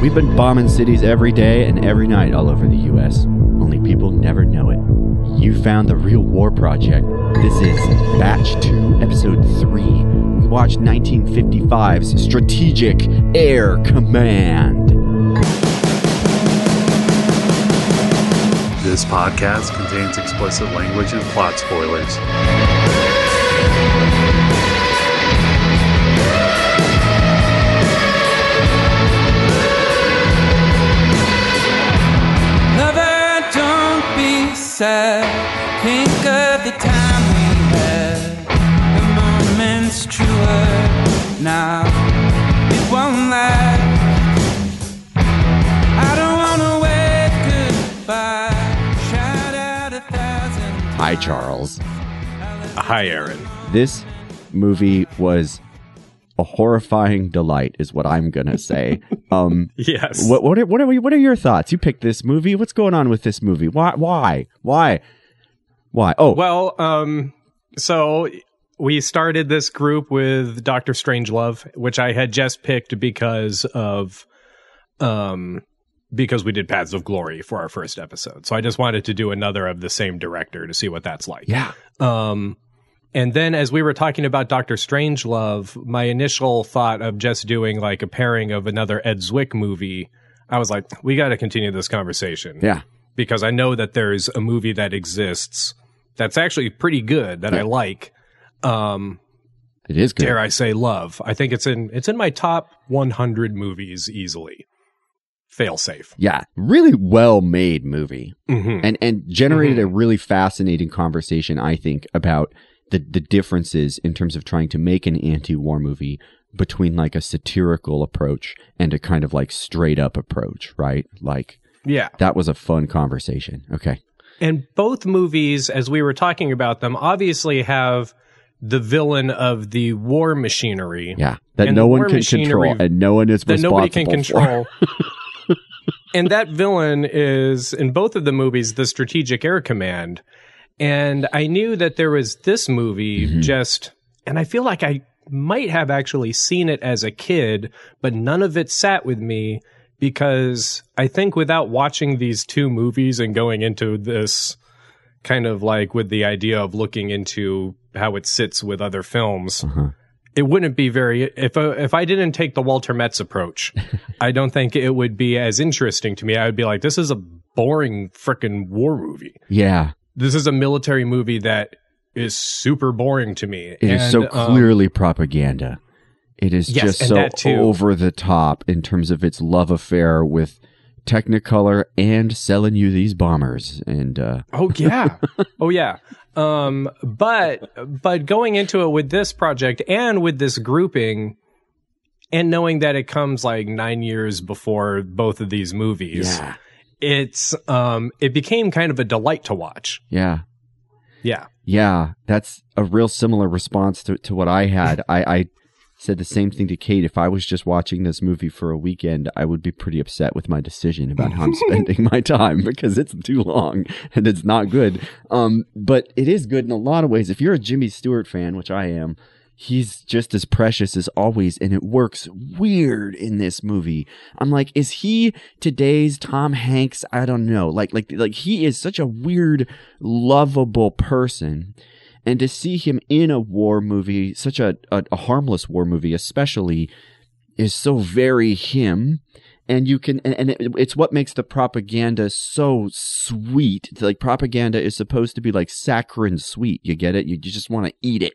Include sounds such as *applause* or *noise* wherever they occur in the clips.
We've been bombing cities every day and every night all over the U.S. Only people never know it. You found the Reel War Project. This is Batch 2, Episode 3. We watched 1955's Strategic Air Command. This podcast contains explicit language and plot spoilers. Be sad. Think of the time we had. The moment's truer now. It won't last. I don't wanna wave goodbye. Shout out a thousand. Hi, Charles. Hi, Aaron. This movie was a horrifying delight, is what I'm gonna say. *laughs* um, Yes. what what are, what are we, what are your thoughts? You picked this movie. What's going on with this movie? Why why why why? Oh, Well, um, so we started this group with Doctor Strangelove, which I had just picked because of, um, because we did Paths of Glory for our first episode. So I just wanted to do another of the same director to see what that's like. yeah, Um, and then as we were talking about Doctor Strangelove, my initial thought of just doing like a pairing of another Ed Zwick movie, I was like, we got to continue this conversation. yeah, because I know that there's a movie that exists that's actually pretty good that I like. Um, it is good. dare I say, love. I think it's in it's in my top 100 movies easily. Fail safe. Yeah, really well made movie, hmm and and generated a really fascinating conversation. I think about the the differences in terms of trying to make an anti-war movie between like a satirical approach and a kind of like straight up approach, right? Like Yeah, that was a fun conversation. Okay. and both movies, as we were talking about them, obviously have the villain of the war machinery Yeah, that no one can control, and no one is that responsible nobody can control. *laughs* and that villain is in both of the movies the Strategic Air Command. And I knew that there was this movie Mm-hmm. just, and I feel like I might have actually seen it as a kid, but none of it sat with me because I think without watching these two movies and going into this kind of like with the idea of looking into how it sits with other films, Uh-huh. it wouldn't be very if uh, if I didn't take the Walter Metz approach, *laughs* I don't think it would be as interesting to me. I would be like, this is a boring freaking war movie. Yeah, This is a military movie that is super boring to me. it is And, so um, clearly propaganda. It is Yes, just so over the top in terms of its love affair with Technicolor and selling you these bombers. And uh, Oh yeah. *laughs* oh yeah. Um but but going into it with this project and with this grouping and knowing that it comes like 9 years before both of these movies. yeah, It's um it became kind of a delight to watch. yeah, Yeah. yeah. That's a real similar response to, to what I had. *laughs* I, I said the same thing to Kate. If I was just watching this movie for a weekend, I would be pretty upset with my decision about how I'm *laughs* spending my time because it's too long and it's not good. Um, but it is good in a lot of ways. If you're a Jimmy Stewart fan, which I am, he's just as precious as always, and it works weird in this movie. I'm like, is he today's Tom Hanks? I don't know. Like, like, like he is such a weird, lovable person and to see him in a war movie, such a, a, a harmless war movie, especially, is so very him. And you can, and, and it, it's what makes the propaganda so sweet. it's Like propaganda is supposed to be like saccharine sweet. You get it? You, you just want to eat it.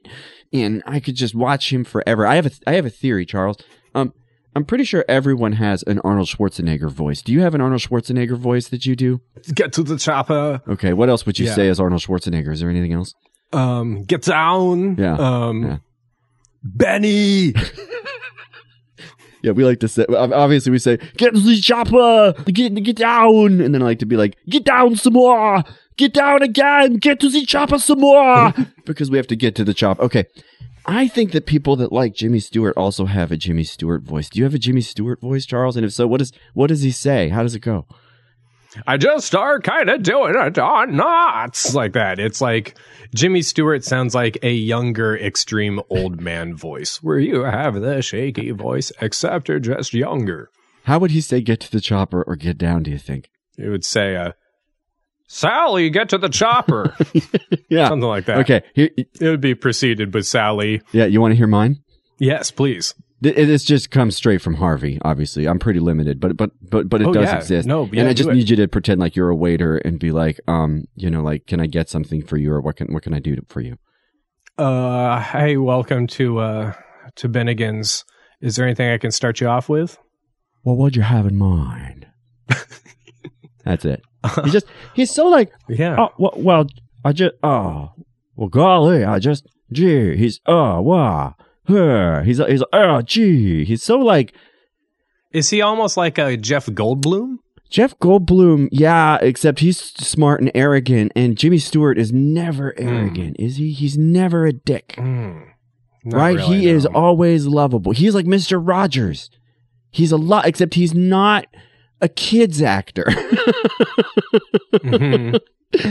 And I could just watch him forever. I have a, I have a theory, Charles. Um, I'm pretty sure everyone has an Arnold Schwarzenegger voice. Do you have an Arnold Schwarzenegger voice that you do? Get to the chopper. Okay. What else would you Yeah. say as Arnold Schwarzenegger? Is there anything else? Um get down. Yeah. Um Yeah. Benny. *laughs* Yeah, we like to say. Obviously, we say "Get to the chopper, get get down," and then I like to be like "Get down some more, get down again, get to the chopper some more," *laughs* because we have to get to the chop. Okay, I think that people that like Jimmy Stewart also have a Jimmy Stewart voice. Do you have a Jimmy Stewart voice, Charles? And if so, what is what does he say? How does it go? I just start kind of doing it on knots like that. It's like Jimmy Stewart sounds like a younger, extreme old man voice, where you have the shaky voice, except you're just younger. How would he say get to the chopper or get down, do you think? He would say, uh, Sally, get to the chopper. *laughs* Yeah. Something like that. Okay. Here, It would be preceded with Sally. yeah, you want to hear mine? Yes, please. Th- This just comes straight from Harvey. Obviously, I'm pretty limited, but but but but it Oh, does yeah. exist. No, yeah, and I just do it. need you to pretend like you're a waiter and be like, um, you know, like, can I get something for you, or what can what can I do for you? Uh, hey, welcome to, uh, to Bennigan's. Is there anything I can start you off with? Well, what'd you have in mind? *laughs* That's it. He just he's so like, Yeah. oh, well, well I just oh, well, golly, I just gee, he's oh wow, her, he's he's oh gee, he's so like Is he almost like a Jeff Goldblum? Jeff Goldblum, yeah, except he's smart and arrogant, and Jimmy Stewart is never arrogant, is he? He's never a dick, Mm, right? really, he is always lovable. He's like Mister Rogers. He's a lot, except he's not a kids actor. Mhm. *laughs*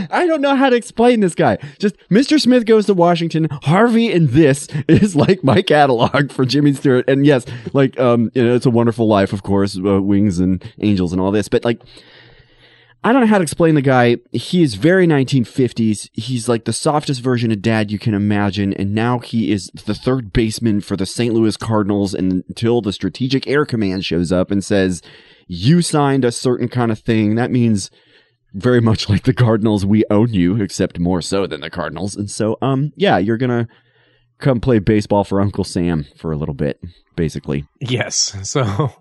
I don't know how to explain this guy. Just Mr. Smith goes to Washington. Harvey and this is like my catalog for Jimmy Stewart. And yes, like um, you know, it's a wonderful life, of course, uh, wings and angels and all this. But like, I don't know how to explain the guy. He is very 1950s. He's like the softest version of dad you can imagine. And now he is the third baseman for the St. Louis Cardinals and until the Strategic Air Command shows up and says, you signed a certain kind of thing. That means very much like the Cardinals, we own you, except more so than the Cardinals. And so, um, yeah, you're gonna come play baseball for Uncle Sam for a little bit, basically. Yes. *laughs* So,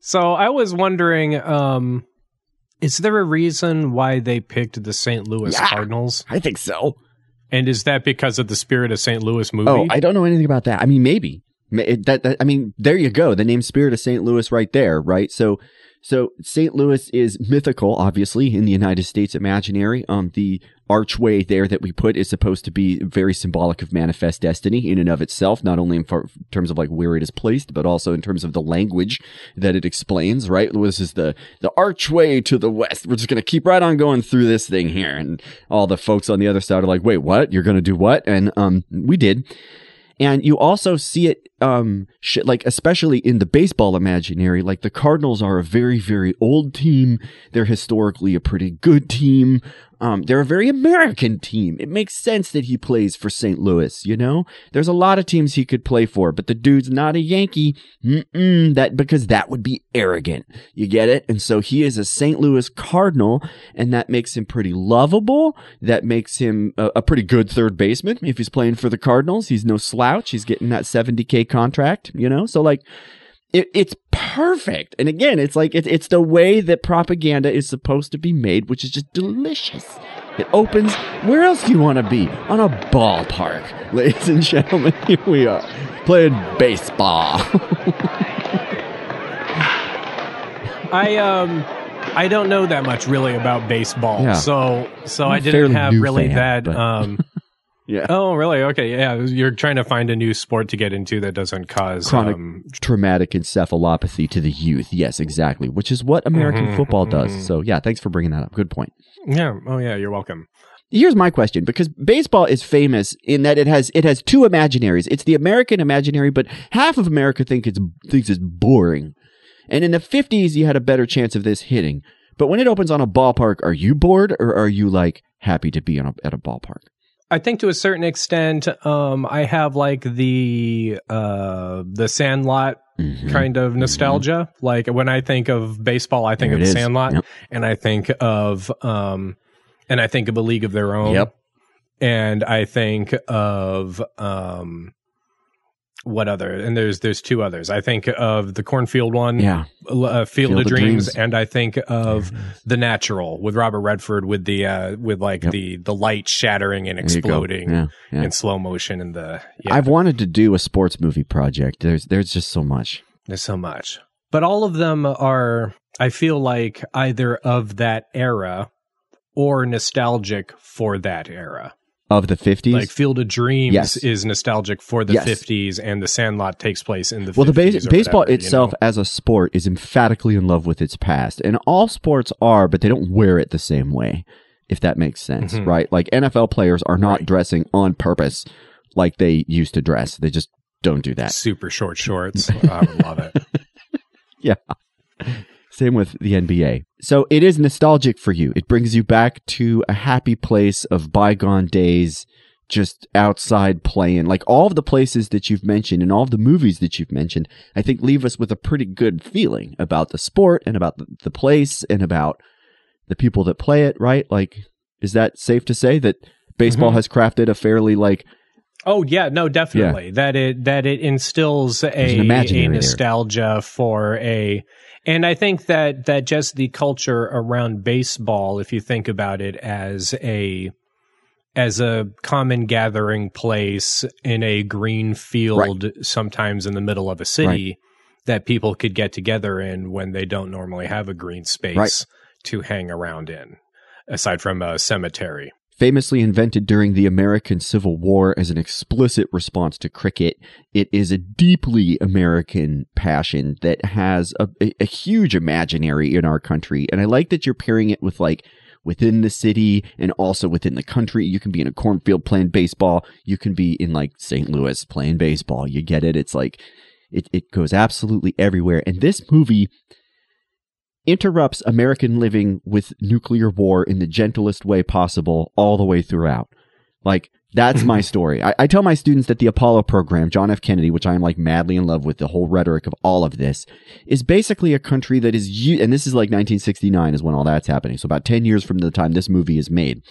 so I was wondering, um, is there a reason why they picked the St. Louis Yeah. Cardinals? I think so. And is that because of the Spirit of St. Louis movie? Oh, I don't know anything about that. I mean, maybe it- that, that. I mean, there you go. The name Spirit of St. Louis, right there, right? So, so St. Louis is mythical, obviously, in the United States imaginary. Um, the archway there that we put is supposed to be very symbolic of manifest destiny in and of itself, not only in, in terms of like where it is placed, but also in terms of the language that it explains, right? This is the, the archway to the west. We're just going to keep right on going through this thing here. And all the folks on the other side are like, wait, what? You're going to do what? And, um, we did. And you also see it, um, sh- like especially in the baseball imaginary, like the Cardinals are a very, very old team. They're historically a pretty good team. Um, they're a very American team. It makes sense that he plays for St. Louis. You know, there's a lot of teams he could play for, but the dude's not a Yankee. Mm-mm, that because that would be arrogant. You get it? And so he is a St. Louis Cardinal, and that makes him pretty lovable. That makes him a, a pretty good third baseman if he's playing for the Cardinals. He's no slouch. He's getting that 70k contract. You know, so like it, it's perfect. And again, it's like it, it's the way that propaganda is supposed to be made, which is just delicious. It opens. Where else do you want to be? On a ballpark, *laughs* ladies and gentlemen. *laughs* Here we are playing baseball. *laughs* I um I don't know that much really about baseball. Yeah. So so I'm I a didn't have really fan, that but- um yeah. *laughs* Oh, really? Okay. Yeah, you're trying to find a new sport to get into that doesn't cause Chronic um traumatic encephalopathy to the youth. Yes, exactly. Which is what American Mhm, football does. mhm. So yeah, thanks for bringing that up. Good point. Yeah. Oh yeah, you're welcome. Here's my question because baseball is famous in that it has it has two imaginaries. It's the American imaginary, but half of America think it's thinks it's boring. And in the 50s you had a better chance of this hitting. But when it opens on a ballpark, are you bored or are you like happy to be on a, at a ballpark? I think to a certain extent, um, I have like the uh the Sandlot Mhm. kind of nostalgia. Like when I think of baseball, I think There of the is. Sandlot, Yep. and I think of um, and I think of a League of Their Own. Yep. and I think of um, what other? And there's there's two others. I think of the Cornfield one, Yeah. uh, Field, Field of of Dreams, Dreams. and I think of The Natural with Robert Redford with the uh, with like Yep. the the light shattering and There you go. exploding Yeah. yeah. in slow motion and the yeah. I've wanted to do a sports movie project. There's there's just so much. There's so much. But all of them are, I feel like, either of that era or nostalgic for that era. Of the 50s? Like Field of Dreams Yes. is nostalgic for the Yes. 50s, and The Sandlot takes place in the Well, the 50s. base, or baseball whatever, you itself know? as a sport is emphatically in love with its past, and all sports are, but they don't wear it the same way. If that makes sense, Mhm. right? Like NFL players are not Right. dressing on purpose like they used to dress. They just don't do that. super short shorts. *laughs* I would love it. Same with the NBA. So it is nostalgic for you. It brings you back to a happy place of bygone days, just outside playing. Like all of the places that you've mentioned and all of the movies that you've mentioned, I think leave us with a pretty good feeling about the sport and about the, place and about the people that play it, right? Like, is that safe to say that baseball Mhm. has crafted a fairly like Oh yeah, no, definitely that it that it instills a, a there. nostalgia for a, and I think that that just the culture around baseball, if you think about it as a as a common gathering place in a green field, sometimes in the middle of a city, that people could get together in when they don't normally have a green space Right. to hang around in, aside from a cemetery. Famously invented during the American Civil War as an explicit response to cricket. It is a deeply American passion that has a, a, a huge imaginary in our country. And I like that you're pairing it with like within the city and also within the country. You can be in a cornfield playing baseball. You can be in like St. Louis playing baseball. You get it? It's like it, it goes absolutely everywhere. And this movie interrupts American living with nuclear war in the gentlest way possible all the way throughout. Like, that's my *laughs* story. I, I tell my students that the Apollo program, John F. Kennedy, which I am like madly in love with the whole rhetoric of all of this, is basically a country that is, and this is like 1969 is when all that's happening. So about 10 years from the time this movie is made.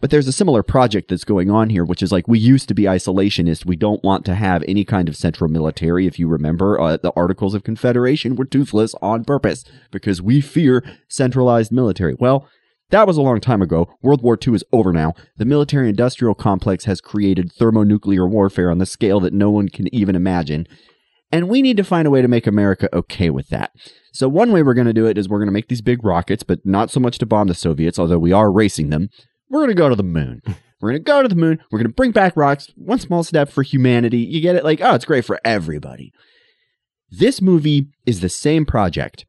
But there's a similar project that's going on here, which is like we used to be isolationist. We don't want to have any kind of central military. If you remember, uh, the Articles of Confederation were toothless on purpose because we fear centralized military. Well, that was a long time ago. World War II is over now. The military industrial complex has created thermonuclear warfare on the scale that no one can even imagine. And we need to find a way to make America okay with that. So, one way we're going to do it is we're going to make these big rockets, but not so much to bomb the Soviets, although we are racing them. We're going to go to the moon. We're going to go to the moon. We're going to bring back rocks. One small step for humanity. You get it? Like, oh, it's great for everybody. This movie is the same project.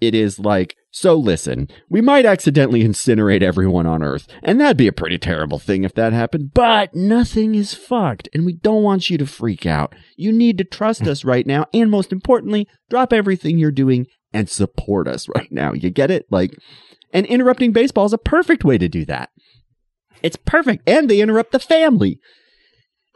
It is like, so listen, we might accidentally incinerate everyone on Earth, and that'd be a pretty terrible thing if that happened, but nothing is fucked, and we don't want you to freak out. You need to trust us right now, and most importantly, drop everything you're doing and support us right now. You get it? Like, and interrupting baseball is a perfect way to do that. It's perfect. And they interrupt the family.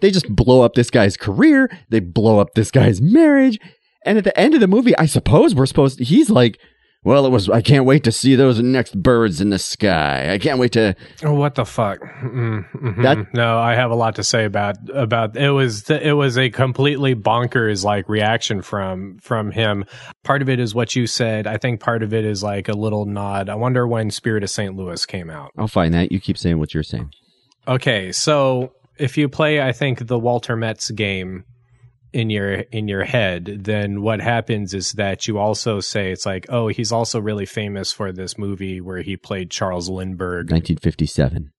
They just blow up this guy's career. They blow up this guy's marriage. And at the end of the movie, I suppose we're supposed to, he's like, well, it was, I can't wait to see those next birds in the sky. I can't wait to, Oh, what the fuck? Mm, mhm. That- no, I have a lot to say about about it. Was it was a completely bonkers like reaction from from him. Part of it is what you said. I think part of it is like a little nod. I wonder when Spirit of St. Louis came out. I'll find that. You keep saying what you're saying. Okay, so if you play, I think the Walter Metz game in your in your head, then what happens is that you also say it's like, oh, he's also really famous for this movie where he played Charles Lindbergh. 1957.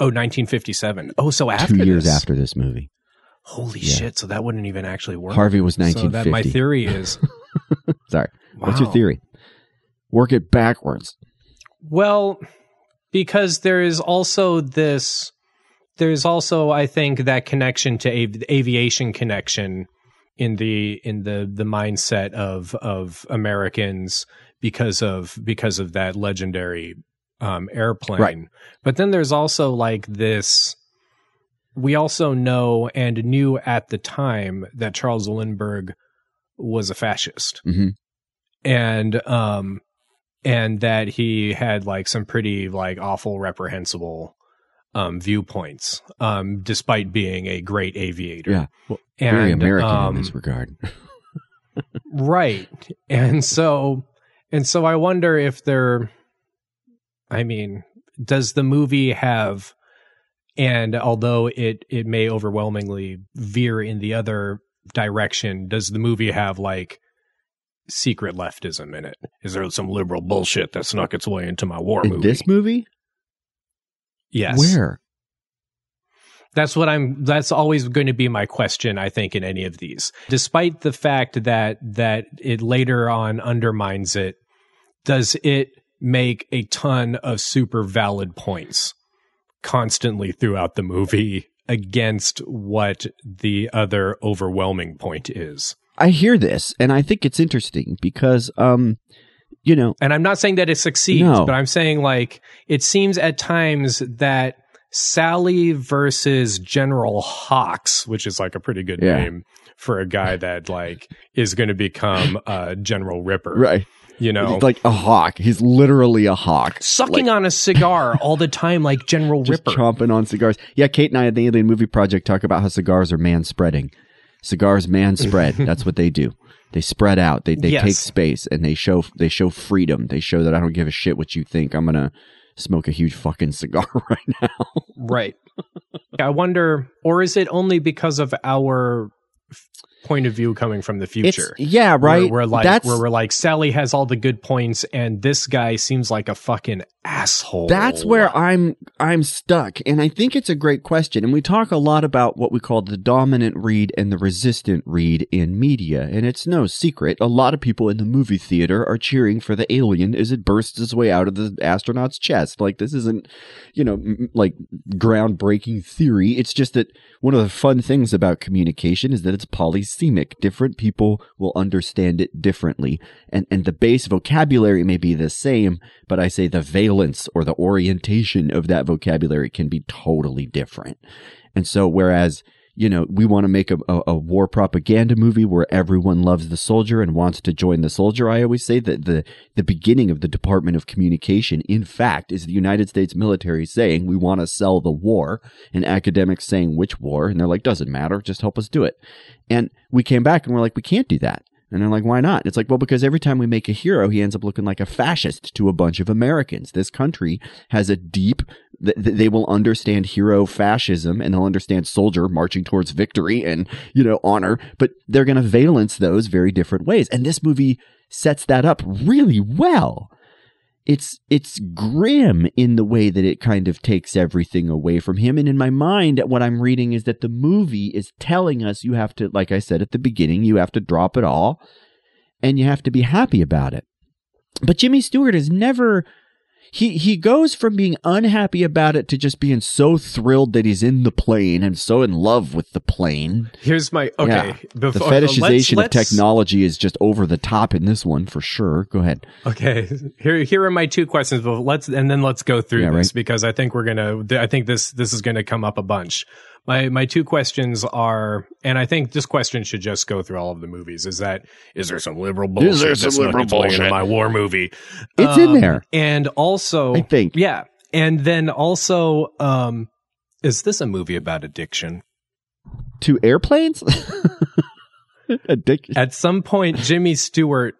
Oh, 1957. Oh, so after two years this. after this movie. Holy Yeah. shit! So that wouldn't even actually work. Harvey was So that 1950. my theory *laughs* is. Sorry. What's your theory? Work it backwards. Well, because there is also this. There's also, I think, that connection to av- aviation connection in the in the the mindset of of Americans because of because of that legendary um, airplane. Right. But then there's also like this. We also know and knew at the time that Charles Lindbergh was a fascist hmm and um and that he had like some pretty like awful reprehensible um viewpoints um despite being a great aviator Yeah. Well, and, Very American um, in this regard. *laughs* right and so and so i wonder if there i mean does the movie have and although it it may overwhelmingly veer in the other direction does the movie have like secret leftism in it is there some liberal bullshit that snuck its way into my war In movie this movie? Yes Where? That's what I'm that's always going to be my question I think in any of these. Despite the fact that that it later on undermines it, does it make a ton of super valid points constantly throughout the movie against what the other overwhelming point is? I hear this and I think it's interesting because um you know, And I'm not saying that it succeeds, No. but I'm saying like it seems at times that Sally versus General Hawkes, which is like a pretty good Yeah. name for a guy that like is going to become uh, General Ripper. right? You know, He's like a hawk. He's literally a hawk. sucking like- on a cigar all the time, like General Ripper. chomping on cigars. Yeah, Kate and I at the Alien Movie Project talk about how cigars are man spreading. Cigars man spread. *laughs* That's what they do. They spread out. They they Yes. take space and they show they show freedom. They show that I don't give a shit what you think. I'm gonna smoke a huge fucking *laughs* cigar right now. Right. *laughs* I wonder, or is it only because of our point of view coming from the future? It's, yeah, right. Where we're like, that's where we're like, Sally has all the good points, and this guy seems like a fucking asshole. That's where I'm I'm stuck. And I think it's a great question. And we talk a lot about what we call the dominant read and the resistant read in media. And it's no secret. A lot of people in the movie theater are cheering for the alien as it bursts its way out of the astronaut's chest. Like this isn't, you know, m- like groundbreaking theory. It's just that one of the fun things about communication is that it's polysemic. Different people will understand it differently. And and the base vocabulary may be the same, but I say the valence or the orientation of that vocabulary can be totally different. And so whereas you know, we want to make a, a, a war propaganda movie where everyone loves the soldier and wants to join the soldier. I always say that the, the beginning of the Department of Communication, in fact, is the United States military saying we want to sell the war and academics saying which war. And they're like, doesn't matter. Just help us do it. And we came back and we're like, we can't do that. And they're like, why not? It's like, well, because every time we make a hero, he ends up looking like a fascist to a bunch of Americans. This country has a deep, th- th- they will understand hero fascism and they'll understand soldier marching towards victory and, you know, honor, but they're going to valence those very different ways. And this movie sets that up really well. It's it's grim in the way that it kind of takes everything away from him. And in my mind, what I'm reading is that the movie is telling us you have to, like I said at the beginning, you have to drop it all and you have to be happy about it. But Jimmy Stewart is never he he goes from being unhappy about it to just being so thrilled that he's in the plane and so in love with the plane. Here's my okay. Yeah. The before- uh, fetishization let's- of technology is just over the top in this one for sure. Go ahead. Okay, here here are my two questions. But let's and then let's go through Yeah, this right. because I think we're gonna. I think this this is gonna come up a bunch. My my two questions are, and I think this question should just go through all of the movies. Is that is there some liberal bullshit? Is there some liberal going in my war movie? It's in Um, there. and also I think. yeah, and then also, um, is this a movie about addiction? To airplanes? *laughs* Addiction. At some point, Jimmy Stewart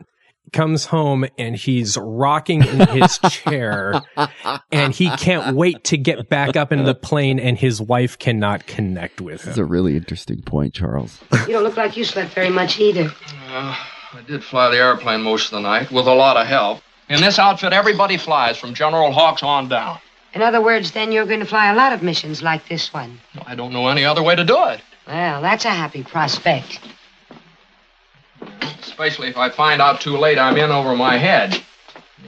comes home and he's rocking in his *laughs* chair and he can't wait to get back up in the plane and his wife cannot connect with That's him. a really interesting point, Charles. You don't look like you slept very much either. Uh, I did fly the airplane most of the night with a lot of help. In this outfit, everybody flies from General Hawkes on down. In other words, then you're going to fly a lot of missions like this one. I don't know any other way to do it. Well, that's a happy prospect. Especially if I find out too late I'm in over my head.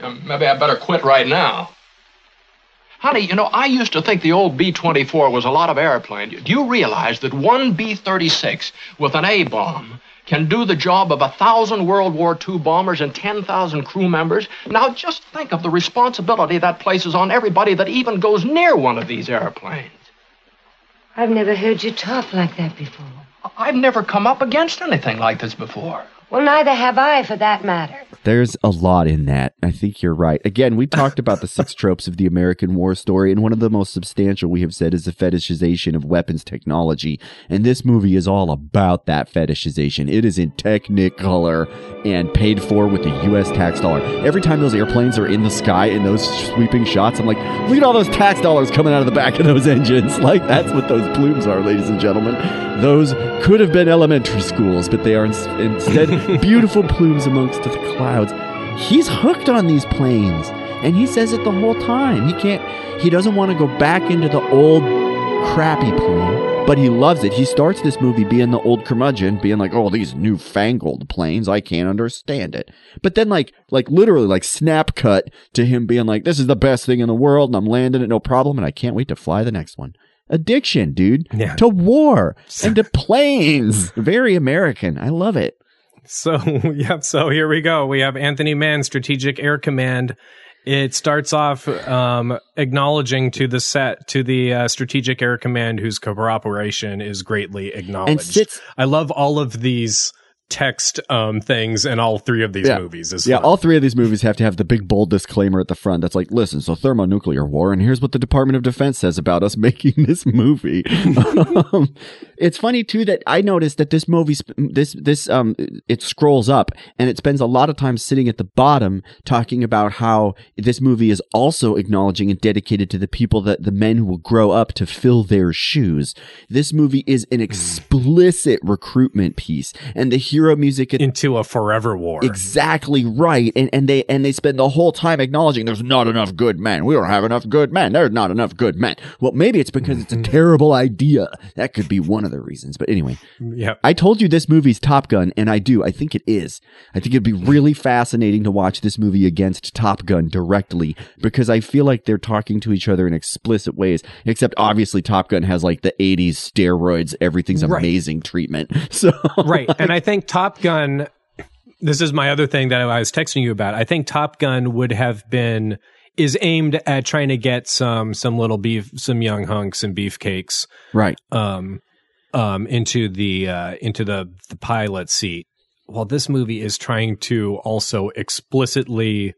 Um, maybe I better quit right now. Honey, you know, I used to think the old B 24 was a lot of airplane. Do you realize that one B 36 with an A bomb can do the job of a thousand World War II bombers and 10,000 crew members? Now, just think of the responsibility that places on everybody that even goes near one of these airplanes. I've never heard you talk like that before. I've never come up against anything like this before. Well, neither have I, for that matter. There's a lot in that. I think you're right. Again, we talked about the six *laughs* tropes of the American war story, and one of the most substantial we have said is the fetishization of weapons technology. And this movie is all about that fetishization. It is in Technicolor and paid for with the U.S. tax dollar. Every time those airplanes are in the sky in those sweeping shots, I'm like, look at all those tax dollars coming out of the back of those engines. *laughs* Like, that's what those plumes are, ladies and gentlemen. Those could have been elementary schools, but they are ins- instead beautiful plumes amongst the clouds. He's hooked on these planes, and he says it the whole time. He can't, he doesn't want to go back into the old crappy plane, but he loves it. He starts this movie being the old curmudgeon, being like, "Oh, these newfangled planes, I can't understand it." But then, like, like literally, like snap cut to him being like, "This is the best thing in the world, and I'm landing it no problem, and I can't wait to fly the next one." Addiction, dude, Yeah. to war and *laughs* to planes. Very American. I love it. So, *laughs* yep. So here we go. We have Anthony Mann, Strategic Air Command. It starts off um, acknowledging to the set to the uh, Strategic Air Command, whose cooperation is greatly acknowledged. I love all of these text um, things in all three of these Yeah. movies. Is Yeah, fun. all three of these movies have to have the big bold disclaimer at the front that's like, listen, so thermonuclear war, and here's what the Department of Defense says about us *laughs* making this movie. *laughs* um, it's funny too that I noticed that this movie, this this um, it scrolls up and it spends a lot of time sitting at the bottom talking about how this movie is also acknowledging and dedicated to the people that the men who will grow up to fill their shoes. This movie is an explicit recruitment piece, and the hero music at into a forever war. Exactly right. And and they and they spend the whole time acknowledging there's not enough good men. We don't have enough good men. There's not enough good men. Well, maybe it's because it's a mm-hmm. terrible idea. That could be one of the reasons. But anyway, Yep. I told you this movie's Top Gun, and I do. I think it is. I think it'd be really fascinating to watch this movie against Top Gun directly because I feel like they're talking to each other in explicit ways. Except obviously Top Gun has like the 80s steroids, everything's Right. amazing treatment. *laughs* So right. And I think Top Gun, this is my other thing that I was texting you about. I think Top Gun would have been is aimed at trying to get some some little beef, some young hunks and beefcakes, right. um, um, into the uh, into the the pilot seat. While this movie is trying to also explicitly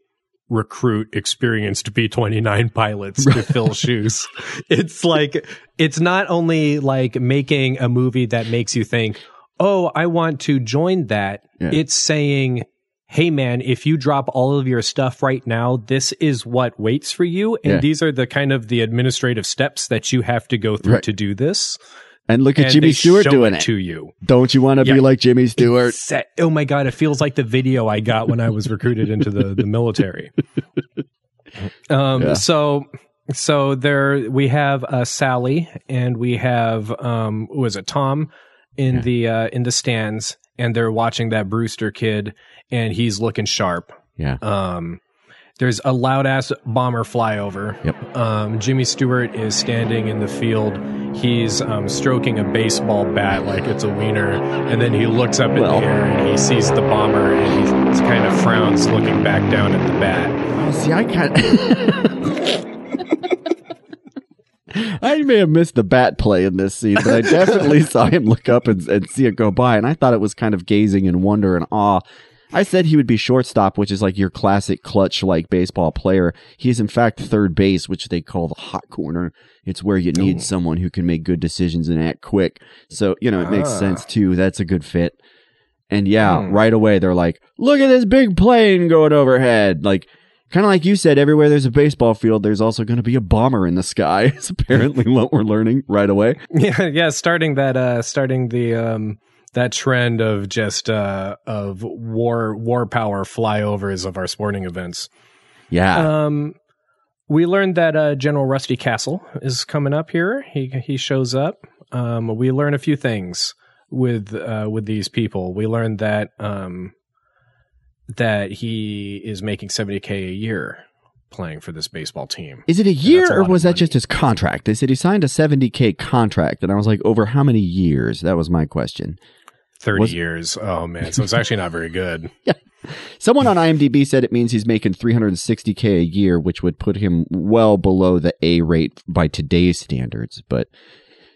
recruit experienced B 29 pilots to fill *laughs* shoes. It's like, it's not only like making a movie that makes you think, oh, I want to join that. Yeah. It's saying, hey, man, if you drop all of your stuff right now, this is what waits for you. And Yeah. these are the kind of the administrative steps that you have to go through Right. to do this. And look at And Jimmy Stewart doing it it. to you. Don't you want to Yeah. be like Jimmy Stewart? Set- oh my god, it feels like the video I got when I was recruited into the, the military. *laughs* Um Yeah. so so there we have uh Sally and we have um was it Tom in the uh in the stands and they're watching that Brewster kid and he's looking sharp. Yeah. Um there's a loud ass bomber flyover. Yep. Um, Jimmy Stewart is standing in the field. He's um, stroking a baseball bat like it's a wiener, and then he looks up in Well. the air and he sees the bomber, and he kind of frowns, looking back down at the bat. Oh, See, I kind *laughs* I may have missed the bat play in this scene, but I *laughs* definitely saw him look up and, and see it go by, and I thought it was kind of gazing in wonder and awe. I said he would be shortstop, which is like your classic clutch like baseball player. He is in fact third base, which they call the hot corner. It's where you need someone who can make good decisions and act quick. So, you know, it makes Ah. sense too. That's a good fit. And yeah, Hmm. right away they're like, look at this big plane going overhead. Like, kind of like you said, everywhere there's a baseball field, there's also going to be a bomber in the sky. *laughs* It's apparently what we're learning right away. Yeah, yeah. Starting that, uh, starting the um, that trend of just uh, of war war power flyovers of our sporting events. Yeah. Um, we learned that uh, General Rusty Castle is coming up here. He he shows up. Um, we learn a few things with uh, with these people. We learned that um, that he is making seventy k a year playing for this baseball team. is it a year a or was that just his contract? They said he signed a 70K contract. And I was like, over how many years? That was my question. Thirty Was- years. Oh man, so it's actually not very good. *laughs* Someone on IMDb said it means he's making 360K a year, which would put him well below the A rate by today's standards. But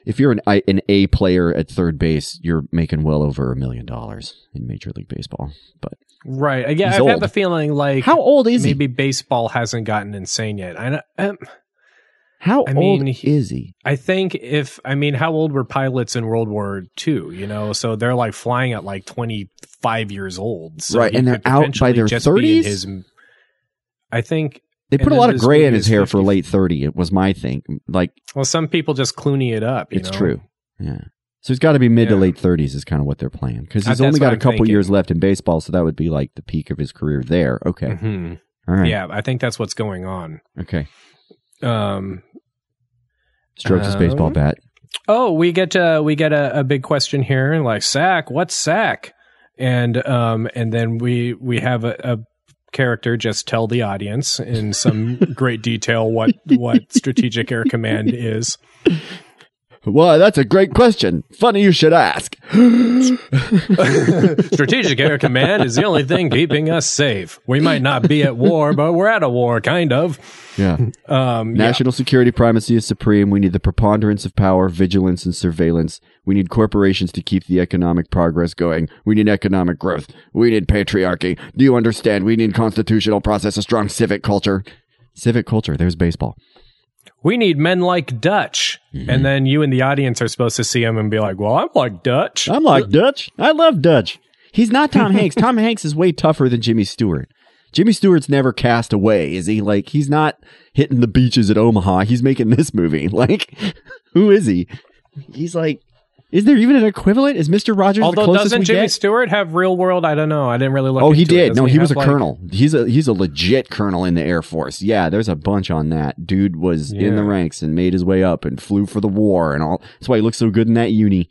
if you're an, an A player at third base, you're making well over a million dollars in Major League Baseball. But Right. Yeah, He's I have old. a feeling like how old is maybe he? baseball hasn't gotten insane yet. I, um, How I old mean, is he? I think if I mean, how old were pilots in World War II? You know, so they're like flying at like twenty five years old, so Right, and they're out by their 30s? I think. They put a lot of gray in his is hair for late 30. It was my thing. Like, Well, some people just Clooney it up. You it's know? true. Yeah. So he's got to be mid to late 30s is kind of what they're playing. Because Uh, he's that's only got a I'm couple thinking. years left in baseball, so that would be like the peak of his career there. Okay. hmm All right. Yeah, I think that's what's going on. Okay. Um, Strokes his baseball Um, bat. Oh, we get uh, we get a, a big question here, like sack. What's SAC? And um, and then we we have a, a character just tell the audience in some *laughs* great detail what what Strategic Air Command is. Why, that's a great question. Funny you should ask. *laughs* Strategic Air Command is the only thing keeping us safe. We might not be at war, but we're at a war, kind of. Yeah. Um, yeah. National security primacy is supreme. We need the preponderance of power, vigilance, and surveillance. We need corporations to keep the economic progress going. We need economic growth. We need patriarchy. Do you understand? We need constitutional process, a strong civic culture. Civic culture. There's baseball. We need men like Dutch. Mm-hmm. And then you and the audience are supposed to see him and be like, well, I'm like Dutch. I'm like Dutch. I love Dutch. He's not Tom *laughs* Hanks. Tom Hanks is way tougher than Jimmy Stewart. Jimmy Stewart's never cast away, is he? Like he's not hitting the beaches at Omaha. He's making this movie. *laughs* Like, who is he? He's like, is there even an equivalent? Is Mister Rogers the Although closest doesn't we Jimmy get? Stewart have real world? I don't know. I didn't really look. Oh, he did. No, he was a like- colonel. He's a he's a legit colonel in the Air Force. Yeah, there's a bunch on that. Dude was in the ranks and made his way up and flew for the war and all. That's why he looks so good in that uni.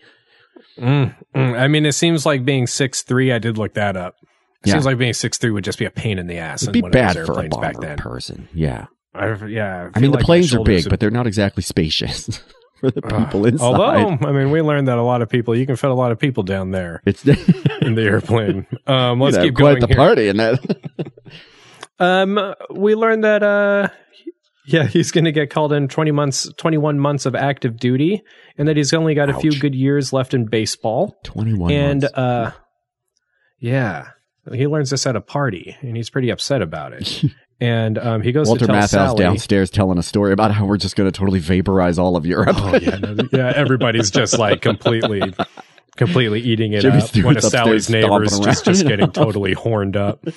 Mm, mm. I mean, it seems like being six three. I did look that up. It Yeah. seems like being six three would just be a pain in the ass. It'd be one of those bad for a airplanes back bomber then. person. Yeah. I, yeah, I mean, feel the planes are big, would- but they're not exactly spacious *laughs* for the people inside. Although, I mean, we learned that a lot of people, you can fit a lot of people down there it's *laughs* in the airplane. Um, let's You'd have keep quite going the here. party in that. *laughs* Um, we learned that, uh, yeah, he's going to get called in 20 months, 21 months of active duty, and that he's only got a few good years left in baseball. Twenty-one and, months. uh, yeah, he learns this at a party, and he's pretty upset about it. *laughs* and um, he goes Walter to tell Matthau's Sally. downstairs telling a story about how we're just going to totally vaporize all of Europe. Oh yeah, no, yeah. Everybody's just like completely, completely eating it Jimmy up. One of Sally's neighbors just just getting totally horned up. *laughs*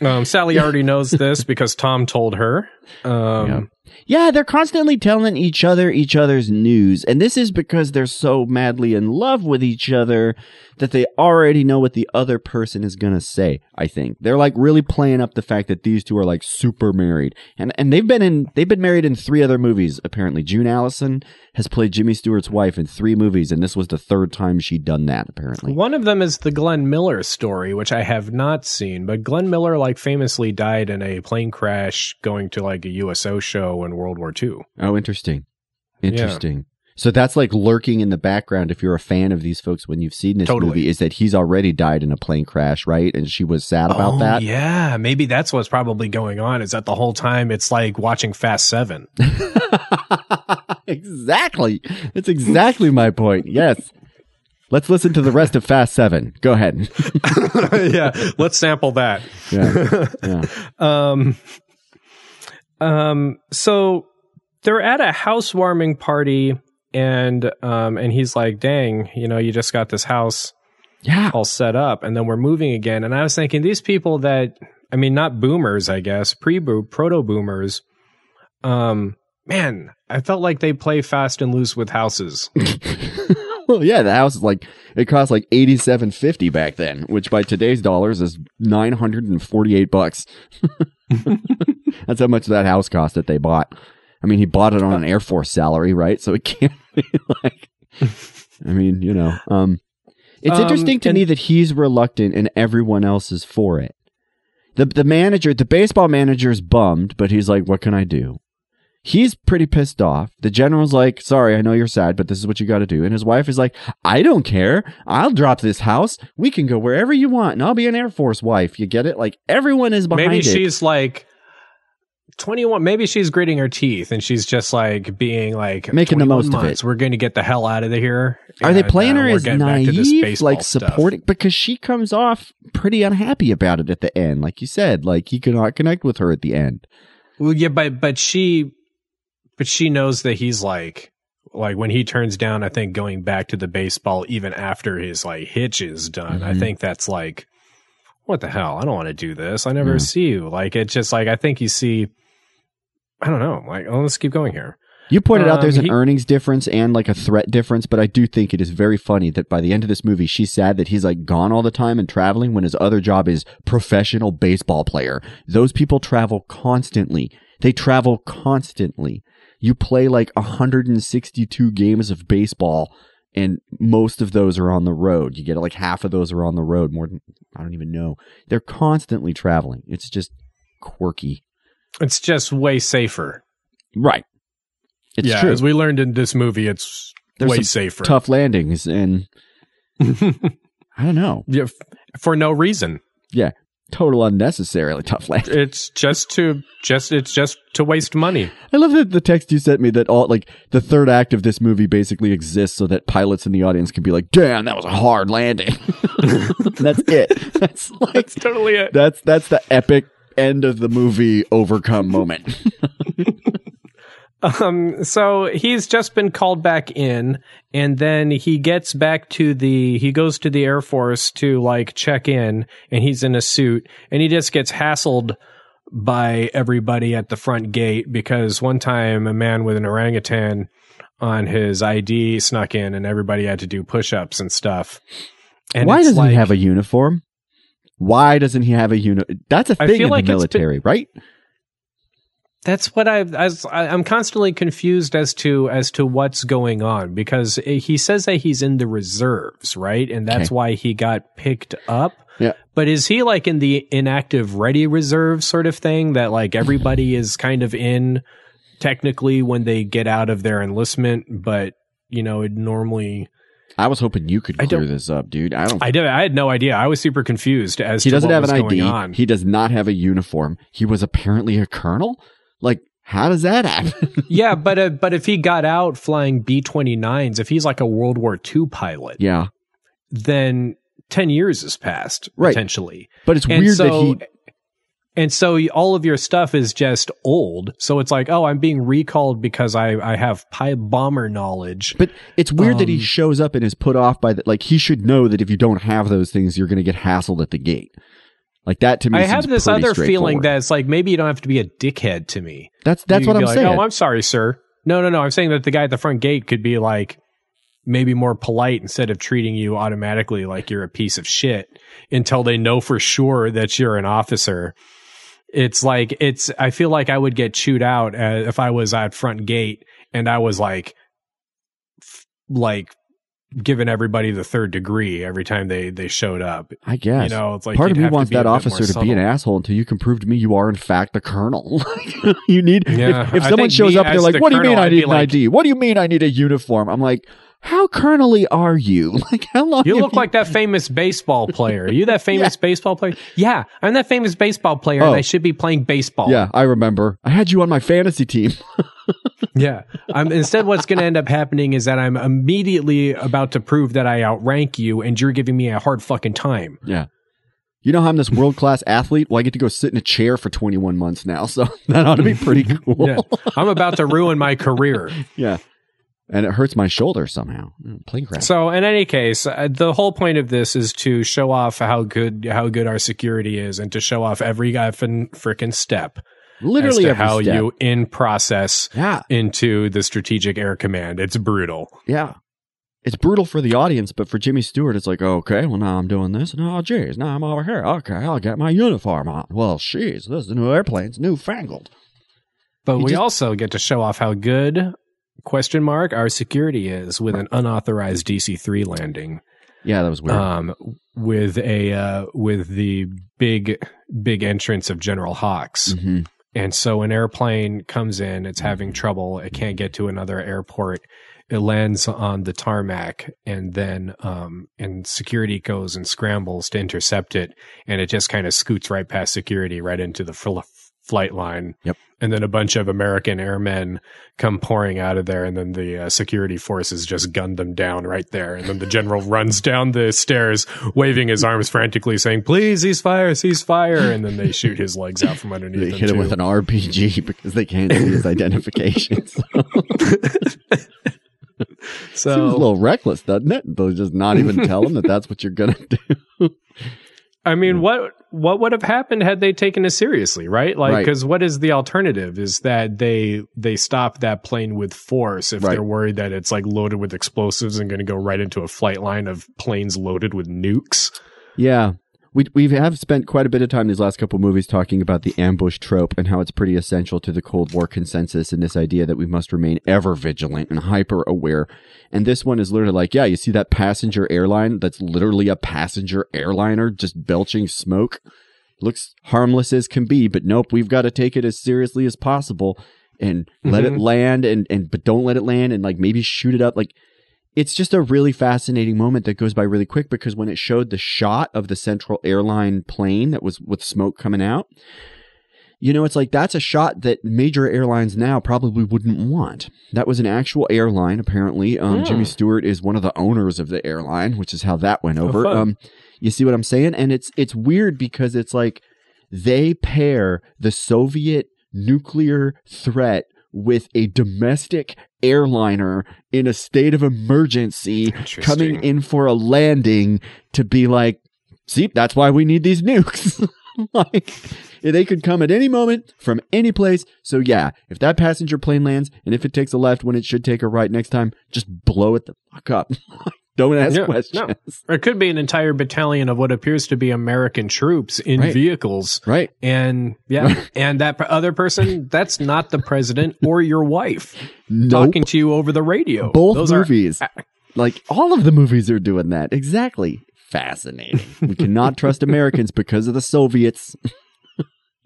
Um, Sally already knows this because Tom told her. Um, Yeah, they're constantly telling each other each other's news, and this is because they're so madly in love with each other that they already know what the other person is gonna say. I think they're like really playing up the fact that these two are like super married, and and they've been in they've been married in three other movies. Apparently, June Allyson has played Jimmy Stewart's wife in three movies, and this was the third time she'd done that. Apparently, One of them is the Glenn Miller story, which I have not seen, but Glenn Miller like famously died in a plane crash going to like a USO show in World War II. Oh, interesting. Interesting. So that's like lurking in the background if you're a fan of these folks when you've seen this Totally. movie is that he's already died in a plane crash, right? And she was sad about oh, that. Yeah, maybe that's what's probably going on. Is that the whole time it's like watching Fast Seven. *laughs* exactly. That's exactly my point. Yes. Let's listen to the rest of Fast 7. Go ahead. *laughs* yeah, let's sample that. Yeah. yeah. *laughs* Um, um, so they're at a housewarming party, and um, and he's like, "Dang, you know, you just got this house Yeah. all set up, and then we're moving again." And I was thinking, these people that, I mean, not boomers, I guess, pre proto boomers. Um, man, I felt like they play fast and loose with houses. *laughs* Well, *laughs* yeah, the house is like it cost like 87.50 back then, which by today's dollars is 948 bucks. *laughs* That's how much that house cost that they bought. I mean, he bought it on an Air Force salary, right? So it can't *laughs* be like I mean, you know, um it's Um, interesting to and- me that he's reluctant and everyone else is for it. The the manager, the baseball manager is bummed, but he's like, "What can I do?" He's pretty pissed off. The general's like, "Sorry, I know you're sad, but this is what you got to do." And his wife is like, "I don't care. I'll drop this house. We can go wherever you want, and I'll be an Air Force wife." You get it? Like everyone is behind maybe it. she's like 21 maybe she's gritting her teeth and she's just like being like Making the 21 most of months, it. we're going to get the hell out of here Are they playing uh, her as getting back to this naive, like stuff. supporting? Because she comes off pretty unhappy about it at the end. Like you said, like he cannot connect with her at the end. well yeah but but she but she knows that he's like like when he turns down i think going back to the baseball even after his like hitch is done i Mhm. think that's like what the hell i don't want to do this i never Yeah. see you like it's just like i think you see i don't know like oh, let's keep going here You pointed out Um, there's an he- earnings difference and like a threat difference, but I do think it is very funny that by the end of this movie, she's sad that he's like gone all the time and traveling when his other job is professional baseball player. Those people travel constantly. They travel constantly. You play like 162 games of baseball and most of those are on the road. You get like half of those are on the road, more than I don't even know. They're constantly traveling. It's just quirky. it's just way safer Right. It's yeah, true. as we learned in this movie, it's There's way safer. Tough landings, and *laughs* I don't know. Yeah, f- for no reason. Yeah, total unnecessarily tough *laughs* landing. It's just to just it's just to waste money. I love that the text you sent me that all like the third act of this movie basically exists so that pilots in the audience can be like, "Damn, that was a hard landing." *laughs* that's it. *laughs* That's like That's totally it. that's that's the epic end of the movie overcome moment. Um, so he's just been called back in, and then he gets back to the. He goes to the Air Force to like check in, and he's in a suit, and he just gets hassled by everybody at the front gate because one time a man with an orangutan on his ID snuck in, and everybody had to do push-ups and stuff. And Why doesn't like, he have a uniform? Why doesn't he have a uni? That's a thing in like the it's been- military, right? That's what I've, I- I'm constantly confused as to as to what's going on because he says that he's in the reserves, right? And that's Okay. why he got picked up. Yeah. But is he like in the inactive ready reserve sort of thing that like everybody *sighs* is kind of in technically when they get out of their enlistment, but you know, it normally I was hoping you could clear this up, dude. I don't. I did I had no idea. I was super confused as he to doesn't have an ID. on. He does not have a uniform. He was apparently a colonel. Like, how does that happen? *laughs* yeah, but uh, but if he got out flying B-29s, if he's like a World War II pilot, yeah, then 10 years has passed Right. potentially but it's and weird so that he. and so all of your stuff is just old so it's like oh i'm being recalled because i i have pi bomber knowledge But it's weird that he Um, shows up and is put off by that. Like, he should know that if you don't have those things, you're going to get hassled at the gate. Like that to me. i have this other feeling that it's like maybe you don't have to be a dickhead to me that's that's You what I'm like, saying. oh i'm sorry sir no no no i'm saying that the guy at the front gate could be like maybe more polite instead of treating you automatically like you're a piece of shit until they know for sure that you're an officer. It's like it's. I feel like I would get chewed out uh, if I was at front gate and I was like, f- like giving everybody the third degree every time they they showed up. I guess. You know, it's like part of me wants that officer to be an asshole until you can prove to me you are in fact a colonel. *laughs* you need Yeah, if, if someone shows up and they're like, the "What do you mean colonel, I I'd need an like- ID? What do you mean I need a uniform?" I'm like, "How colonelly are you? *laughs* Like how long? You look like that famous baseball player. Are you that *laughs* famous baseball player? Yeah, I'm that famous baseball player, Oh. and I should be playing baseball. Yeah, I remember. I had you on my fantasy team. *laughs* Yeah. I'm, instead, what's going to end up happening is that I'm immediately about to prove that I outrank you, and you're giving me a hard fucking time. yeah. You know how I'm this world class athlete? Well, I get to go sit in a chair for 21 months now, so that ought to be pretty cool. Yeah. I'm about to ruin my career. Yeah. And it hurts my shoulder somehow. Mm, Plane crash. So, in any case, uh, the whole point of this is to show off how good how good our security is, and to show off every effing freaking step Literally as to every how step. you in process Yeah. into the Strategic Air Command. It's brutal. Yeah. It's brutal for the audience, but for Jimmy Stewart, it's like, okay, well, now I'm doing this. Oh, geez, now I'm over here. Okay, I'll get my uniform on. Well, jeez, this is new airplane's newfangled. But He we just- also get to show off how good question mark our security is with an unauthorized DC three landing. Yeah, that was weird. Um, with a uh, with the big big entrance of General Hawkes, hmm and so an airplane comes in, it's having trouble, it can't get to another airport. It lands on the tarmac, and then um, and security goes and scrambles to intercept it, and it just kind of scoots right past security, right into the fl- flight line. Yep. And then a bunch of American airmen come pouring out of there, and then the uh, security forces just gun them down right there. And then the general *laughs* runs down the stairs, waving his arms frantically, saying, "Please, cease fire, cease fire!" And then they shoot his legs out from underneath They hit him with an RPG *laughs* because they can't see his identification. so *laughs* so Seems a little reckless, doesn't it? They'll just not even tell him that that's what you're gonna do. I mean, what what would have happened had they taken it seriously, right? Like, Right. because what is the alternative? Is that they they stop that plane with force if Right. they're worried that it's like loaded with explosives and going to go right into a flight line of planes loaded with nukes? Yeah. We we have spent quite a bit of time these last couple movies talking about the ambush trope and how it's pretty essential to the Cold War consensus and this idea that we must remain ever vigilant and hyper aware. And this one is literally like, yeah, you see that passenger airline that's literally a passenger airliner just belching smoke. Looks harmless as can be, but nope, we've got to take it as seriously as possible. and let it Mhm. land and and but don't let it land and like maybe shoot it up like it's just a really fascinating moment that goes by really quick because when it showed the shot of the central airline plane that was with smoke coming out you know it's like that's a shot that major airlines now probably wouldn't want that was an actual airline apparently um, Hmm. jimmy stewart is one of the owners of the airline which is how that went over fun. um, you see what i'm saying and it's it's weird because it's like they pair the soviet nuclear threat with a domestic airliner in a state of emergency coming in for a landing to be like, see, that's why we need these nukes. *laughs* like, they could come at any moment from any place. So, yeah, if that passenger plane lands and if it takes a left when it should take a right next time, just blow it the fuck up. *laughs* Don't ask Yeah, questions. no. It could be an entire battalion of what appears to be American troops in Right. vehicles. Right? And yeah, and that other person, that's not the president or your wife Nope. talking to you over the radio. Both Those are- movies. like all of the movies are doing that. Exactly. Fascinating. we cannot trust Americans because of the Soviets. *laughs*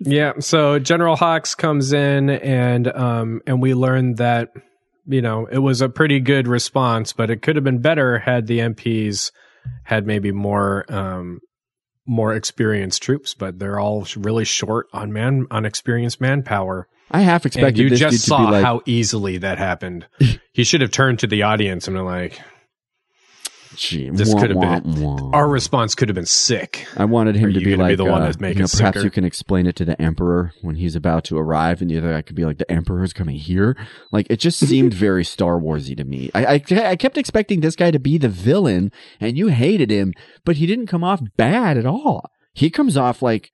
Yeah, so General Hawkes comes in and um and we learn that you know, it was a pretty good response, but it could have been better had the MPs had maybe more um more experienced troops, but they're all really short on man on experienced manpower. I half And expected you this just saw like, how easily that happened. *laughs* he should have turned to the audience and been like, Gee, This wah, could have wah, been- wah. our response could have been sick. I wanted Are him to be gonna be like the one uh, to make you know, perhaps sicker? you can explain it to the emperor when he's about to arrive, and the other guy could be like, "The emperor's coming here." Like it just seemed *laughs* very Star Warsy to me. I, I I kept expecting this guy to be the villain, and you hated him, but he didn't come off bad at all. He comes off like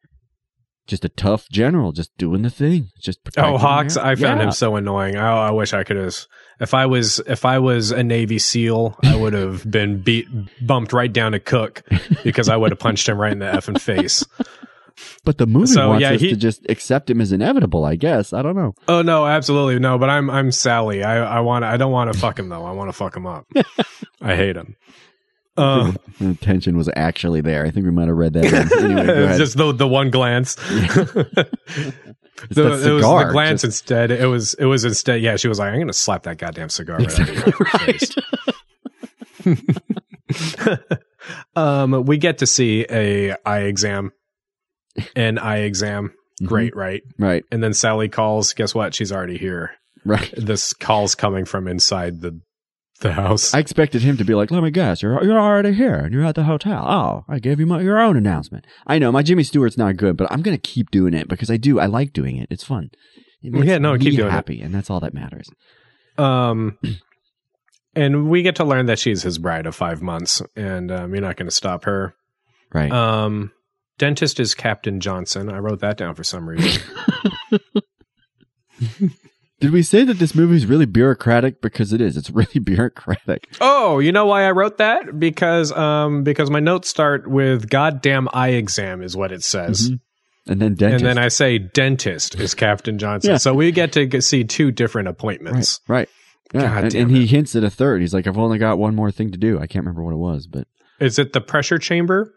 just a tough general, just doing the thing, just Oh, Hawkes! I found Yeah. him so annoying. I, I wish I could have. If I was, if I was a Navy SEAL, I would have *laughs* been beat, bumped right down to Cook because I would have punched him right in the effing face. But the movie So, wants yeah, us he- to just accept him as inevitable. I guess I don't know. Oh no, absolutely no. But I'm, I'm Sally. I, I want. I don't want to fuck him though. I want to fuck him up. *laughs* I hate him. Uh, The tension was actually there. I think we might have read that. Anyway, go *laughs* ahead. just the the one glance. It's The- that it was the glance just- instead. It was it was instead. Yeah, she was like, "I'm going to slap that goddamn cigar right out of your *laughs* face." *laughs* um, we get to see a eye exam, *laughs* an eye exam. Mm-hmm. Great, right? right, And then Sally calls. Guess what? She's already here. right. This call's coming from inside the the house. I expected him to be like, "Let me guess, you're you're already here and you're at the hotel." Oh, I gave you my, your own announcement. I know my Jimmy Stewart's not good, but I'm gonna keep doing it because I do. I like doing it. It's fun. It makes Yeah, no, me keep doing it. happy, and that's all that matters. Um, *clears throat* and we get to learn that she's his bride of five months, and um, you're not going to stop her. Right. Um, dentist is Captain Johnson. I wrote that down for some reason. *laughs* Did we say that this movie is really bureaucratic? Because it is. It's really *laughs* bureaucratic. oh, you know why I wrote that? Because um, because my notes start with "goddamn eye exam" is what it says, Mhm. And then dentist. and then I say "dentist is Captain Johnson." Yeah. So we get to see two different appointments. right. Yeah, God and, and he hints at a third. He's like, "I've only got one more thing to do." I can't remember what it was, but Is it the pressure chamber?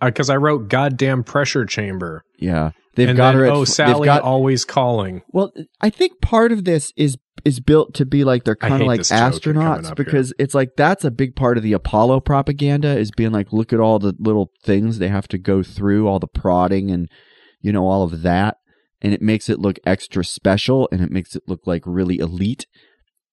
Because I wrote "goddamn pressure chamber," yeah, they've and got then her. At, oh, they've Sally got- always calling. Well, I think part of this is is built to be like they're kind of like this joke you're coming astronauts because it's like that's a big part of the Apollo propaganda is being like look at all the little things they have to go through, all the prodding and you know all of that, and it makes it look extra special and it makes it look like really elite.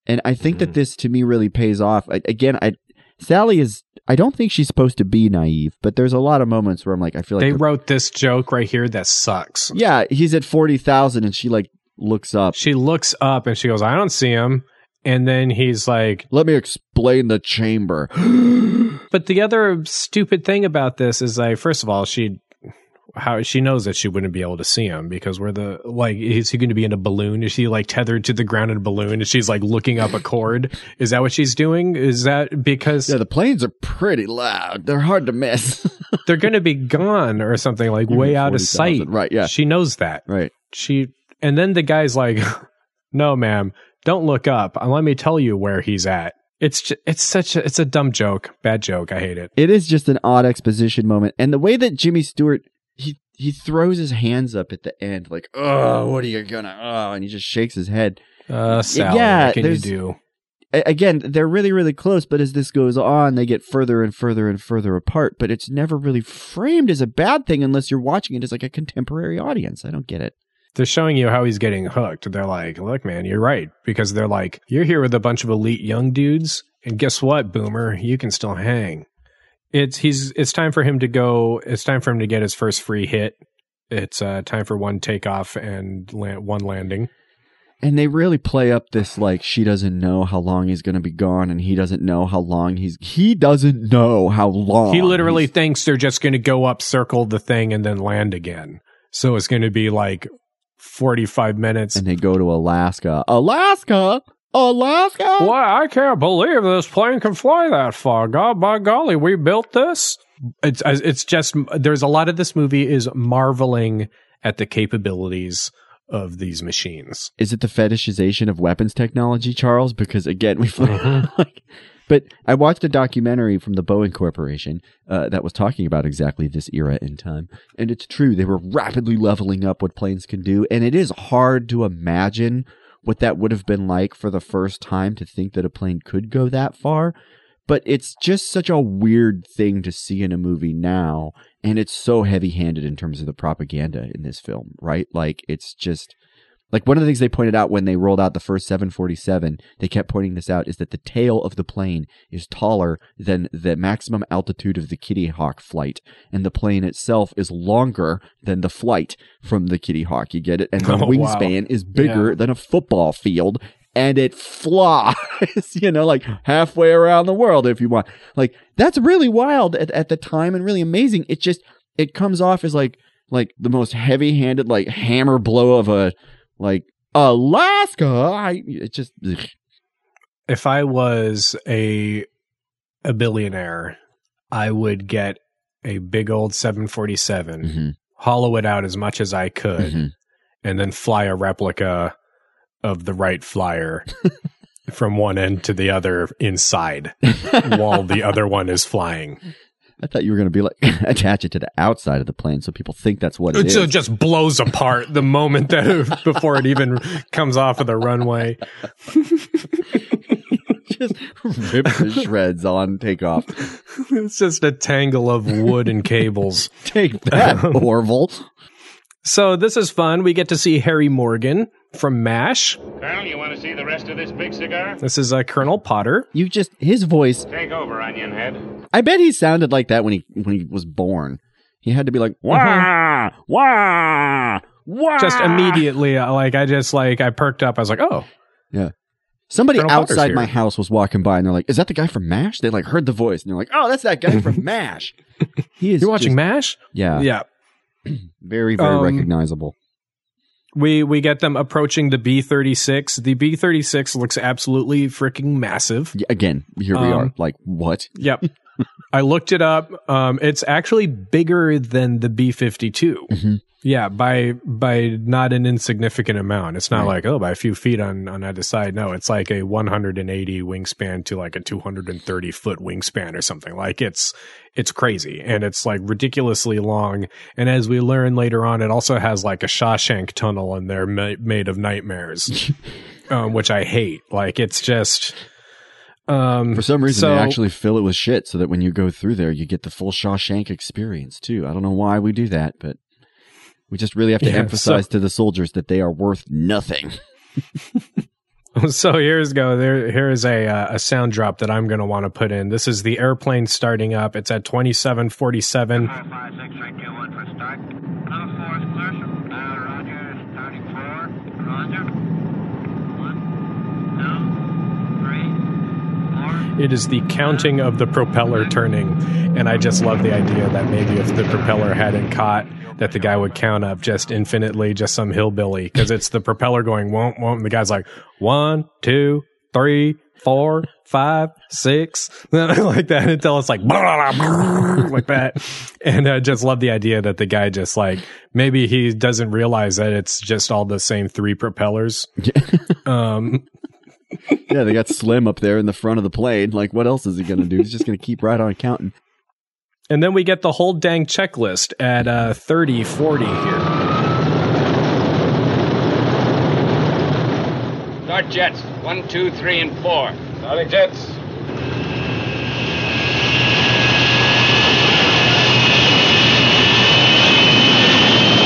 And I think Mhm. that this to me really pays off. I, again, I Sally is I don't think she's supposed to be naive, but there's a lot of moments where I'm like I feel like They wrote this joke right here that sucks. yeah, he's at 40,000 and she like looks up She looks up and she goes, I don't see him. And then he's like, Let me explain the chamber. *gasps* but the other stupid thing about this is like, first of all, she, how she knows that she wouldn't be able to see him because we're the, like, is he going to be in a balloon? Is she like tethered to the ground in a balloon and she's like looking up a cord? Is that what she's doing? Is that because yeah, the planes are pretty loud. They're hard to miss. *laughs* they're going to be gone or something like way out of 40,000. sight? Right, yeah. She knows that. right. she and then the guy's like *laughs* no ma'am don't look up and let me tell you where he's at it's ju- it's such a it's a dumb joke bad joke i hate it It is just an odd exposition moment. And the way that Jimmy Stewart he he throws his hands up at the end, like, "Oh, what are you gonna?" Oh, and he just shakes his head. Uh, Sally, Yeah, what can you do? Again, they're really, really close, but as this goes on, they get further and further and further apart. But it's never really framed as a bad thing unless you're watching it as like a contemporary audience. I don't get it. They're showing you how he's getting hooked. They're like, look, man, you're right. Because they're like, you're here with a bunch of elite young dudes. And guess what, boomer? You can still hang. It's he's it's time for him to go. It's time for him to get his first free hit. It's uh, time for one takeoff and land, one landing. And they really play up this like she doesn't know how long he's going to be gone, and he doesn't know how long he's he doesn't know how long he literally he's- thinks they're just going to go up, circle the thing, and then land again. So it's going to be like 45 minutes. and they go to Alaska, Alaska, Alaska. Why, I can't believe this plane can fly that far. God, by golly, we built this. It's it's just there's a lot of this movie is marveling at the capabilities of these machines. Is it the fetishization of weapons technology, Charles? Because again, we *laughs* like. But I watched a documentary from the Boeing Corporation uh, that was talking about exactly this era in time, and it's true they were rapidly leveling up what planes can do, and it is hard to imagine what that would have been like for the first time to think that a plane could go that far. But it's just such a weird thing to see in a movie now, and it's so heavy-handed in terms of the propaganda in this film, right? Like it's just like one of the things they pointed out when they rolled out the first 747, they kept pointing this out, is that the tail of the plane is taller than the maximum altitude of the Kitty Hawk flight, and the plane itself is longer than the flight from the Kitty Hawk. You get it? And the *laughs* Oh, wow. wingspan is bigger Yeah. than a football field, and it flies, *laughs* you know, like halfway around the world if you want. Like that's really wild at, at the time and really amazing. It just it comes off as like like the most heavy-handed like hammer blow of a like Alaska. I it just ugh. If I was a a billionaire, I would get a big old 747, Mhm, hollow it out as much as I could, mhm. and then fly a replica of the Wright Flyer *laughs* from one end to the other inside *laughs* while the other one is flying. I thought you were gonna be like *laughs* attach it to the outside of the plane so people think that's what it is. So it just blows apart the moment that *laughs* before it even comes off of the runway. *laughs* just rip the shreds on takeoff. It's just a tangle of wood and cables. Take that, um, Orville. So this is fun. We get to see Harry Morgan from MASH. Colonel, you want to see the rest of this big cigar? This is uh, Colonel Potter. You just his voice. Take over, Onion Head. I bet he sounded like that when he when he was born. He had to be like wah Uh-huh. wah wah. Just immediately, uh, like I just like I perked up. I was like, oh, yeah. Somebody Colonel outside my house was walking by and they're like, "Is that the guy from Mash?" They like heard the voice and they're like, "Oh, that's that guy from *laughs* Mash." He is. you're watching just- MASH? Yeah, Yeah. *clears throat* very very Um, recognizable. We we get them approaching the B thirty six. The B thirty six looks absolutely freaking massive. Again, here we um, are. Like what? Yep. *laughs* I looked it up. Um, it's actually bigger than the B fifty two. Mhm. Yeah, by by not an insignificant amount. It's not Right. like oh, by a few feet on on either side. No, it's like a one hundred and eighty wingspan to like a two hundred and thirty foot wingspan or something. Like it's it's crazy and it's like ridiculously long. And as we learn later on, it also has like a Shawshank tunnel in there ma- made of nightmares, *laughs* um, which I hate. Like it's just. Um, For some reason, so- they actually fill it with shit so that when you go through there, you get the full Shawshank experience too. I don't know why we do that, but we just really have to Yeah, emphasize to the soldiers that they are worth nothing. *laughs* So here's go. There, here's a uh, a sound drop that I'm going to want to put in. This is the airplane starting up. It's at 2747. Five, five, six, three, two, one for start. Number four is clear, sir. Uh, roger, starting four. Roger. One, two, three, four. It is the counting of the propeller turning, and I just love the idea that maybe if the propeller hadn't caught, that the guy would count up just infinitely, just some hillbilly, because it's the propeller going won't won't, and the guy's like one, two, three, four, five, six, *laughs* like that until it's like *laughs* like that. And I just love the idea that the guy just like maybe he doesn't realize that it's just all the same three propellers. Um, *laughs* yeah, they got Slim up there in the front of the plane. Like, what else is he going to do? He's just going to keep right on counting. And then we get the whole dang checklist at uh, 30, 40 here. Start jets. One, two, three, and four. Starting jets.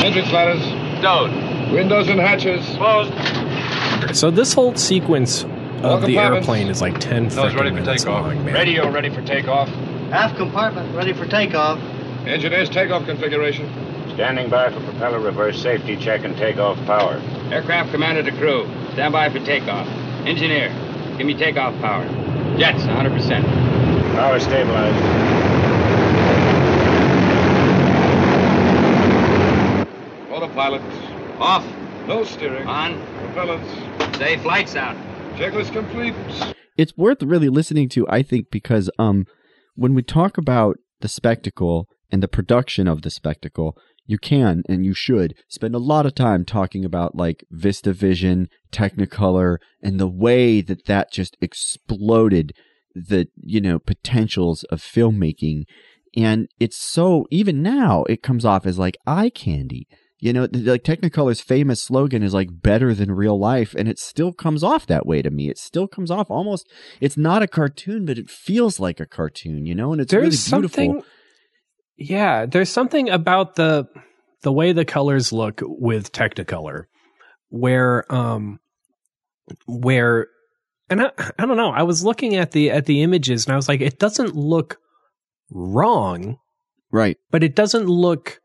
Engine ladders. Stowed. Windows and hatches. Closed. So this whole sequence of Welcome, the airplane is like 10 Nose freaking ready for takeoff. long, man. Radio ready for takeoff. Aft compartment ready for takeoff. Engineers takeoff configuration. Standing by for propeller reverse safety check and takeoff power. Aircraft commander to crew. Stand by for takeoff. Engineer, give me takeoff power. Jets, 100%. Power stabilized. Autopilot. Off. No steering. On. Propellants. Say flights out. Checklist complete. it's worth really listening to i think because um when we talk about the spectacle and the production of the spectacle you can and you should spend a lot of time talking about like VistaVision technicolor and the way that that just exploded the you know potentials of filmmaking. And it's so even now it comes off as like eye candy you know, like Technicolor's famous slogan is like better than real life, and it still comes off that way to me. It still comes off almost. It's not a cartoon, but it feels like a cartoon, you know, and it's there's really beautiful. yeah there's something about the the way the colors look with technicolor where um where and I, I don't know i was looking at the at the images and i was like it doesn't look wrong Right, but it doesn't look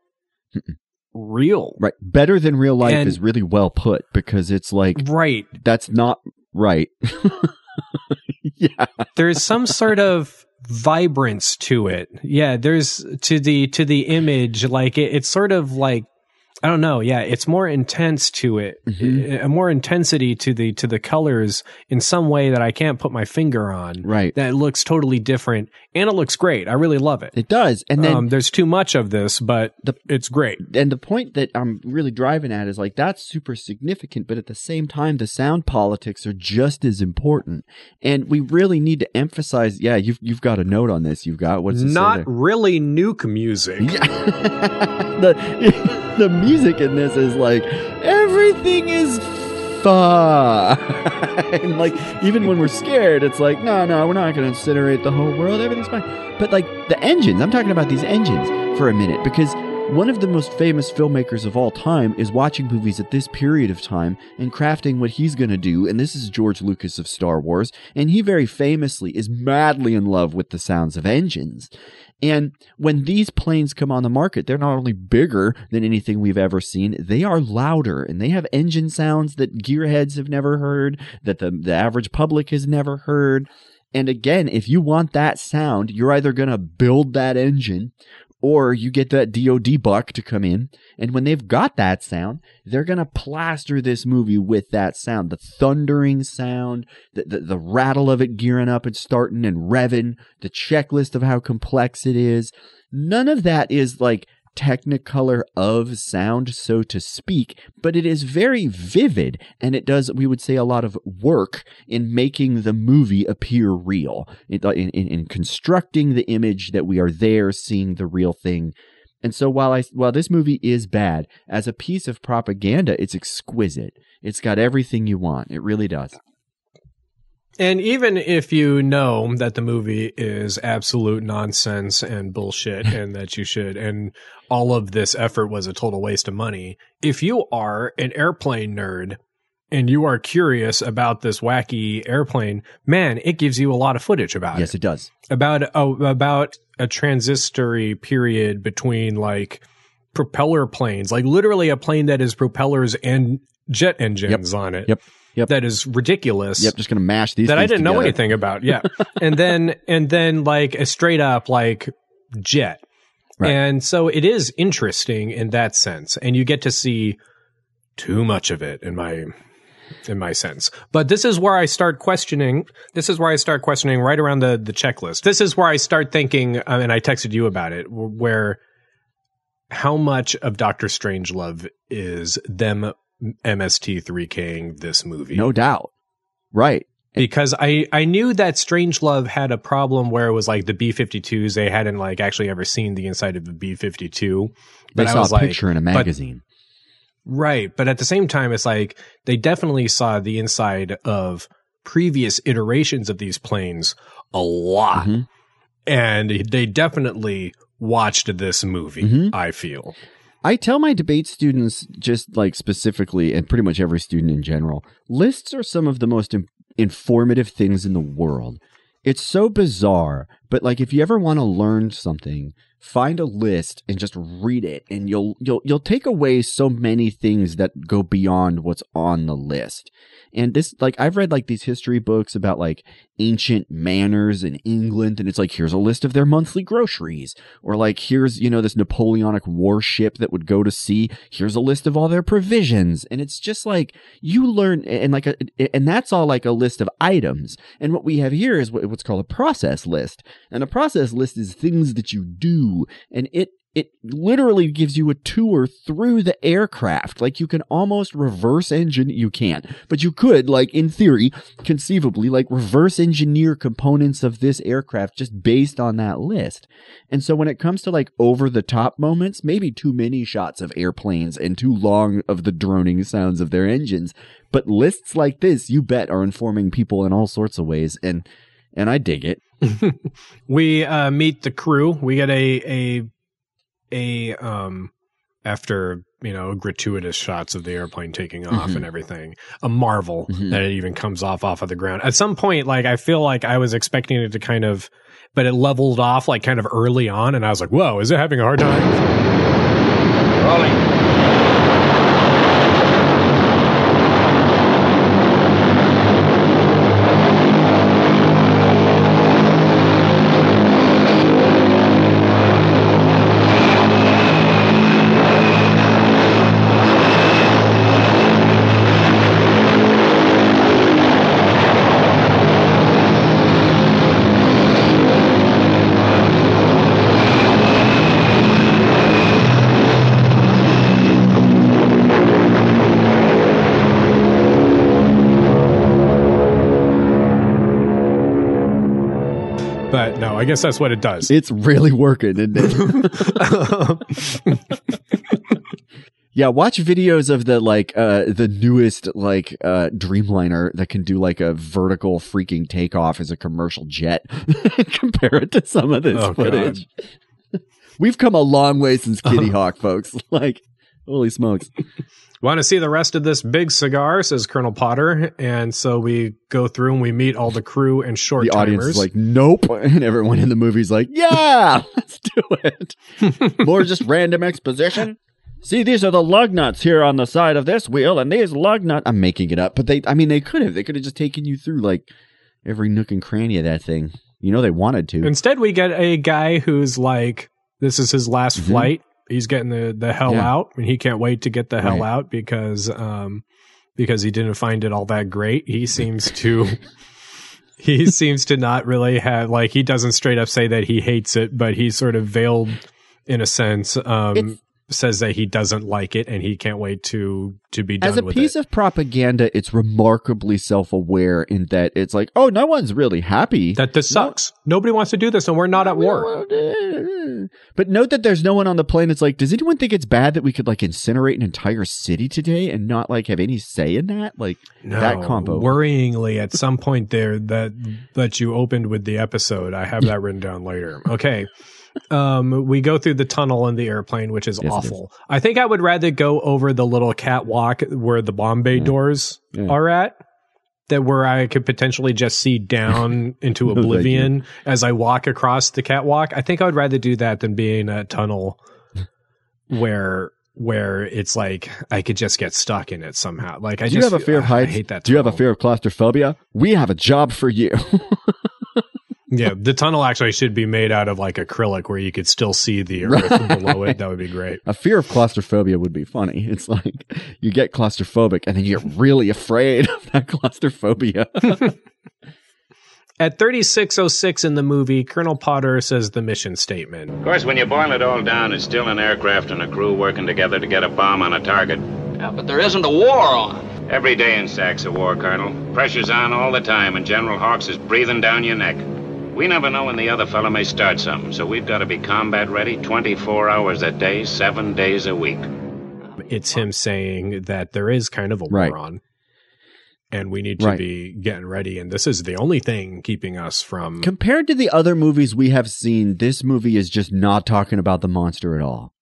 real right. Better than real life And- is really well put because it's like right that's not right. *laughs* yeah, there's some sort of vibrance to it yeah there's to the to the image like it, it's sort of like i don't know yeah it's more intense to it Mhm. a more intensity to the to the colors in some way that i can't put my finger on right. that looks totally different and it looks great i really love it It does, and then um, there's too much of this but The- it's great and the point that I'm really driving at is like that's super significant, but at the same time, the sound politics are just as important, and we really need to emphasize. Yeah, you've you've got a note on this. You've got what's not really nuke music Yeah. *laughs* the *laughs* the music in this is like everything is fine. *laughs* like even when we're scared, it's like no, no, we're not going to incinerate the whole world. Everything's fine. But like the engines, I'm talking about these engines for a minute because one of the most famous filmmakers of all time is watching movies at this period of time and crafting what he's going to do. And this is George Lucas of Star Wars. And he very famously is madly in love with the sounds of engines. And when these planes come on the market, they're not only bigger than anything we've ever seen, they are louder and they have engine sounds that gearheads have never heard, that the, the average public has never heard. And again, if you want that sound, you're either going to build that engine or you get that DOD buck to come in. And when they've got that sound, they're to plaster this movie with that sound the thundering sound, the, the, the rattle of it gearing up and starting and revving, the checklist of how complex it is. None of that is like technicolor of sound, so to speak, but it is very vivid and it does, we would say, a lot of work in making the movie appear real, in, in, in constructing the image that we are there seeing the real thing. And so while I while this movie is bad as a piece of propaganda, it's exquisite. It's got everything you want. It really does. And even if you know that the movie is absolute nonsense and bullshit *laughs* and that you should, and all of this effort was a total waste of money, if you are an airplane nerd and you are curious about this wacky airplane, man, it gives you a lot of footage about Yes, it. it does. About, oh, about a transitory period between like propeller planes, like literally a plane that is propellers and jet engines on it. Yep. Yep. That is ridiculous Yep, just gonna mash these. that I didn't know anything about. Yeah, *laughs* and then and then like a straight up like jet, Right. and so it is interesting in that sense, and you get to see too much of it in my in my sense. But this is where I start questioning. This is where I start questioning right around the the checklist. This is where I start thinking, uh, and I texted you about it, where how much of Doctor Strangelove is them MST3King this movie? No doubt. Right. because I I knew that Strangelove had a problem where it was like the B 52s they hadn't like actually ever seen the inside of a B 52. They But saw a like, picture in a but- magazine. Right. But at the same time, it's like they definitely saw the inside of previous iterations of these planes a lot. Mhm. And they definitely watched this movie, Mhm. I feel. I tell my debate students, just like specifically, and pretty much every student in general, lists are some of the most in- informative things in the world. It's so bizarre, but like if you ever want to learn something, find a list and just read it, and you'll you'll you'll take away so many things that go beyond what's on the list. And this, like, I've read like these history books about like ancient manners in England, and it's like here's a list of their monthly groceries, or like here's you know this Napoleonic warship that would go to sea. Here's a list of all their provisions, and it's just like you learn, and like a, and that's all like a list of items. And what we have here is what, what's called a process list, and a process list is things that you do, and it it literally gives you a tour through the aircraft. Like you can almost reverse engine. You can't, but you could, like in theory, conceivably, like reverse engineer components of this aircraft just based on that list. And so when it comes to like over the top moments, maybe too many shots of airplanes and too long of the droning sounds of their engines. But lists like this, you bet, are informing people in all sorts of ways. And and I dig it. *laughs* We uh, meet the crew. We get a a a um after you know gratuitous shots of the airplane taking off Mhm. and everything. A marvel Mhm. that it even comes off off of the ground. At some point, like I feel like I was expecting it to kind of, but it leveled off like kind of early on, and I was like, "Whoa, is it having a hard time?" Rolling. Guess that's what it does. It's really working, isn't it? *laughs* Yeah, watch videos of the like uh the newest like uh Dreamliner that can do like a vertical freaking takeoff as a commercial jet. *laughs* Compare it to some of this Oh, God. footage. We've come a long way since Kitty *laughs* Hawk, folks. Like, holy smokes. Want to see the rest of this big cigar? Says Colonel Potter, and so we go through and we meet all the crew and short The audience is like, nope. *laughs* And everyone in the movie's like, yeah, *laughs* let's do it. *laughs* More just random exposition. See, these are the lug nuts here on the side of this wheel, and these lug nuts. I'm making it up, but they, I mean, they could have. They could have just taken you through like every nook and cranny of that thing. You know, they wanted to. Instead, we get a guy who's like, this is his last Mhm. flight. He's getting the, the hell Yeah. out, and he can't wait to get the hell Right. out because um because he didn't find it all that great. He seems to *laughs* he seems to not really have like he doesn't straight up say that he hates it, but he's sort of veiled in a sense. Um, It's- says that he doesn't like it and he can't wait to to be done As a with piece it. of propaganda, it's remarkably self-aware in that it's like, oh, no one's really happy. that this sucks. Nobody wants to do this, and we're not at war. But note that there's no one on the plane. It's like, does anyone think it's bad that we could like incinerate an entire city today and not like have any say in that? Like that combo. Worryingly, at some point there that that you opened with the episode, I have that written down later. Okay. *laughs* Um, we go through the tunnel in the airplane, which is Yes, awful. I think I would rather go over the little catwalk where the bomb bay doors Yeah. are at. That where I could potentially just see down *laughs* into oblivion as I walk across the catwalk. I think I would rather do that than being a tunnel *laughs* where where it's like I could just get stuck in it somehow. Like I Do you just have a fear of I hate that. Do you have a fear of claustrophobia? We have a job for you. *laughs* Yeah, the tunnel actually should be made out of like acrylic where you could still see the *laughs* earth below it. That would be great. a fear of claustrophobia would be funny. It's like you get claustrophobic and then you're really afraid of that claustrophobia. *laughs* At 3606 in the movie, Colonel Potter says the mission statement. Of course, when you boil it all down, it's still an aircraft and a crew working together to get a bomb on a target. Yeah, but there isn't a war on. Every day in SAC's a war, Colonel. Pressure's on all the time, and General Hawkes is breathing down your neck. We never know when the other fellow may start something, so we've got to be combat ready 24 hours a day, seven days a week. It's him saying that there is kind of a Right. war on. And we need to Right. be getting ready. And this is the only thing keeping us from. Compared to the other movies we have seen, this movie is just not talking about the monster at all.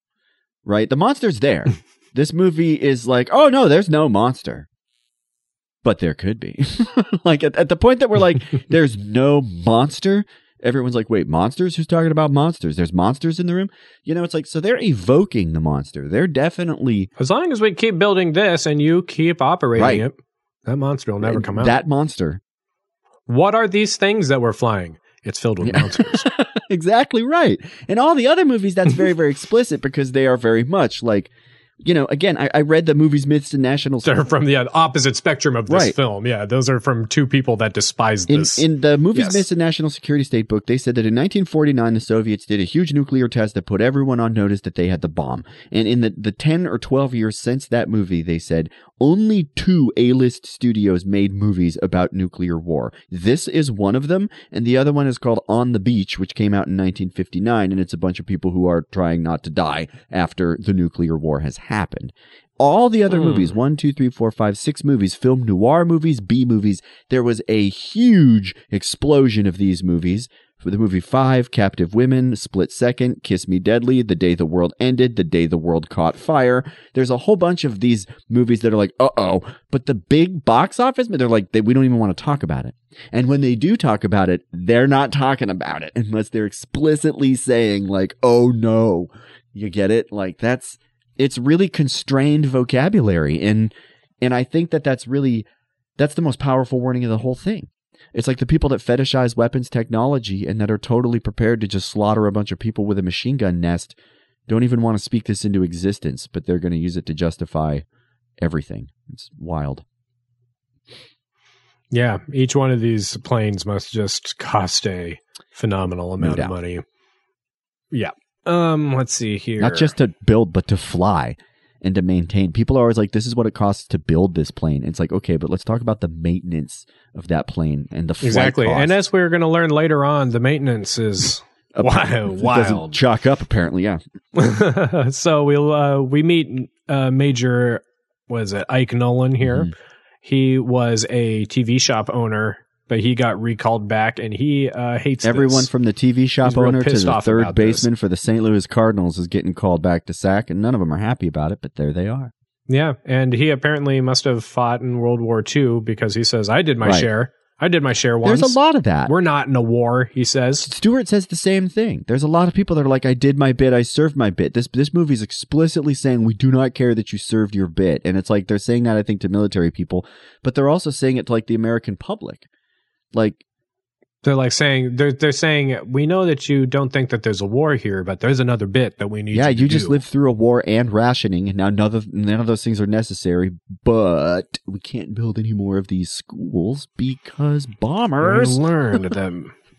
Right? The monster's there. *laughs* this movie is like, oh no, there's no monster. But there could be. *laughs* like at, at the point that we're like, *laughs* there's no monster, everyone's like, wait, monsters? Who's talking about monsters? There's monsters in the room? You know, it's like, so they're evoking the monster. They're definitely as long as we keep building this and you keep operating Right. it, that monster will never come out. that monster. what are these things that we're flying? It's filled with monsters. *laughs* exactly right. In all the other movies, that's very, very explicit because they are very much like, you know, again, I, I read the movies Myths and National They're from the opposite spectrum of this Right. film. Yeah, those are from two people that despise In, this. in the movies Yes. Myths and National Security State book, they said that in 1949, the Soviets did a huge nuclear test that put everyone on notice that they had the bomb. And in the, the 10 or 12 years since that movie, they said only two A-list studios made movies about nuclear war. This is one of them, and the other one is called On the Beach, which came out in 1959, and it's a bunch of people who are trying not to die after the nuclear war has happened. All the other Hmm. movies, one, two, three, four, five, six movies, film noir movies, B movies, there was a huge explosion of these movies. The movie Five, Captive Women, Split Second, Kiss Me Deadly, The Day the World Ended, The Day the World Caught Fire. There's a whole bunch of these movies that are like, uh oh. But the big box office, they're like, they, we don't even want to talk about it. And when they do talk about it, they're not talking about it *laughs* unless they're explicitly saying, like, oh no. You get it? Like, that's, it's really constrained vocabulary. And, and I think that that's really, that's the most powerful warning of the whole thing. It's like the people that fetishize weapons technology and that are totally prepared to just slaughter a bunch of people with a machine gun nest don't even want to speak this into existence, but they're going to use it to justify everything. It's wild. yeah, each one of these planes must just cost a phenomenal amount of money. Yeah. Um, let's see here. Not just to build, but to fly and to maintain. People are always like, this is what it costs to build this plane. It's like, okay, but let's talk about the maintenance of that plane and the flight exactly. cost. And as we're going to learn later on, the maintenance is *laughs* wild. Wild. chalk up, apparently. Yeah. *laughs* so we'll uh, we meet uh, Major was it Ike Nolan here. Mhm. He was a TV shop owner, but he got recalled back, and he uh, hates Everyone this. from the TV shop He's owner to the third about this. baseman for the St. Louis Cardinals is getting called back to SAC, and none of them are happy about it, but there they are. yeah, and he apparently must have fought in World War II because he says I did my Right. share. I did my share once. There's a lot of that. We're not in a war, he says. Stewart says the same thing. There's a lot of people that are like, I did my bit, I served my bit. This this movie's explicitly saying we do not care that you served your bit. And it's like they're saying that I think to military people, but they're also saying it to like the American public. Like They're like saying they're they're saying we know that you don't think that there's a war here, but there's another bit that we need. yeah, you, you just lived through a war and rationing, and now none of none of those things are necessary. But we can't build any more of these schools because bombers. We learned *laughs* that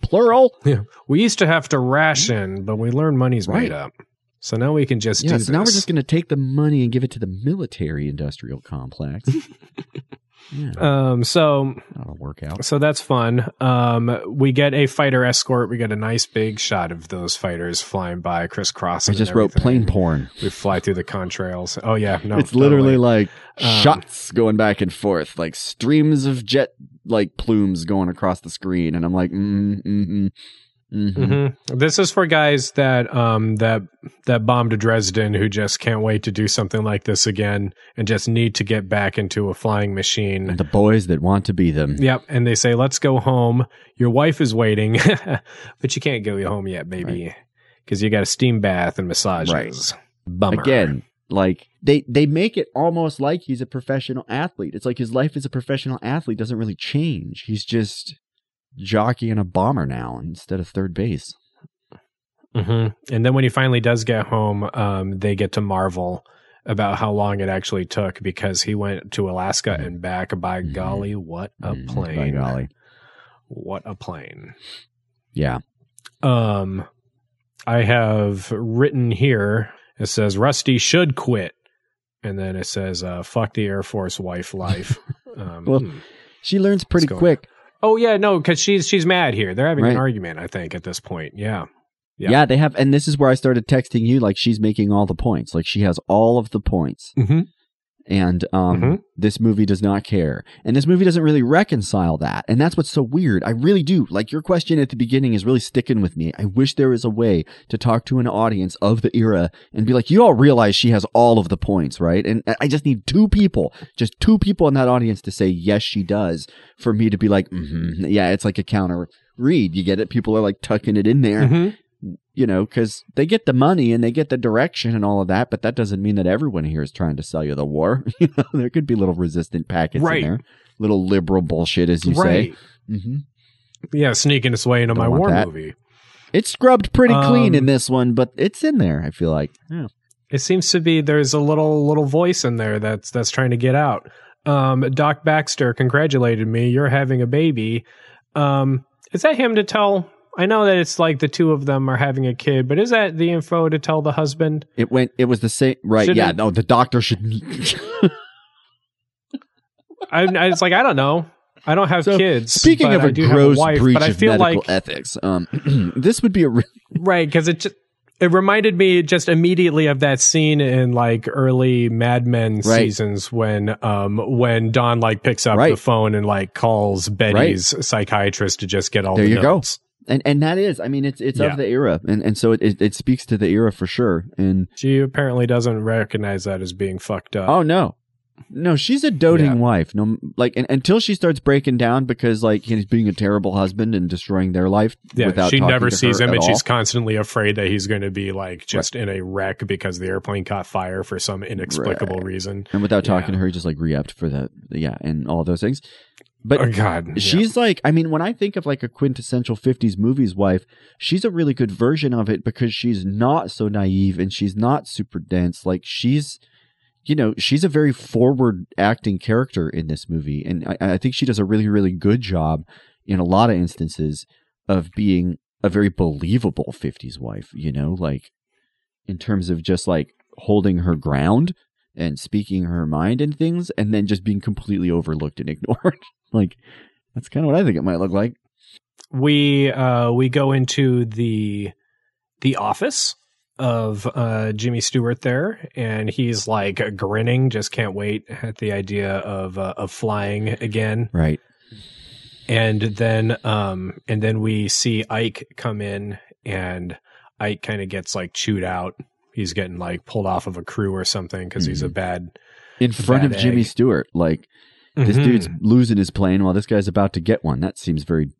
plural. Yeah. We used to have to ration, but we learned money's Right. made up. So now we can just Yeah, do so now we're just going to take the money and give it to the military industrial complex. *laughs* yeah, um so that'll work out. so that's fun. Um we get a fighter escort. We get a nice big shot of those fighters flying by crisscrossing. I just wrote plane porn. We fly through the contrails. Oh yeah, no. it's literally totally. like Um, shots going back and forth, like streams of jet like plumes going across the screen, and I'm like, mm, mm, mm, mm, Mhm. This is for guys that um that that bombed Dresden who just can't wait to do something like this again and just need to get back into a flying machine. the boys that want to be them. Yep, and they say, "Let's go home. Your wife is waiting, *laughs* but you can't go home yet, baby, because you got a steam bath and massages." Bummer. Again, like they they make it almost like he's a professional athlete. It's like his life as a professional athlete doesn't really change. He's just jockeying a bomber now instead of third base. hmm And then when he finally does get home, um, they get to marvel about how long it actually took because he went to Alaska and back. By Mhm. golly, what a Mm, plane! By golly, What a plane! yeah. Um, I have written here. It says Rusty should quit and then it says uh, "fuck the Air Force wife life." *laughs* Um, Well, hmm. She learns pretty quick. Oh yeah, no, because she's she's mad here. They're having Right. an argument. I think at this point, yeah. Yeah. Yeah. they have, and this is where I started texting you like she's making all the points, like she has all of the points, Mm-hmm. And um, Mhm. this movie does not care, and this movie doesn't really reconcile that, and that's what's so weird. I really do like your question at the beginning is really sticking with me. I wish there was a way to talk to an audience of the era and be like, you all realize she has all of the points, right? And I just need two people, just two people in that audience to say yes, she does, for me to be like, mm-hmm. yeah, it's like a counter read. You get it? People are like tucking it in there Mm-hmm. You know, because they get the money and they get the direction and all of that, but that doesn't mean that everyone here is trying to sell you the war. *laughs* you know, there could be little resistant packets Right. in there, little liberal bullshit, as you Right. say. hmm Yeah, sneaking its way into Don't my war that. movie. It's scrubbed pretty clean Um, in this one, but it's in there. I feel like. Yeah. It seems to be there's a little little voice in there that's that's trying to get out. Um, Doc Baxter congratulated me. You're having a baby. Um, is that him to tell? I know that it's like the two of them are having a kid, but is that the info to tell the husband? It went. It was the same. Right? Should yeah. it- No, the doctor should. *laughs* I, I it's like I don't know. I don't have So, kids. Speaking of I a gross wife, breach but I of feel medical like ethics, um, *clears throat* this would be a. Right because it just, it reminded me just immediately of that scene in like early Mad Men Right. seasons when um when Don like picks up Right. the phone and like calls Betty's psychiatrist to just get all There the you go. Notes. and and that is. I mean, it's it's Yeah. of the era, and and so it, it it speaks to the era for sure. And She apparently doesn't recognize that as being fucked up. Oh no, no, she's a doting Yeah. wife. No, like and, until she starts breaking down because like he's being a terrible husband and destroying their life. yeah, without she talking never to sees her him, and all. she's constantly afraid that he's going to be like just in a wreck because the airplane caught fire for some inexplicable Right. reason. and without talking Yeah. to her, he just like re-upped for the yeah and all those things. But oh God, yeah. she's like, I mean, when I think of like a quintessential '50s movies wife, she's a really good version of it because she's not so naive and she's not super dense. Like she's. You know, she's a very forward acting character in this movie. And I, I think she does a really, really good job in a lot of instances of being a very believable 50s wife, you know, like in terms of just like holding her ground and speaking her mind and things and then just being completely overlooked and *laughs* ignored. Like that's kind of what I think it might look like. we uh we go into the the office of uh Jimmy Stewart there and he's like grinning just can't wait at the idea of uh, of flying again Right. and then um and then we see Ike come in and Ike kind of gets like chewed out he's getting like pulled off of a crew or something cuz he's a bad In front of Bad Jimmy. Stewart. Like this Mhm. dude's losing his plane while this guy's about to get one. That seems very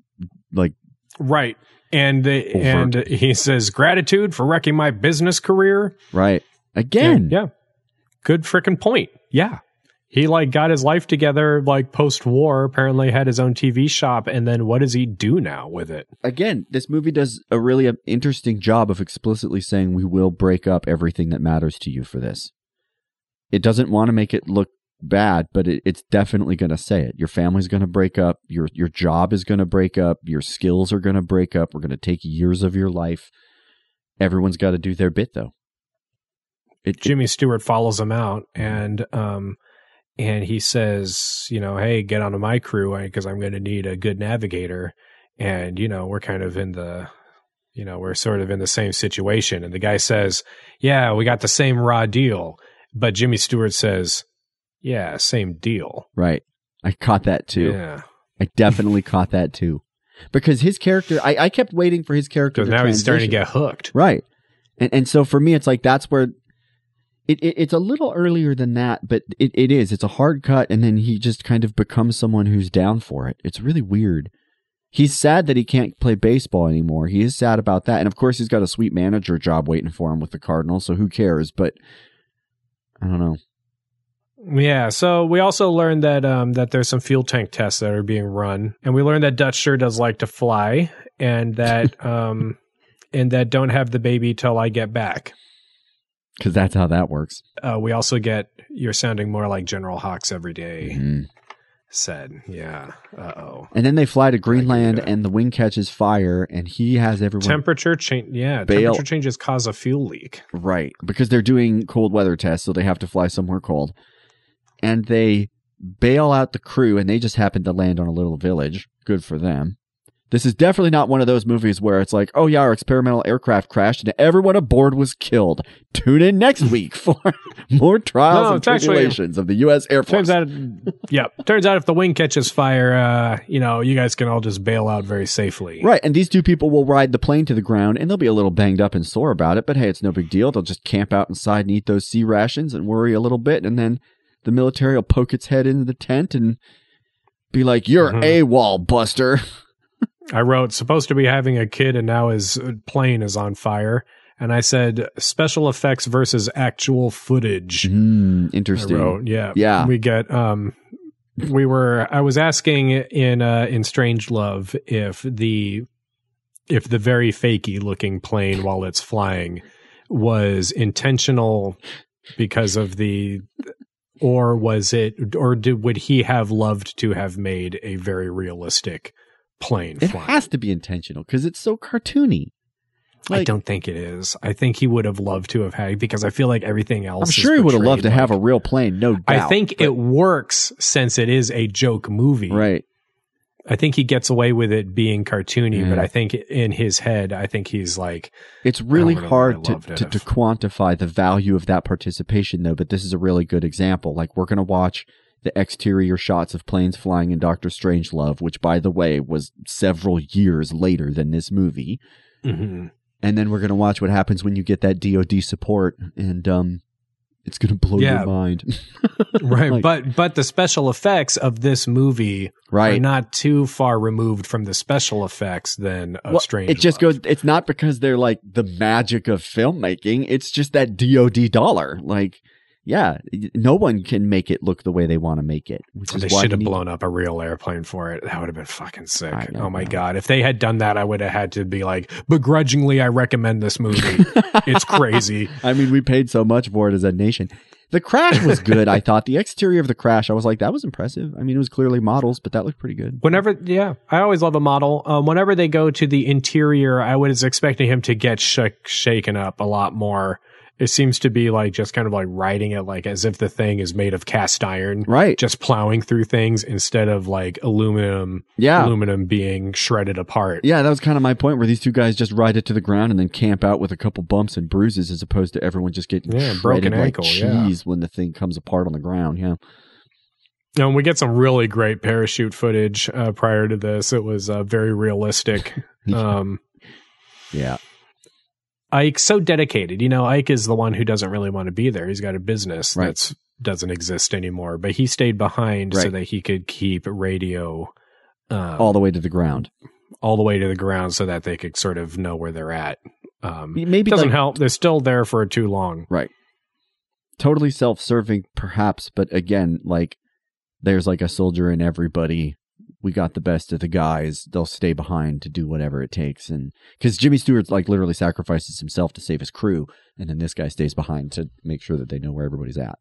like right and the, and he says gratitude for wrecking my business career right. Again. Yeah. yeah. Good freaking point. Yeah. He like got his life together like post war, apparently had his own TV shop, and then what does he do now with it? Again, this movie does a really interesting job of explicitly saying we will break up everything that matters to you for this. It doesn't want to make it look bad, but it, it's definitely going to say it. Your family's going to break up. Your your job is going to break up. Your skills are going to break up. We're going to take years of your life. Everyone's got to do their bit, though. It, Jimmy Stewart follows him out and um and he says, you know, hey, get onto my crew because I'm going to need a good navigator. And you know, we're kind of in the you know, we're sort of in the same situation. And the guy says, Yeah, we got the same raw deal. But Jimmy Stewart says, Yeah, same deal. right. I caught that too. Yeah. I definitely *laughs* caught that too. Because his character, I, I kept waiting for his character. Because now he's starting to get hooked. Right. And and so for me, it's like that's where it, it it's a little earlier than that, but it, it is. It's a hard cut, and then he just kind of becomes someone who's down for it. It's really weird. He's sad that he can't play baseball anymore. He is sad about that, and of course, he's got a sweet manager job waiting for him with the Cardinals. So who cares? But I don't know. Yeah, so we also learned that um, that there's some fuel tank tests that are being run, and we learned that Dutch sure does like to fly, and that *laughs* um, and that don't have the baby till I get back. Because that's how that works. Uh, we also get you're sounding more like General Hawkes every day. Mhm. Said, yeah. Uh oh. And then they fly to Greenland, and the wing catches fire, and he has everyone Temperature change. Yeah, Bail- temperature changes cause a fuel leak. right because they're doing cold weather tests, so they have to fly somewhere cold, and they bail out the crew, and they just happen to land on a little village. Good for them. This is definitely not one of those movies where it's like, oh yeah, our experimental aircraft crashed and everyone aboard was killed. Tune in next *laughs* week for more trials No, and actually- tribulations of the U.S. Air Force. Turns out, yeah. Turns out if the wing catches fire, uh, you know, you guys can all just bail out very safely. Right, and these two people will ride the plane to the ground, and they'll be a little banged up and sore about it, but hey, it's no big deal. They'll just camp out inside and eat those C rations and worry a little bit, and then the military will poke its head into the tent and be like, "You're Mhm. wall Buster." *laughs* I wrote supposed to be having a kid and now his plane is on fire. And I said special effects versus actual footage. I interesting. wrote, yeah, Yeah. We get um, we were. I was asking in uh in Strangelove if the if the very fakey looking plane while it's flying was intentional because of the or was it or did would he have loved to have made a very realistic plane It flying? has to be intentional because it's so cartoony. I don't think it is. I think he would have loved to have had because I feel like everything else. I'm sure he would have loved to have a real plane, no doubt. I think it works since it is a joke movie. right. I think he gets away with it being cartoony, but I think in his head, I think he's like, It's really hard to, to, to *laughs* quantify the value of that participation, though. But this is a really good example. Like, we're going to watch the exterior shots of planes flying in Doctor Strangelove, which, by the way, was several years later than this movie. mhm. And then we're going to watch what happens when you get that DoD support, and um, it's going to blow Yeah. your mind. *laughs* right. Like- but but the special effects of this movie right. are not too far removed from the special effects than of Well, Strange. it just Love. goes. It's not because they're like the magic of filmmaking. It's just that DoD dollar. Like, yeah, no one can make it look the way they want to make it. Which is They should have blown up a real airplane for it. That would have been fucking sick. Oh my god! If they had done that, I would have had to be like, begrudgingly, I recommend this movie. it's *laughs* crazy. I mean, we paid so much for it as a nation. The crash was good. I thought the exterior of the crash. I was like, that was impressive. I mean, it was clearly models, but that looked pretty good. Whenever, yeah, I always love a model. Um, whenever they go to the interior, I was expecting him to get sh- shaken up a lot more. It seems to be like just kind of like riding it like as if the thing is made of cast iron, Right. just plowing through things instead of like aluminum, Yeah. aluminum being shredded apart. Yeah, that was kind of my point where these two guys just ride it to the ground and then camp out with a couple bumps and bruises as opposed to everyone just getting Yeah, broken like ankle, yeah. cheese when the thing comes apart on the ground. Yeah. And we get some really great parachute footage uh, prior to this. It was uh, very realistic. *laughs* Um, Yeah. Ike's so dedicated. You know, Ike is the one who doesn't really want to be there. He's got a business Right. that's doesn't exist anymore, but he stayed behind so that he could keep radio um, All the way to the ground. all the way to the ground so that they could sort of know where they're at. Um, Maybe doesn't like- help. They're still there for too long. Right. Totally self serving, perhaps, but again, like there's like a soldier in everybody. We got the best of the guys. They'll stay behind to do whatever it takes. And because Jimmy Stewart like literally sacrifices himself to save his crew. And then this guy stays behind to make sure that they know where everybody's at.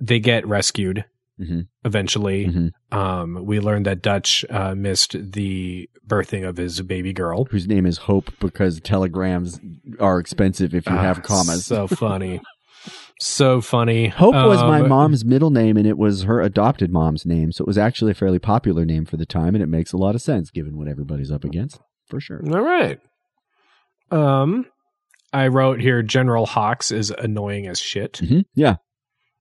They get rescued Mhm. eventually. Mhm. Um, we learned that Dutch uh, missed the birthing of his baby girl. Whose name is Hope because telegrams are expensive if you have Ah, commas. So funny. *laughs* so funny. Hope was my Um, mom's middle name and it was her adopted mom's name. So it was actually a fairly popular name for the time and it makes a lot of sense given what everybody's up against. For sure. All right. Um, I wrote here General Hawkes is annoying as shit. hmm Yeah.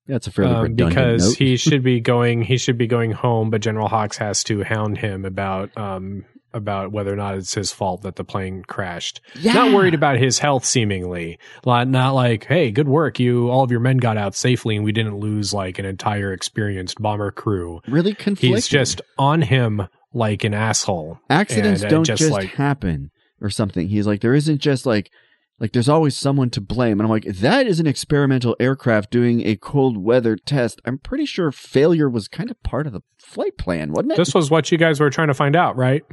Yeah, it's a fairly Um, because he *laughs* should be going he should be going home, but General Hawkes has to hound him about um about whether or not it's his fault that the plane crashed. yeah. Not worried about his health seemingly. Like not like, hey, good work. You all of your men got out safely and we didn't lose like an entire experienced bomber crew. Really conflicted. He's just on him like an asshole. accidents and, uh, don't just just, like- happen or something. He's like, there isn't just like like there's always someone to blame. And I'm like, that is an experimental aircraft doing a cold weather test. I'm pretty sure failure was kind of part of the flight plan, wasn't it? This was what you guys were trying to find out, right?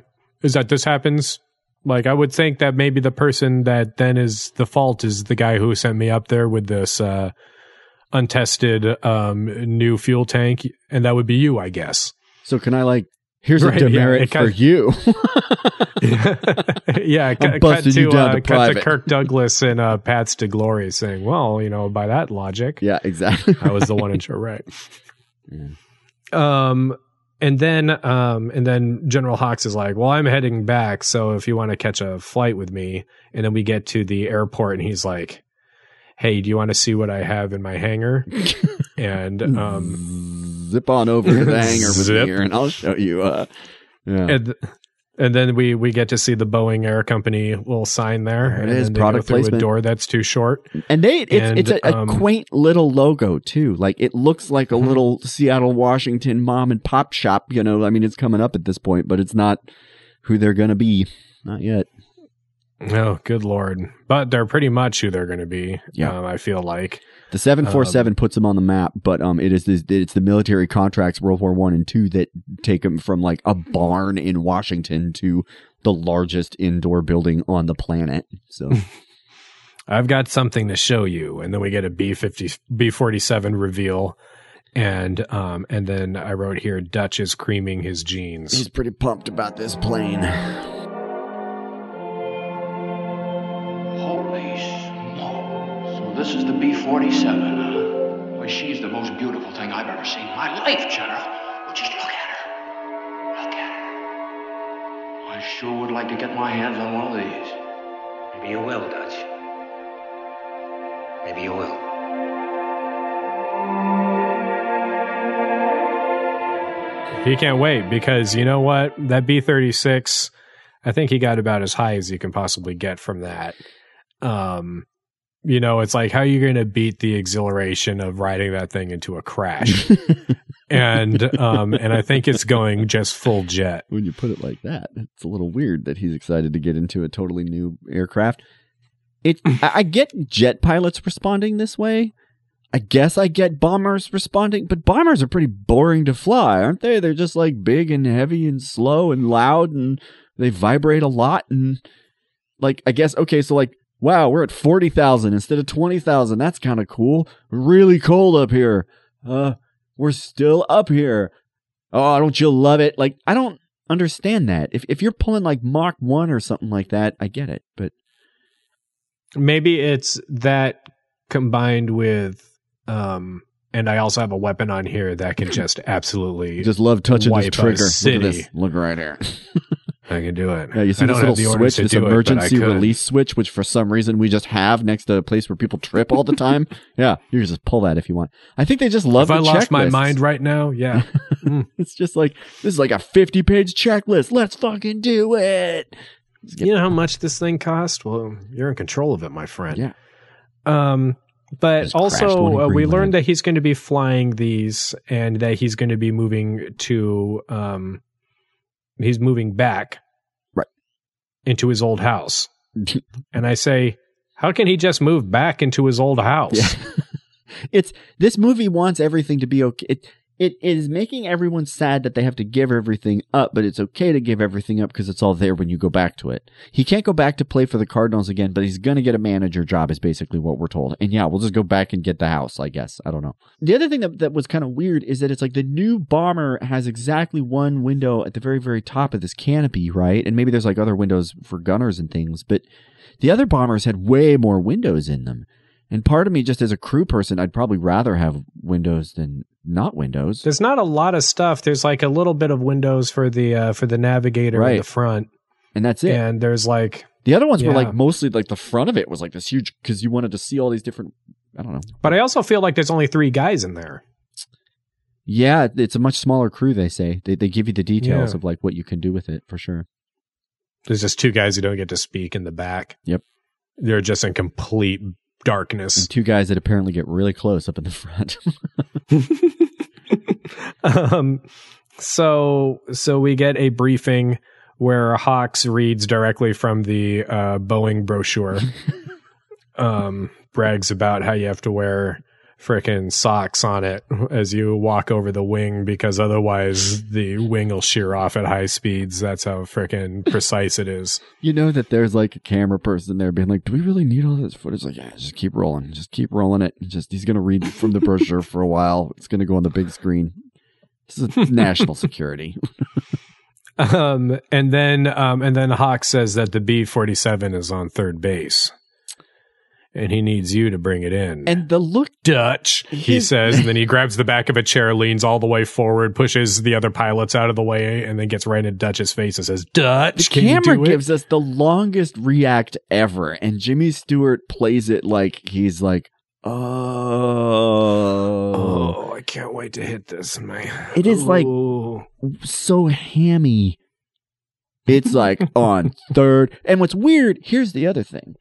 Is that this happens? Like, I would think that maybe the person that then is the fault is the guy who sent me up there with this uh, untested um, new fuel tank, and that would be you, I guess. So can I like? Here's Right, a yeah, demerit it for you. *laughs* *laughs* yeah, cut, cut to uh, to cut to. Kirk Douglas and uh, Paths of Glory saying, "Well, you know, by that logic, yeah, exactly. I was the one in charge, right?" *laughs* Yeah. Um, and then um, and then General Hawkes is like, "Well, I'm heading back, so if you want to catch a flight with me," and then we get to the airport, and he's like. Hey, do you want to see what I have in my hangar? *laughs* And um, Zip on over to the *laughs* hangar with Zip. me here, and I'll show you. Uh, yeah. and and then we we get to see the Boeing Air Company little sign there. There it and is, then they product go through placement. a door that's too short. And they, it's, And, it's a, a um, quaint little logo too. Like it looks like a little Seattle, Washington mom and pop shop. You know, I mean, it's coming up at this point, but it's not who they're gonna be. Not yet. Oh, good lord! But they're pretty much who they're going to be. Yeah. um, I feel like. The 747 Um, puts them on the map, but um, it is this, it's the military contracts World War One and two that take them from like a barn in Washington to the largest indoor building on the planet. So *laughs* I've got something to show you, and then we get a B fifty B forty seven reveal, and um, and then I wrote here Dutch is creaming his jeans. he's pretty pumped about this plane. This is the B-47, huh? Why, she's the most beautiful thing I've ever seen in my life, General. Well, just look at her. Look at her. I sure would like to get my hands on one of these. Maybe you will, Dutch. Maybe you will. He can't wait because you know what? That B thirty six, I think he got about as high as you can possibly get from that. Um, you know, it's like how are you going to beat the exhilaration of riding that thing into a crash? *laughs* and um, and I think it's going just full jet. when you put it like that, it's a little weird that he's excited to get into a totally new aircraft. It, I I get jet pilots responding this way. I guess I get bombers responding, but bombers are pretty boring to fly, aren't they? They're just like big and heavy and slow and loud and they vibrate a lot. And like, I guess, okay, so like, wow, we're at 40,000 instead of 20,000. That's kind of cool. Really cold up here. Uh, we're still up here. Oh, don't you love it? Like, I don't understand that. If if you're pulling like Mach 1 or something like that, I get it. But Maybe it's that combined with um, and I also have a weapon on here that can *laughs* just absolutely just love touching this wipe a trigger. Look at this. Look right here. *laughs* I can do it. Yeah, you see I this little have the orders switch, this do it, emergency release switch, which for some reason we just have next to a place where people trip all the time. *laughs* yeah, you can just pull that if you want. I think they just love If I the lost my mind right now, yeah. *laughs* it's just like this is like a 50 page checklist. Let's fucking do it. you know how much this thing cost? Well, you're in control of it, my friend. Yeah. Um, but Just crashed one also, uh, we learned that he's going to be flying these, and that he's going to be moving to, um, he's moving back, Right. into his old house. *laughs* and I say, how can he just move back into his old house? Yeah. *laughs* it's this movie wants everything to be okay. It, it is making everyone sad that they have to give everything up, but it's okay to give everything up because it's all there when you go back to it. He can't go back to play for the Cardinals again, but he's going to get a manager job, is basically what we're told. And yeah, we'll just go back and get the house, I guess. I don't know. The other thing that, that was kind of weird is that it's like the new bomber has exactly one window at the very, very top of this canopy, right? And maybe there's like other windows for gunners and things, but the other bombers had way more windows in them. And part of me, just as a crew person, I'd probably rather have windows than not windows. There's not a lot of stuff. There's like a little bit of windows for the uh, for the navigator in the front, And that's it. and there's like, the other ones were like mostly like the front of it was like this huge because you wanted to see all these different. I don't know. but I also feel like there's only three guys in there. Yeah, it's a much smaller crew. They say they they give you the details Yeah. of like what you can do with it for sure. There's just two guys who don't get to speak in the back. Yep. They're just in complete darkness. And two guys that apparently get really close up in the front. *laughs* um, so so we get a briefing where Hawkes reads directly from the uh, Boeing brochure. *laughs* um, brags about how you have to wear frickin' socks on it as you walk over the wing because otherwise the wing will shear off at high speeds. That's how frickin' precise it is. you know that there's like a camera person there being like, "Do we really need all this footage?" Like, yeah, just keep rolling, just keep rolling it. Just he's gonna read from the brochure for a while. It's gonna go on the big screen. This is *laughs* national security. Um, and then um, and then Hawk says that the B forty seven is on third base, and he needs you to bring it in. And the look, Dutch, he says, and then he grabs the back of a chair, leans all the way forward, pushes the other pilots out of the way, and then gets right in Dutch's face and says, "Dutch, the can you camera do it?" gives us the longest react ever, and Jimmy Stewart plays it like he's like, oh, Oh, I can't wait to hit this in my. It is like- Ooh. so hammy. It's like *laughs* on third. And what's weird, here's the other thing.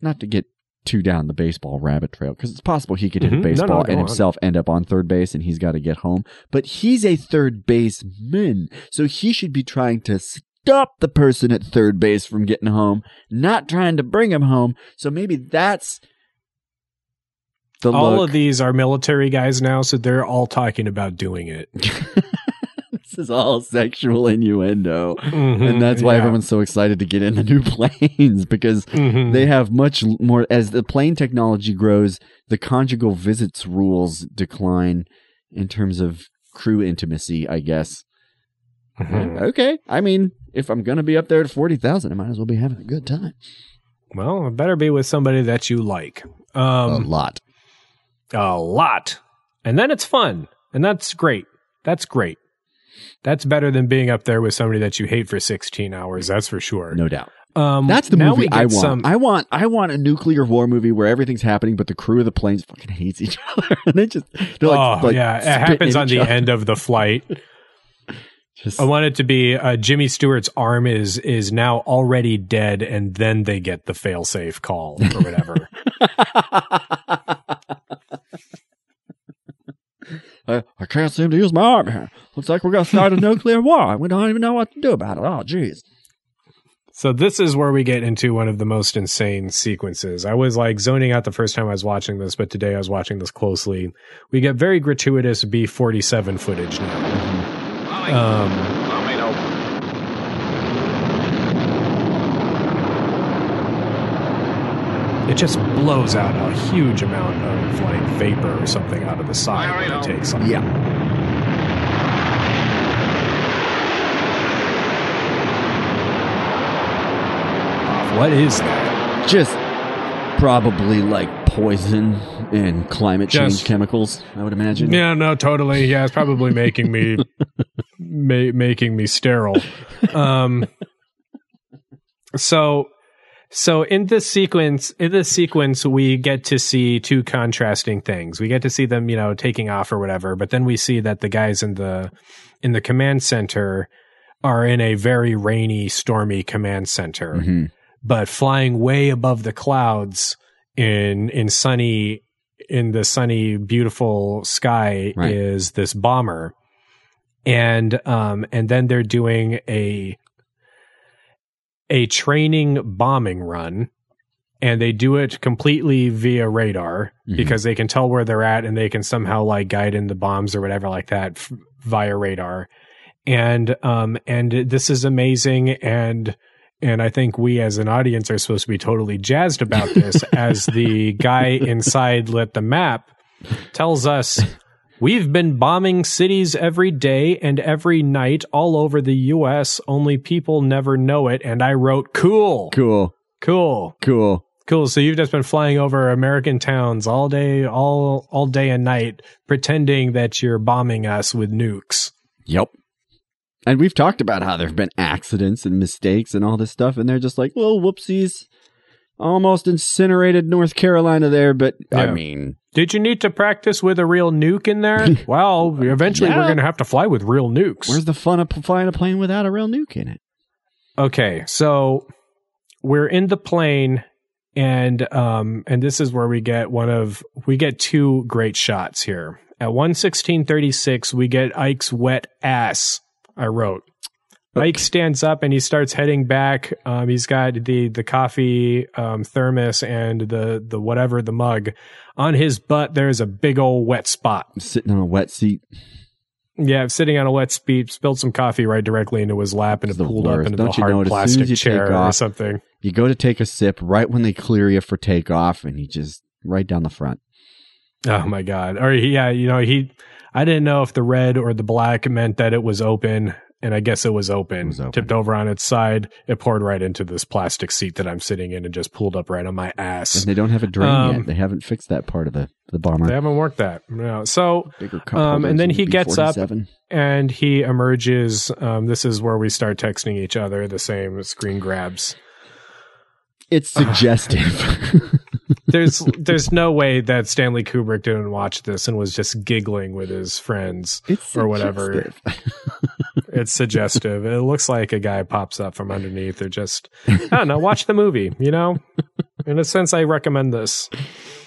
Not to get too down the baseball rabbit trail, because it's possible he could hit Mhm. a No, no, baseball go and on. himself end up on third base and he's got to get home. But he's a third baseman. So he should be trying to stop the person at third base from getting home, not trying to bring him home. So maybe that's all look. of these are military guys now, so they're all talking about doing it. *laughs* this is all sexual innuendo. Mhm, and that's why yeah. everyone's so excited to get in the new *laughs* planes because Mhm. they have much more as the plane technology grows the conjugal visits rules decline in terms of crew intimacy i guess Mhm. okay i mean if i'm gonna be up there at 40000 i might as well be having a good time Well, it better be with somebody that you like. Um, a lot a lot. And then it's fun. And that's great. That's great. That's better than being up there with somebody that you hate for 16 hours. That's for sure. no doubt Um, that's the movie i want some- i want i want a nuclear war movie where everything's happening but the crew of the planes fucking hates each *laughs* other and they just they're like, oh like yeah, it happens on the other. end of the flight. Just- *laughs* I want it to be uh, Jimmy Stewart's arm is is now already dead, and then they get the failsafe call or whatever. *laughs* I, I can't seem to use my arm here. Looks like we're going to start a nuclear war. and We don't even know what to do about it. Oh, jeez. so this is where we get into one of the most insane sequences. I was like zoning out the first time I was watching this, but today I was watching this closely. We get very gratuitous B forty seven footage now. Um, it just blows out a huge amount of like vapor or something out of the side when it takes off. Yeah. What is that? Just probably like poison and climate change Just- chemicals, I would imagine. Yeah, no, totally. Yeah, it's probably making me *laughs* ma- making me sterile. Um so so in this sequence in this sequence we get to see two contrasting things. We get to see them, you know, taking off or whatever, but then we see that the guys in the in the command center are in a very rainy, stormy command center. Mhm. but flying way above the clouds in in sunny in the sunny beautiful sky Right. is this bomber and um and then they're doing a a training bombing run and they do it completely via radar Mhm. because they can tell where they're at and they can somehow like guide in the bombs or whatever like that f- via radar and um and this is amazing and and I think we as an audience are supposed to be totally jazzed about this *laughs* as the guy inside lit the map tells us we've been bombing cities every day and every night all over the US only people never know it and I wrote cool Cool. cool Cool. cool so you've just been flying over American towns all day all all day and night pretending that you're bombing us with nukes Yep. And we've talked about how there have been accidents and mistakes and all this stuff, and they're just like, well, whoopsies. Almost incinerated North Carolina there, but I mean, Did you need to practice with a real nuke in there? *laughs* well, eventually we're going to have to fly with real nukes. where's the fun of flying a plane without a real nuke in it? okay, so we're in the plane and um and this is where we get one of we get two great shots here. At 11636 we get Ike's wet ass. I wrote. Ike stands up and he starts heading back. Um, he's got the the coffee um, thermos and the the whatever the mug on his butt. There's a big old wet spot. Sitting on a wet seat. Yeah, sitting on a wet seat. spilled some coffee right directly into his lap, and it It's the pulled up worst. into Don't the you hard know it? Plastic as you take chair or something. You go to take a sip right when they clear you for takeoff, and you just right down the front. Oh my god! Or yeah, you know he. I didn't know if the red or the black meant that it was open, and I guess it was open. was open. Tipped over on its side, it poured right into this plastic seat that I'm sitting in and just pulled up right on my ass. And they don't have a drain Um, yet. They haven't fixed that part of the the bomber. They haven't worked that. No. So, um, and then he gets up and he emerges. Um, this is where we start texting each other the same screen grabs. It's *sighs* suggestive. *laughs* There's there's *laughs* no way that Stanley Kubrick didn't watch this and was just giggling with his friends It's or whatever. *laughs* It's suggestive. It looks like a guy pops up from underneath or just I don't know, watch the movie, you know? In a sense I recommend this.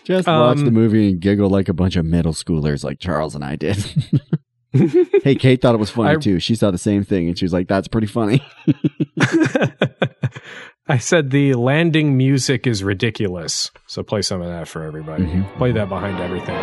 Just watch Um, the movie and giggle like a bunch of middle schoolers, like Charles and I did. *laughs* hey, Kate thought it was funny I- too. She saw the same thing, and she was like, "That's pretty funny." *laughs* I said the landing music is ridiculous. So play some of that for everybody. Mhm. Play that behind everything.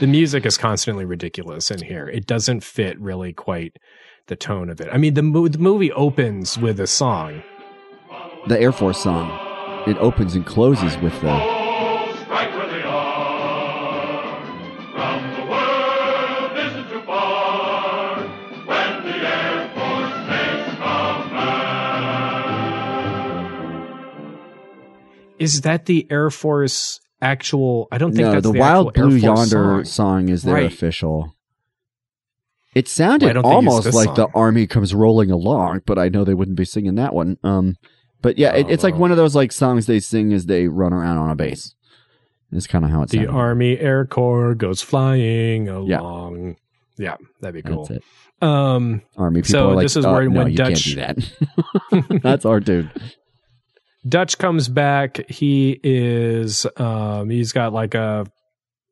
The music is constantly ridiculous in here. It doesn't fit really quite the tone of it. I mean, the, mo- the movie opens with a song. the Air Force song. It opens and closes with the. Strike where they are. From the world isn't too far. When the Air Force takes command. Is that the Air Force actual? I don't think No, that's the, the, Wild Blue Yonder song. song, is their Right. official. It sounded it's almost like the army comes rolling along, but I know they wouldn't be singing that one. Um, but yeah, it, it's like Oh. one of those like songs they sing as they run around on a base. It's kind of how it's. The sounds. Army Air Corps goes flying along. Yeah, that'd be cool. Um, Army people So like, this is "Uh, where no, when you Dutch- can't do that. *laughs* That's our dude. Dutch comes back. He is um he's got like a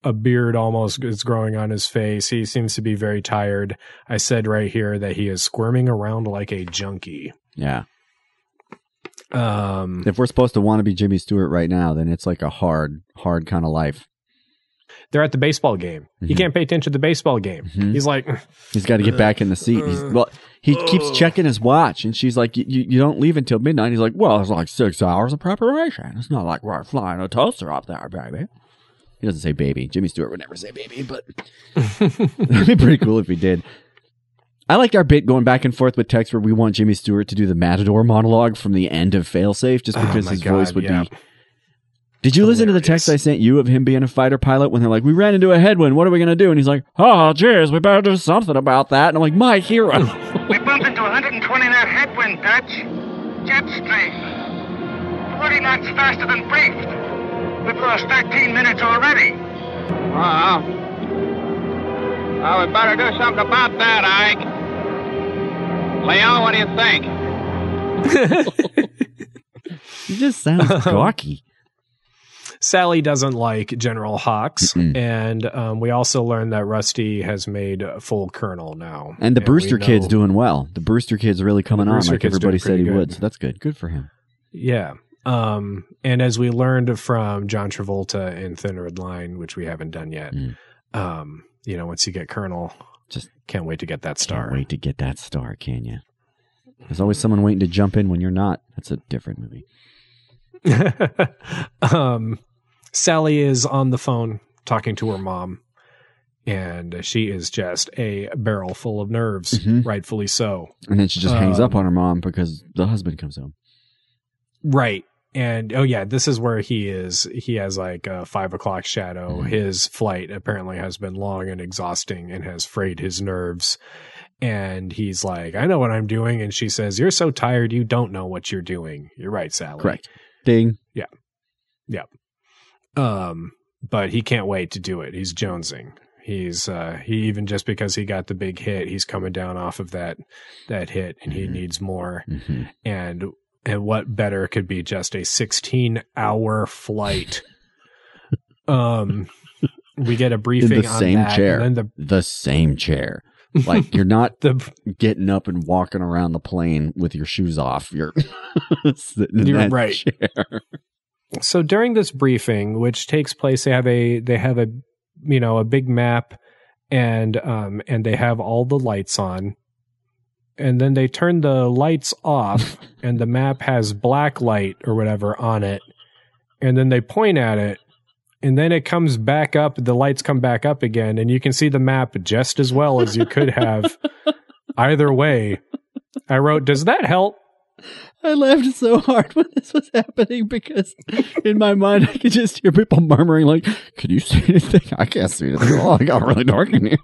a beard almost is growing on his face. He seems to be very tired. I said right here that he is squirming around like a junkie. Yeah. Um If we're supposed to want to be Jimmy Stewart right now, then it's like a hard, hard kind of life. They're at the baseball game. He Mhm. can't pay attention to the baseball game. Mhm. He's like *laughs* He's got to get back in the seat. He's, well, he keeps checking his watch, and she's like, "You you don't leave until midnight." He's like, "Well, it's like six hours of preparation. It's not like we're flying a toaster up there, baby." He doesn't say baby. Jimmy Stewart would never say baby, but *laughs* it'd be pretty cool if he did. I liked our bit going back and forth with text where we want Jimmy Stewart to do the Matador monologue from the end of Failsafe, just Oh because my his God, voice would yeah. be. Did you listen to the text I sent you of him being a fighter pilot when they're like, "We ran into a headwind. What are we gonna do?" And he's like, "Oh, cheers. We better do something about that." And I'm like, "My hero." *laughs* We bumped into 120 knot headwind, Dutch. Jet stream. 40 knots faster than briefed. We've lost 13 minutes already. Well, well, we better do something about that, Ike. Leon, what do you think? *laughs* he just sounds *laughs* gawky. Sally doesn't like General Hawkes, Mm-mm. and um, we also learned that Rusty has made a full colonel now. And the we Brewster kid's doing well. The Brewster kid's really coming on like everybody said he pretty would. So that's good. Good for him. Yeah. Um, and as we learned from John Travolta in Thin Red Line, which we haven't done yet, Mm. um, you know, once you get Colonel, Just can't wait to get that Can't star. wait to get that star, can you? There's always someone waiting to jump in when you're not. That's a different movie. *laughs* um, Sally is on the phone talking to her mom, and she is just a barrel full of nerves, Mhm. rightfully so. And then she just hangs up Um, on her mom because the husband comes home. Right. And oh yeah, this is where he is. He has like a five o'clock shadow. Mhm. His flight apparently has been long and exhausting and has frayed his nerves. And he's like, I know what I'm doing. And she says, You're so tired, you don't know what you're doing. You're right, Sally. Correct. Ding. Um, but he can't wait to do it. He's jonesing. He's uh he even just because he got the big hit, he's coming down off of that that hit and he Mhm. needs more. hmm and and what better could be just a 16 hour flight *laughs* um we get a In briefing the on same that, chair. then The same chair. Like you're not the *laughs* the getting up and walking around the plane with your shoes off. You're *laughs* sitting in You're that right. chair. So during this briefing, which takes place, they have a they have a you know a big map, and um and they have all the lights on, and then they turn the lights off, *laughs* and the map has black light or whatever on it, and then they point at it. And then it comes back up, the lights come back up again, and you can see the map just as well as you could have. *laughs* Either way, I wrote, Does that help? I laughed so hard when this was happening because in my mind I could just hear people murmuring like, "Can you see anything? I can't see anything. Oh, it got really dark in here."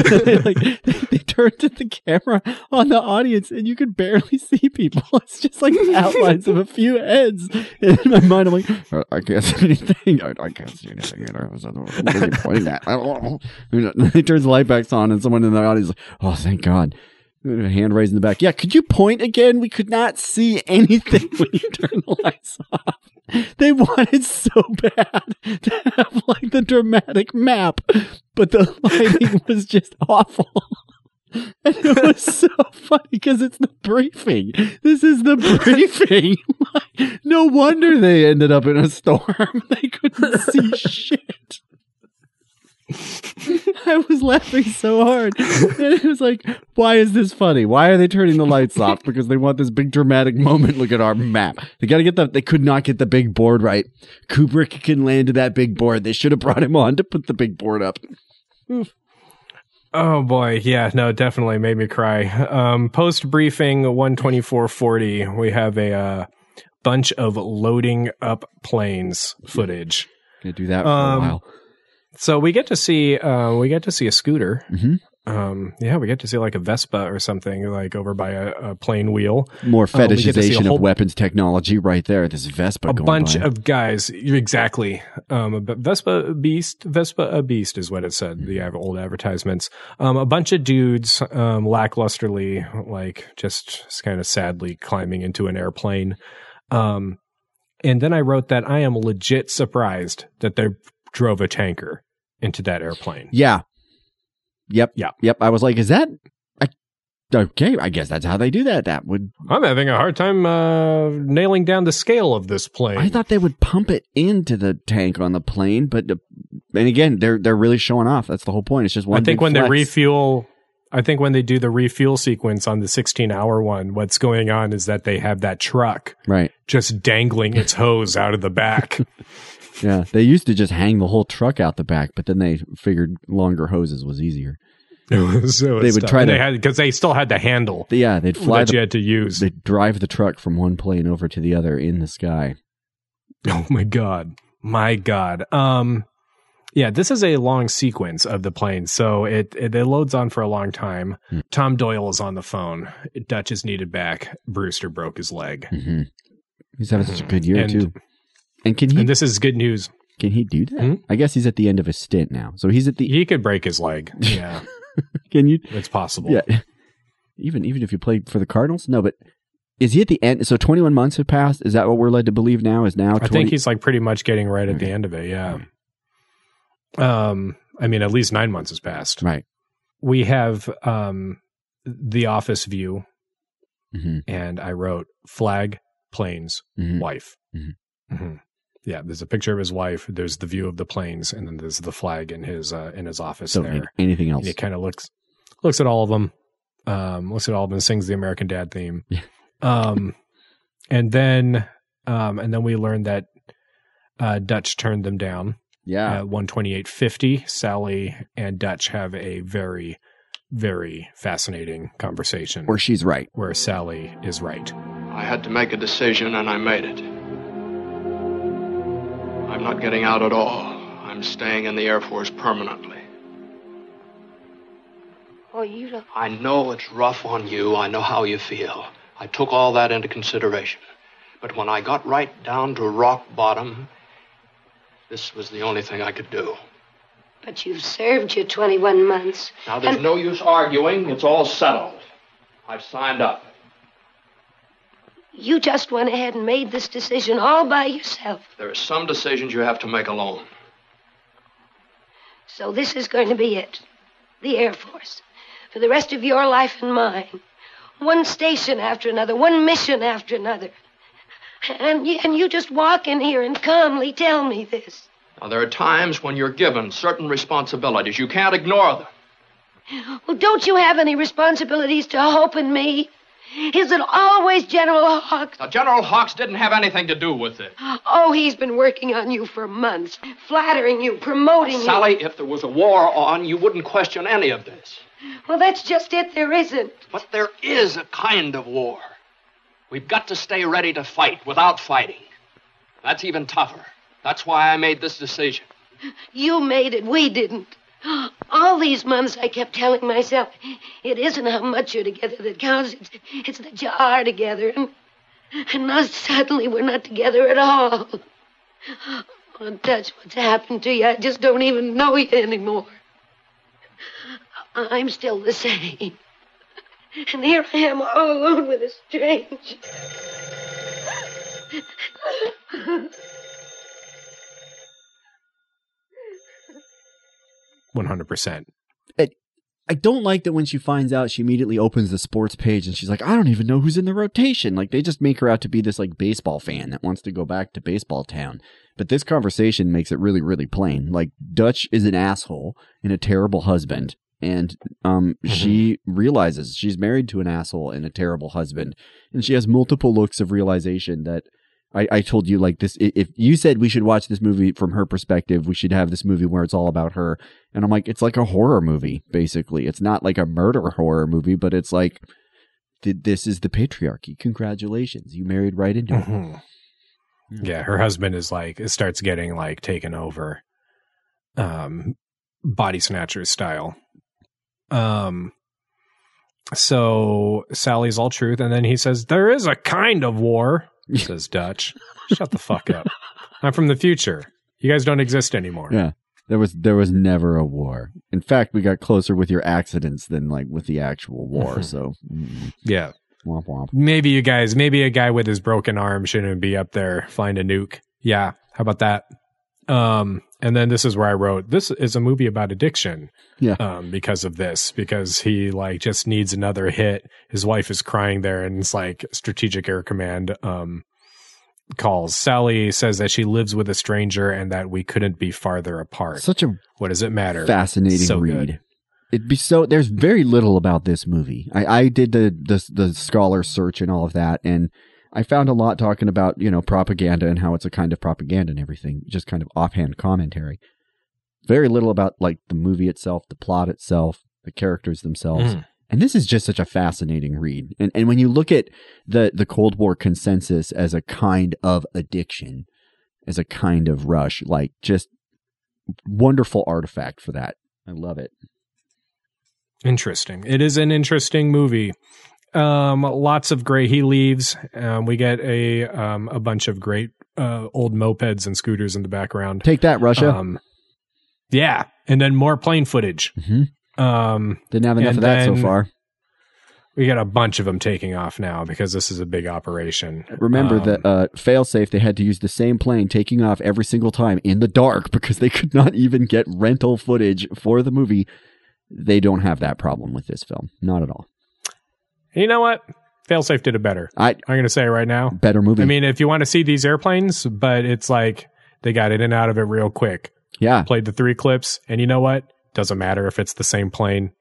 they, *laughs* like, they, turned to the camera on the audience, and you could barely see people. *laughs* It's just like outlines of a few heads. And in my mind, I'm like, "Uh, "I can't see anything. I, I can't see anything." Know, what are you pointing at? I don't know. And He turns the light back on, and someone in the audience is like, "Oh, thank God." Hand raised in the back. Yeah, could you point again? We could not see anything *laughs* when you turn the lights off. They wanted so bad *laughs* to have like the dramatic map, but the *laughs* lighting was just awful. And it was so funny because it's the briefing. This is the briefing. Like, no wonder they ended up in a storm. They couldn't see shit. *laughs* I was laughing so hard. And it was like, why is this funny? Why are they turning the lights off? *laughs* Because they want this big dramatic moment. Look at our map. They got to get the, they could not get the big board right. Kubrick can land to that big board. They should have brought him on to put the big board up. Oh boy, yeah, no, definitely made me cry. Um, Post briefing one twenty four forty, we have a uh, bunch of loading up planes footage. Gonna do that for Um, a while. So we get to see uh, we get to see a scooter. Mhm. Um, yeah, we get to see like a Vespa or something like over by a, a plane wheel. More Uh, we get to see a fetishization whole- of weapons technology right there. This Vespa a bunch by. of guys exactly um vespa beast vespa a beast is what it said the old advertisements um a bunch of dudes um lacklusterly like just kind of sadly climbing into an airplane um and then i wrote that i am legit surprised that they drove a tanker into that airplane Yeah. Yep. Yeah. Yep. I was like, is that I, okay? I guess that's how they do that. That would. i'm having a hard time uh nailing down the scale of this plane I thought they would pump it into the tank on the plane, but uh, and again, they're they're really showing off. That's the whole point. It's just one. I think when they refuel, I think when they do the refuel sequence on the 16 hour one, what's going on is that they have that truck right? just dangling its hose out of the back. *laughs* Yeah, they used to just hang the whole truck out the back, but then they figured longer hoses was easier. *laughs* Was- it was They would tough. try And to- they had because they still had the handle Yeah, they'd fly. that The, you had to use. they'd drive the truck from one plane over to the other in the sky. *laughs* Oh my god, my god. Um, yeah, this is a long sequence of the plane, so it it, it loads on for a long time. Hmm. Tom Doyle is on the phone. Dutch is needed back. Brewster broke his leg. hmm He's having such a good year And- too. And can he? And this is good news. can he do that? Hmm? I guess he's at the end of his stint now. So he's at the. He could break his leg. *laughs* Yeah, Can you? it's possible. Yeah. Even even if you play for the Cardinals, no. But is he at the end? So twenty one months have passed. Is that what we're led to believe now? Is now? 20, I think he's like pretty much getting right at the end of it. Yeah. Um, I mean, at least nine months has passed. right. We have um the office view, hmm and I wrote flag, planes, hmm wife. Mhm. Yeah, there's a picture of his wife. There's the view of the planes, and then there's the flag in his uh, in his office So there. an- anything else? And he kind of looks looks at all of them, um, looks at all of them, sings the American Dad theme. Yeah. Um, and then um, and then we learned that uh, Dutch turned them down Yeah. one twenty eight fifty. Sally and Dutch have a very very fascinating conversation Where she's right. where Sally is right. I had to make a decision, and I made it. I'm not getting out at all. I'm staying in the Air Force permanently. Oh, you don't. I know it's rough on you. I know how you feel. I took all that into consideration. But when I got right down to rock bottom, this was the only thing I could do. But you've served your 21 months. Now, there's And- no use arguing. It's all settled. I've signed up. You just went ahead and made this decision all by yourself. There are some decisions you have to make alone. So this is going to be it. The Air Force. For the rest of your life and mine. One station after another, one mission after another. And you, and you just walk in here and calmly tell me this. Now, there are times when you're given certain responsibilities. You can't ignore them. Well, don't you have any responsibilities to Hope and me? Is it always General Hawkes? Now, General Hawkes didn't have anything to do with it. Oh, he's been working on you for months, flattering you, promoting you. Sally, if there was a war on, you wouldn't question any of this. Well, that's just it. There isn't. But there is a kind of war. We've got to stay ready to fight without fighting. That's even tougher. That's why I made this decision. You made it. We didn't. All these months, I kept telling myself, it isn't how much you're together that counts. It's, it's that you are together. And, and now suddenly we're not together at all. Oh, Dutch, what's happened to you? I just don't even know you anymore. I'm still the same. And here I am all alone with a stranger. One hundred percent. I don't like that when she finds out, she immediately opens the sports page and she's like, I don't even know who's in the rotation. Like they just make her out to be this like baseball fan that wants to go back to baseball town. But this conversation makes it really, really plain. Like Dutch is an asshole and a terrible husband. And um, she realizes she's married to an asshole and a terrible husband. And she has multiple looks of realization that I, I told you like this if you said we should watch this movie from her perspective we should have this movie where it's all about her and i'm like it's like a horror movie basically it's not like a murder horror movie but it's like this is the patriarchy congratulations you married right into it Mhm. Yeah, her husband is like it starts getting like taken over, um, body snatcher style. Um, so Sally's all truth, and then he says there is a kind of war. *laughs* Says Dutch. Shut the fuck up. I'm from the future. You guys don't exist anymore. yeah there was there was never a war in fact we got closer with your accidents than like with the actual war *laughs* so mm, Yeah. womp womp Maybe you guys, maybe a guy with his broken arm shouldn't be up there flying a nuke. Yeah. How about that? Um, and then this is where I wrote, this is a movie about addiction. Yeah. Um, because of this, because he like just needs another hit. His wife is crying there and it's like strategic air command, um, calls. Sally says that she lives with a stranger and that we couldn't be farther apart. such a what does it matter? fascinating So read. good. It'd be so. There's very little about this movie. I, I did the, the the scholar search and all of that, and I found a lot talking about you know propaganda and how it's a kind of propaganda and everything. Just kind of offhand commentary. Very little about like the movie itself, the plot itself, the characters themselves. Mhm. And this is just such a fascinating read. And and when you look at the the Cold War consensus as a kind of addiction, as a kind of rush, like just wonderful artifact for that. I love it. Interesting. It is an interesting movie. Um, lots of great. He leaves. Um, we get a um a bunch of great uh old mopeds and scooters in the background. Take that, Russia. Um, yeah, and then more plane footage. Mhm. Um, Didn't have enough of that so far. We got a bunch of them taking off now because this is a big operation. Remember Um, that uh, failsafe, they had to use the same plane taking off every single time in the dark *laughs* because they could not even get rental footage for the movie. They don't have that problem with this film. Not at all. You know what? Failsafe did it better. I I'm going to say it right now. better movie. I mean, if you want to see these airplanes, but it's like they got in and out of it real quick. yeah. Played the three clips, and you know what? Doesn't matter if it's the same plane.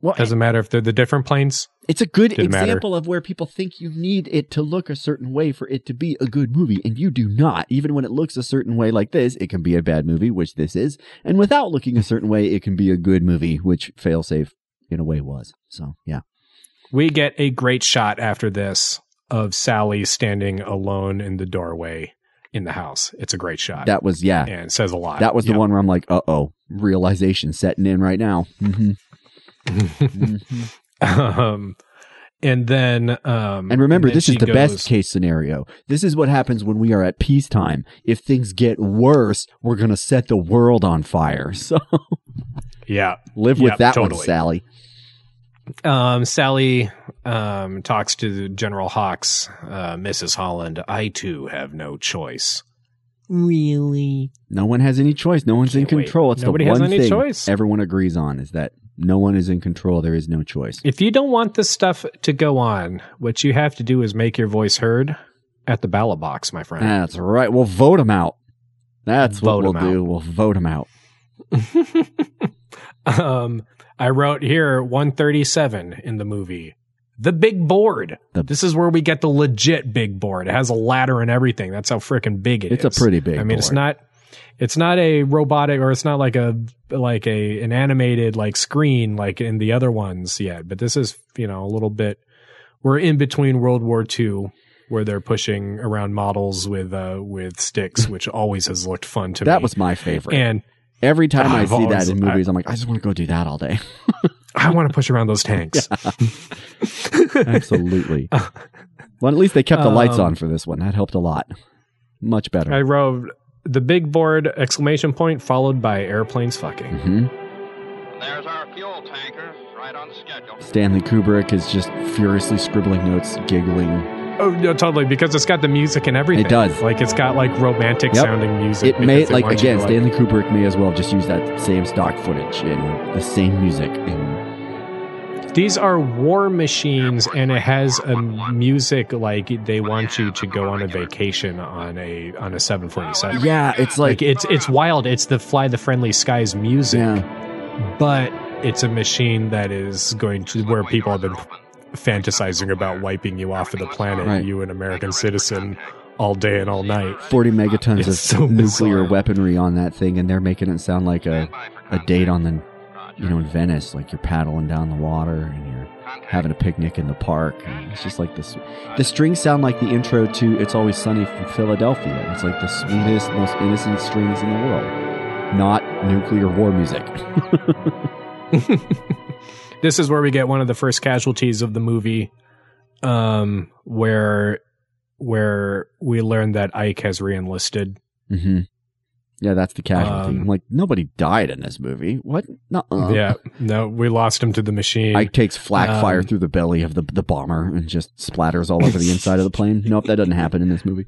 Well, Doesn't matter if they're the different planes. it's a good Didn't matter. example of where people think you need it to look a certain way for it to be a good movie, and you do not. Even when it looks a certain way like this, it can be a bad movie, which this is, and without looking a certain way, it can be a good movie, which failsafe in a way was. So yeah. We get a great shot after this of Sally standing alone in the doorway in the house. It's a great shot. That was yeah. and it says a lot. That was the one where I'm like, uh oh, realization setting in right now. hmm *laughs* um, and then um, And remember, then this is the goes- best case scenario. This is what happens when we are at peacetime. If things get worse, we're going to set the world on fire. *laughs* So Yeah, live with Yep, that totally. one, Sally. Um, Sally um, talks to General Hawkes, uh, Mrs. Holland. I too have no choice. Really? No one has any choice. No one's in Can't wait. control. It's Nobody the has one any thing choice. everyone agrees on is that no one is in control. There is no choice. If you don't want this stuff to go on, what you have to do is make your voice heard at the ballot box, my friend. That's right. We'll vote him out. That's Vote what 'em we'll do. We'll vote him out. *laughs* um, I wrote here 137 in the movie. The big board. The- this is where we get the legit big board. It has a ladder and everything. That's how freaking big it is. It's a pretty big I mean, it's not. It's not a robotic or it's not like a like a an animated like screen like in the other ones yet. But this is you know a little bit. We're in between World War II, where they're pushing around models with uh with sticks, which always has looked fun to me. That was my favorite. and Every time I I've see always- that in movies, I, am like, I just want to go do that all day. *laughs* I want to push around those tanks. *laughs* Absolutely. well, at least they kept the lights Um, on for this one. That helped a lot. Much better. I wrote the big board exclamation point followed by airplanes fucking. hmm There's our fuel tanker, right on schedule. Stanley Kubrick is just furiously scribbling notes, giggling. Oh no, totally because it's got the music and everything. It does. Like it's got like romantic Yep. sounding music. It may like again, to, Stanley Kubrick may as well just use that same stock footage and the same music. And These are war machines, and it has a music like they want you to go on a vacation on a on a seven forty seven. yeah, it's like, Like it's it's wild. It's the Fly the Friendly Skies music, yeah, but it's a machine that is going to where people have been fantasizing about wiping you off of the planet, Right. you an American citizen, all day and all night. forty megatons It's of so nuclear bizarre. weaponry on that thing, and they're making it sound like a a date on the, you know, in Venice, like you're paddling down the water and you're having a picnic in the park. And it's just like this. The strings sound like the intro to "It's Always Sunny from Philadelphia." It's like the sweetest, most innocent strings in the world, not nuclear war music. *laughs* this is where we get one of the first casualties of the movie, um, where where we learn that Ike has reenlisted. hmm Yeah, that's the casualty. Um, I'm like, nobody died in this movie. What? No. Yeah, no, we lost him to the machine. Ike takes flak Um, fire through the belly of the the bomber and just splatters all over the inside of the plane. Nope, that doesn't happen in this movie.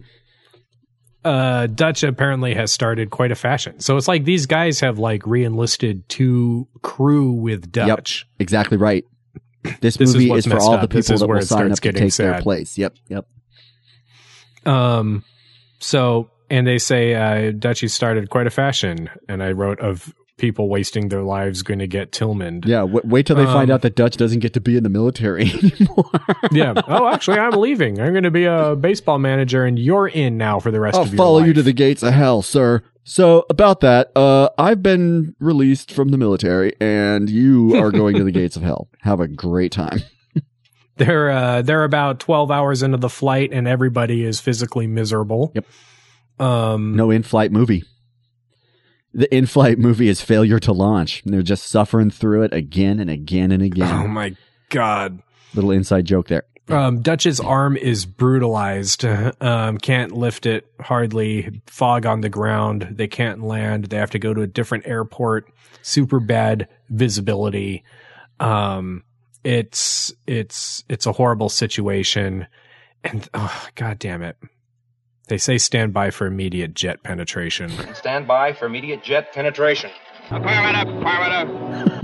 uh, Dutch apparently has started quite a fashion. So it's like these guys have like reenlisted to crew with Dutch. Yep, Exactly right. *clears throat* This, This movie what's is, for all up. the people is that will sign up to take their place. Yep, yep. Um, so and they say uh, Dutchy started quite a fashion, and I wrote of people wasting their lives going to get Tillmaned. Yeah, w- wait till they find Um, out that Dutch doesn't get to be in the military *laughs* anymore. yeah. Oh, actually, I'm leaving. I'm going to be a baseball manager, and you're in now for the rest I'll of your follow life. you to the gates of hell, sir. So about that, uh, I've been released from the military, and you are going to the *laughs* gates of hell. Have a great time. They're uh, they're about 12 hours into the flight, and everybody is physically miserable. Yep. Um. No in-flight movie. The in-flight movie is failure to launch. And they're just suffering through it again and again and again. Oh my god. Little inside joke there. Um, Dutch's arm is brutalized. Um, can't lift it hardly. Fog on the ground. They can't land. They have to go to a different airport. Super bad visibility. Um, it's it's it's a horrible situation. And oh, god damn it. They say stand by for immediate jet penetration. Stand by for immediate jet penetration. Affirmative, affirmative.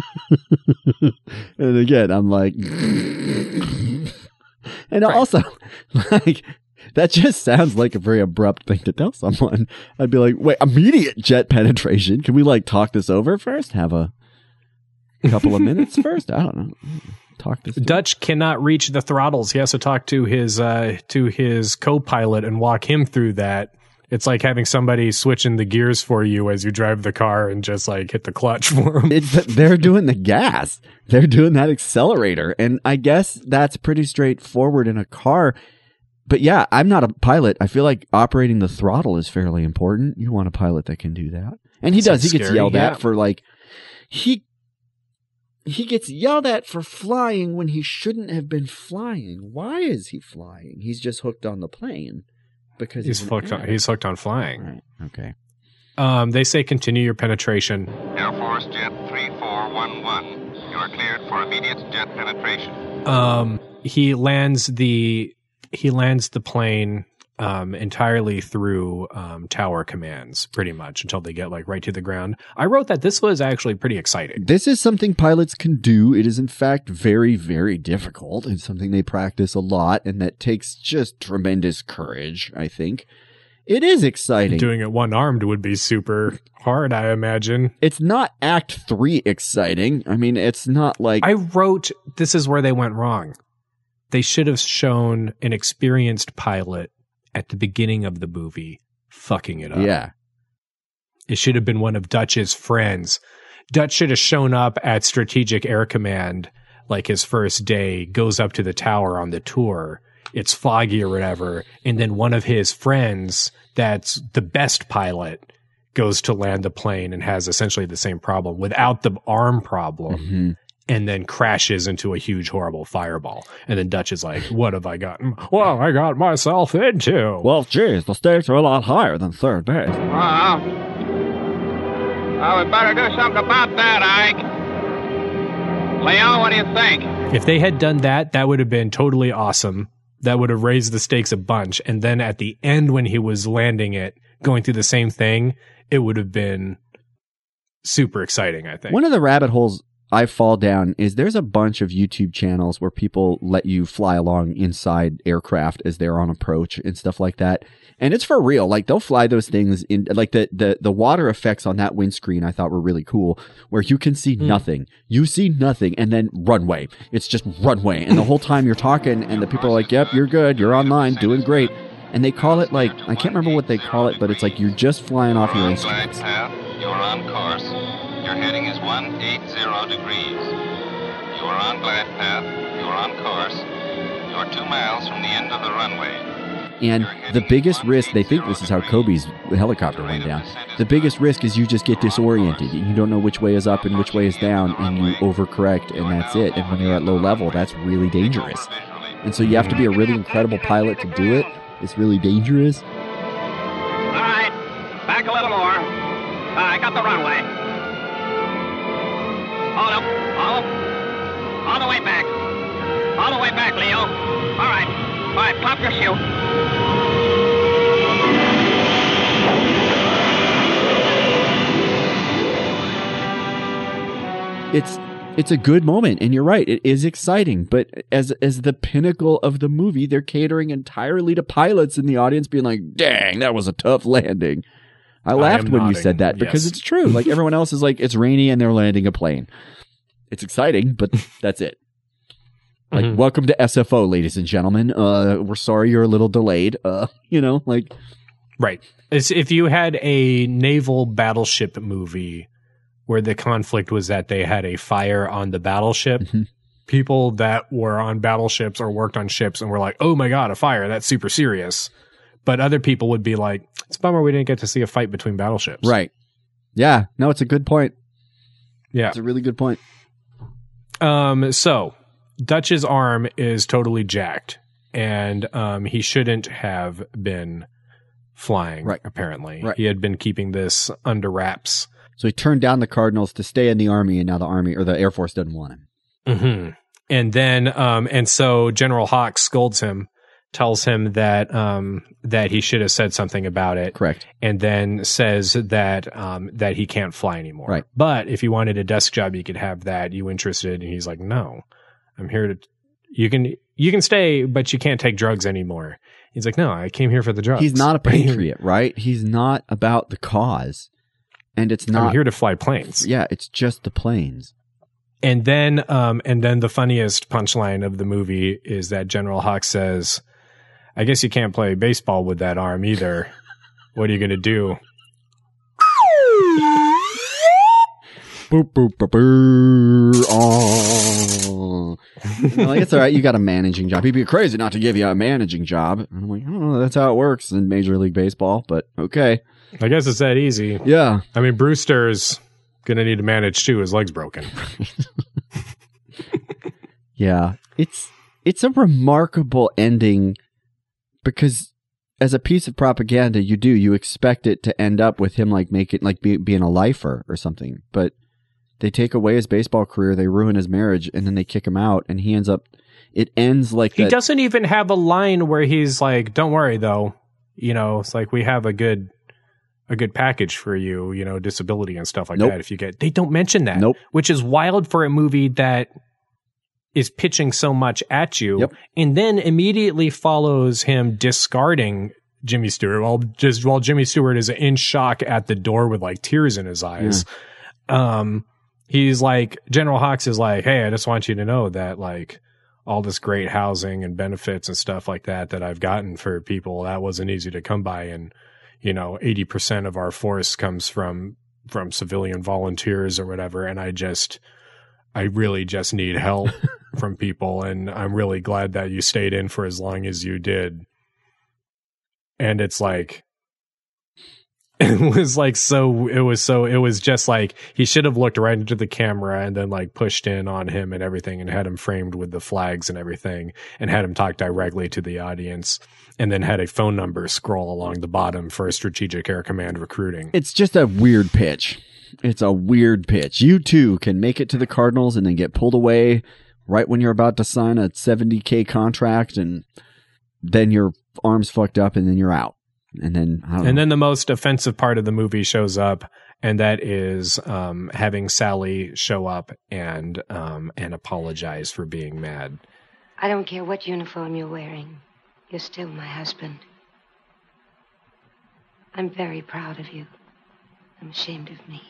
*laughs* and again, I'm like, *laughs* and also, *laughs* like, that just sounds like a very abrupt thing to tell someone. I'd be like, wait, immediate jet penetration? Can we like talk this over first? Have a couple of minutes first? I don't know. Talk this. Dutch cannot reach the throttles. He has to talk to his uh, to his co-pilot and walk him through that. It's like having somebody switching the gears for you as you drive the car and just like hit the clutch for him. It's they're doing the gas. They're doing that accelerator. And I guess that's pretty straightforward in a car. But yeah, I'm not a pilot. I feel like operating the throttle is fairly important. You want a pilot that can do that. And he does. He gets scary, yelled yeah. at for like he he gets yelled at for flying when he shouldn't have been flying. Why is he flying? He's just hooked on the plane because He's an hooked on, he's hooked on flying. Right. Okay. Um, they say continue your penetration. Air Force Jet 3411. You are cleared for immediate jet penetration. Um, he lands the he lands the plane um, entirely through um, tower commands, pretty much until they get like right to the ground. I wrote that this was actually pretty exciting. This is something pilots can do. It is, in fact, very, very difficult. It's something they practice a lot, and that takes just tremendous courage, I think. It is exciting. Doing it one armed would be super hard, I imagine. It's not Act 3 exciting. I mean, it's not like. I wrote this is where they went wrong. They should have shown an experienced pilot at the beginning of the movie fucking it up. Yeah. It should have been one of Dutch's friends. Dutch should have shown up at Strategic Air Command like his first day, goes up to the tower on the tour. It's foggy or whatever. And then one of his friends that's the best pilot goes to land the plane and has essentially the same problem without the arm problem. Mm-hmm. And then crashes into a huge, horrible fireball. And then Dutch is like, What have I gotten? Well, I got myself into. Well, geez, the stakes are a lot higher than third base. Well, well, we better do something about that, Ike. Leon, what do you think? If they had done that, that would have been totally awesome. That would have raised the stakes a bunch. And then at the end, when he was landing it, going through the same thing, it would have been super exciting, I think. One of the rabbit holes I fall down is there's a bunch of YouTube channels where people let you fly along inside aircraft as they're on approach and stuff like that. And it's for real. Like they'll fly those things in like the the the water effects on that windscreen I thought were really cool where you can see hmm. nothing. You see nothing and then runway. It's just runway. And the whole time you're talking and the people are like, "Yep, you're good. You're online, doing great." And they call it like I can't remember what they call it, but it's like you're just flying off your instruments. path. You're on course. Your heading is 180 degrees. You are on glide path. You're on course. You're two miles from the end of the runway. And the biggest risk, they think this is how Kobe's helicopter went down. The biggest risk is you just get disoriented. You don't know which way is up and which way is down, and you overcorrect, and that's it. And when you're at low level, that's really dangerous. And so you have to be a really incredible pilot to do it. It's really dangerous. All right, back a little more. Uh, I got the runway. Hold up, hold up. All the way back. All the way back, Leo. All right, all right, pop your shoe. It's it's a good moment, and you're right. It is exciting, but as as the pinnacle of the movie, they're catering entirely to pilots in the audience, being like, "Dang, that was a tough landing." I laughed am when you said that because yes. it's true. Like *laughs* everyone else is like, it's rainy and they're landing a plane. It's exciting, but *laughs* that's it. Like, Mhm. welcome to SFO, ladies and gentlemen. Uh, we're sorry you're a little delayed. Uh, *laughs* you know, like, Right. It's if you had a naval battleship movie where the conflict was that they had a fire on the battleship, Mhm. people that were on battleships or worked on ships and were like, "Oh my god, a fire! That's super serious." But other people would be like, "It's a bummer we didn't get to see a fight between battleships." right. Yeah, no, it's a good point. Yeah. It's a really good point. Um. So Dutch's arm is totally jacked, and um, he shouldn't have been flying. Right. Apparently, Right. he had been keeping this under wraps. So he turned down the Cardinals to stay in the Army, and now the Army or the Air Force doesn't want him. hmm And then, um, and so General Hawk scolds him, tells him that, um, that he should have said something about it, Correct. and then says that, um, that he can't fly anymore. Right. But if you wanted a desk job, you could have that. You interested? And he's like, no, I'm here to, you can, you can stay, but you can't take drugs anymore. He's like, no, I came here for the drugs. He's not a *laughs* patriot, right? He's not about the cause, and it's I'm not. here to fly planes. yeah, it's just the planes. And then, um, and then the funniest punchline of the movie is that General Hawk says, "I guess you can't play baseball with that arm either. What are you going to do?" Boop boop boop. boop. Oh. I'm like it's all right. You got a managing job. He'd be crazy not to give you a managing job. And I'm like, I don't know. That's how it works in Major League Baseball. But okay, I guess it's that easy. yeah. I mean, Brewster's going to need to manage too. His leg's broken. *laughs* *laughs* Yeah, it's it's a remarkable ending because as a piece of propaganda, you do you expect it to end up with him like making like be, being a lifer or something, but they take away his baseball career, they ruin his marriage, and then they kick him out, and he ends up. It ends like He that- doesn't even have a line where he's like, "Don't worry though, you know, it's like we have a good a good package for you, you know, disability and stuff like Nope. that. If you get, they don't mention that, Nope. which is wild for a movie that is pitching so much at you, Yep. and then immediately follows him discarding Jimmy Stewart while just while Jimmy Stewart is in shock at the door with like tears in his eyes. Um, he's like General Hawkes is like, hey, I just want you to know that like all this great housing and benefits and stuff like that that I've gotten for people that wasn't easy to come by. And you know 80% of our force comes from from civilian volunteers or whatever. And I just I really just need help *laughs* from people and I'm really glad that you stayed in for as long as you did and it's like *laughs* it was like so it was so it was just like he should have looked right into the camera and then like pushed in on him and everything and had him framed with the flags and everything and had him talk directly to the audience and then had a phone number scroll along the bottom for strategic air command recruiting It's just a weird pitch. It's a weird pitch. You too can make it to the Cardinals and then get pulled away right when you're about to sign a 70k contract and then your arm's fucked up and then you're out. And then I don't know. and then the most offensive part of the movie shows up and that is um, having Sally show up and um, and apologize for being mad. I don't care what uniform you're wearing. You're still my husband. I'm very proud of you. I'm ashamed of me.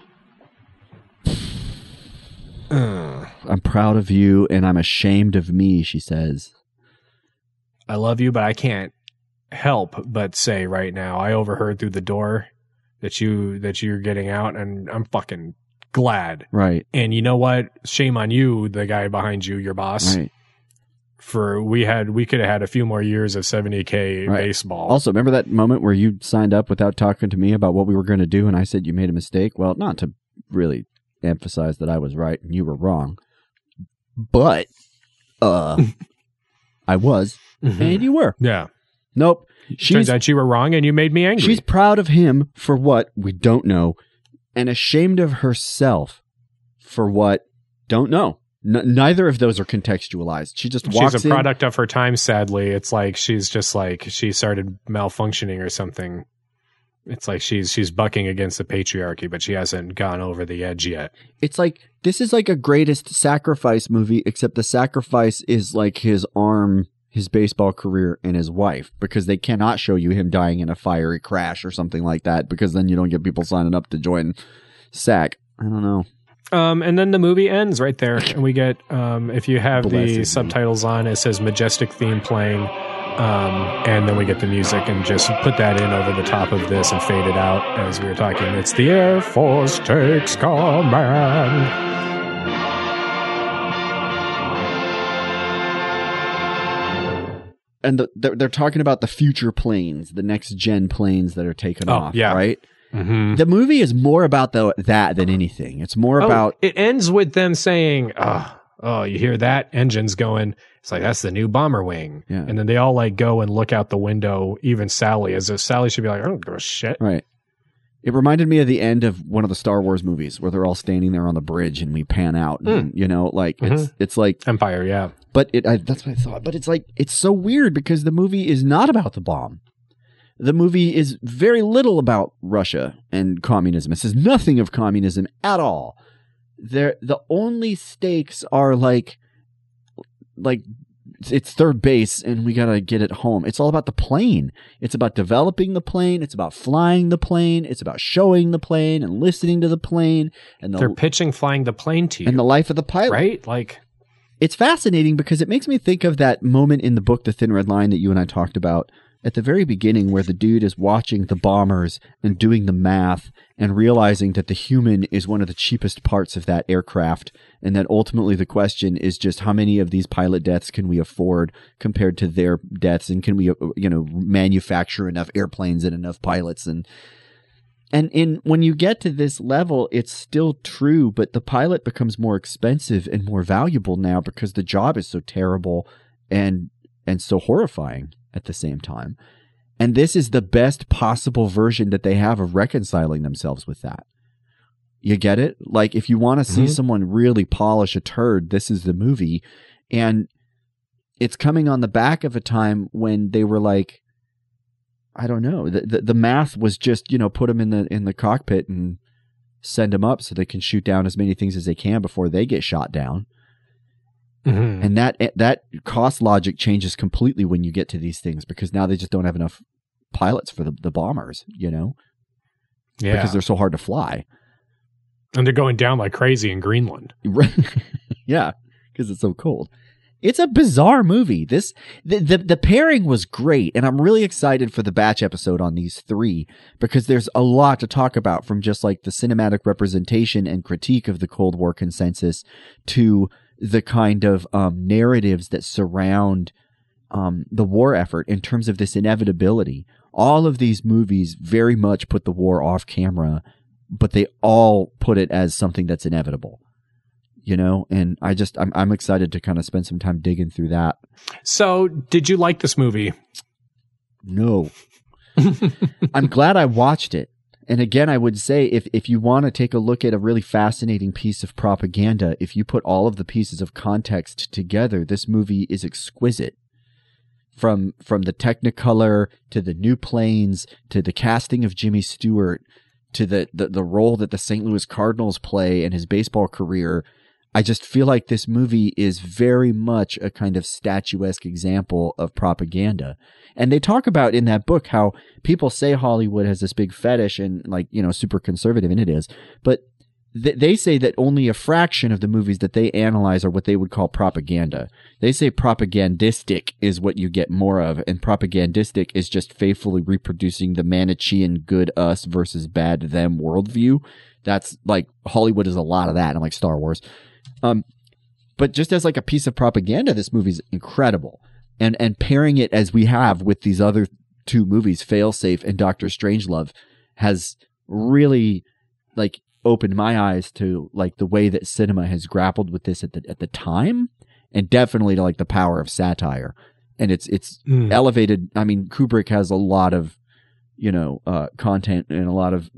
Uh, I'm proud of you and I'm ashamed of me, she says. I love you, but I can't help but say right now, I overheard through the door that you that you're getting out, and I'm fucking glad. Right. And you know what? Shame on you, the guy behind you, your boss. Right. For we had we could have had a few more years of 70k Right. baseball. Also, remember that moment where you signed up without talking to me about what we were going to do and I said you made a mistake? Well, not to really emphasize that I was right and you were wrong. But uh *laughs* I was Mhm. and you were. yeah. Nope. Turns She's out you were wrong, and you made me angry. she's proud of him for what we don't know and ashamed of herself for what don't know. N- neither of those are contextualized. She just walks she's a in- product of her time. Sadly, it's like she's just like she started malfunctioning or something. It's like she's she's bucking against the patriarchy, but she hasn't gone over the edge yet. it's like this is like a greatest sacrifice movie except the sacrifice is like his arm his baseball career and his wife because they cannot show you him dying in a fiery crash or something like that because then you don't get people signing up to join SAC. I don't know. Um, and then the movie ends right there, and we get um, if you have Blessed the subtitles on, it says majestic theme playing, um, and then we get the music and just put that in over the top of this and fade it out as we were talking. It's the Air Force takes command. and the, they're, they're talking about the future planes the next gen planes that are taken Oh, off yeah. right Mm-hmm. the movie is more about the, that than anything it's more about Oh, it ends with them saying, "Oh, oh, you hear that? Engines going." It's like that's the new bomber wing. Yeah. And then they all like go and look out the window. Even Sally, as if Sally should be like, "I don't give a shit." Right. It reminded me of the end of one of the Star Wars movies where they're all standing there on the bridge and we pan out. And, hmm. you know, like it's mm-hmm. it's like Empire, yeah. But it I, that's what I thought. But it's like it's so weird because the movie is not about the bomb. The movie is very little about Russia and communism. It says nothing of communism at all. There, the only stakes are like, like it's third base and we gotta get it home. It's all about the plane. It's about developing the plane. It's about flying the plane. It's about showing the plane and listening to the plane and the They're pitching flying the plane to you, and the life of the pilot. right? Like, It's fascinating because it makes me think of that moment in the book, The Thin Red Line, that you and I talked about at the very beginning, where the dude is watching the bombers and doing the math and realizing that the human is one of the cheapest parts of that aircraft. And that ultimately the question is just how many of these pilot deaths can we afford compared to their deaths? And can we, you know, manufacture enough airplanes and enough pilots? And and in when you get to this level, it's still true, but the pilot becomes more expensive and more valuable now because the job is so terrible and and so horrifying at the same time. And this is the best possible version that they have of reconciling themselves with that. You get it? Like if you want to see Mhm. someone really polish a turd, this is the movie. And it's coming on the back of a time when they were like I don't know. The, the the math was just you know put them in the in the cockpit and send them up so they can shoot down as many things as they can before they get shot down. Mhm. And that that cost logic changes completely when you get to these things because now they just don't have enough pilots for the, the bombers, you know, Yeah. because they're so hard to fly. and they're going down like crazy in Greenland. *laughs* yeah, because it's so cold. It's a bizarre movie. This the, the the pairing was great, and I'm really excited for the batch episode on these three because there's a lot to talk about from just like the cinematic representation and critique of the Cold War consensus to the kind of um, narratives that surround um, the war effort in terms of this inevitability. All of these movies very much put the war off camera, but they all put it as something that's inevitable you know and i just i'm, I'm excited to kind of spend some time digging through that So, did you like this movie? no *laughs* i'm glad i watched it and again i would say if, if you want to take a look at a really fascinating piece of propaganda if you put all of the pieces of context together this movie is exquisite. From from the technicolor to the new planes to the casting of jimmy stewart to the, the the role that the st louis cardinals play in his baseball career I just feel like this movie is very much a kind of statuesque example of propaganda. And they talk about in that book how people say Hollywood has this big fetish and like, you know, super conservative, and it is. But th- they say that only a fraction of the movies that they analyze are what they would call propaganda. They say propagandistic is what you get more of, and propagandistic is just faithfully reproducing the Manichean good us versus bad them worldview. That's like Hollywood is a lot of that, and like Star Wars. Um, but just as like a piece of propaganda, this movie's incredible. And and pairing it as we have with these other two movies, Failsafe and Doctor Strangelove, has really like opened my eyes to like the way that cinema has grappled with this at the at the time, and definitely to like the power of satire. And it's it's Mm. elevated. I mean, Kubrick has a lot of you know uh, content and a lot of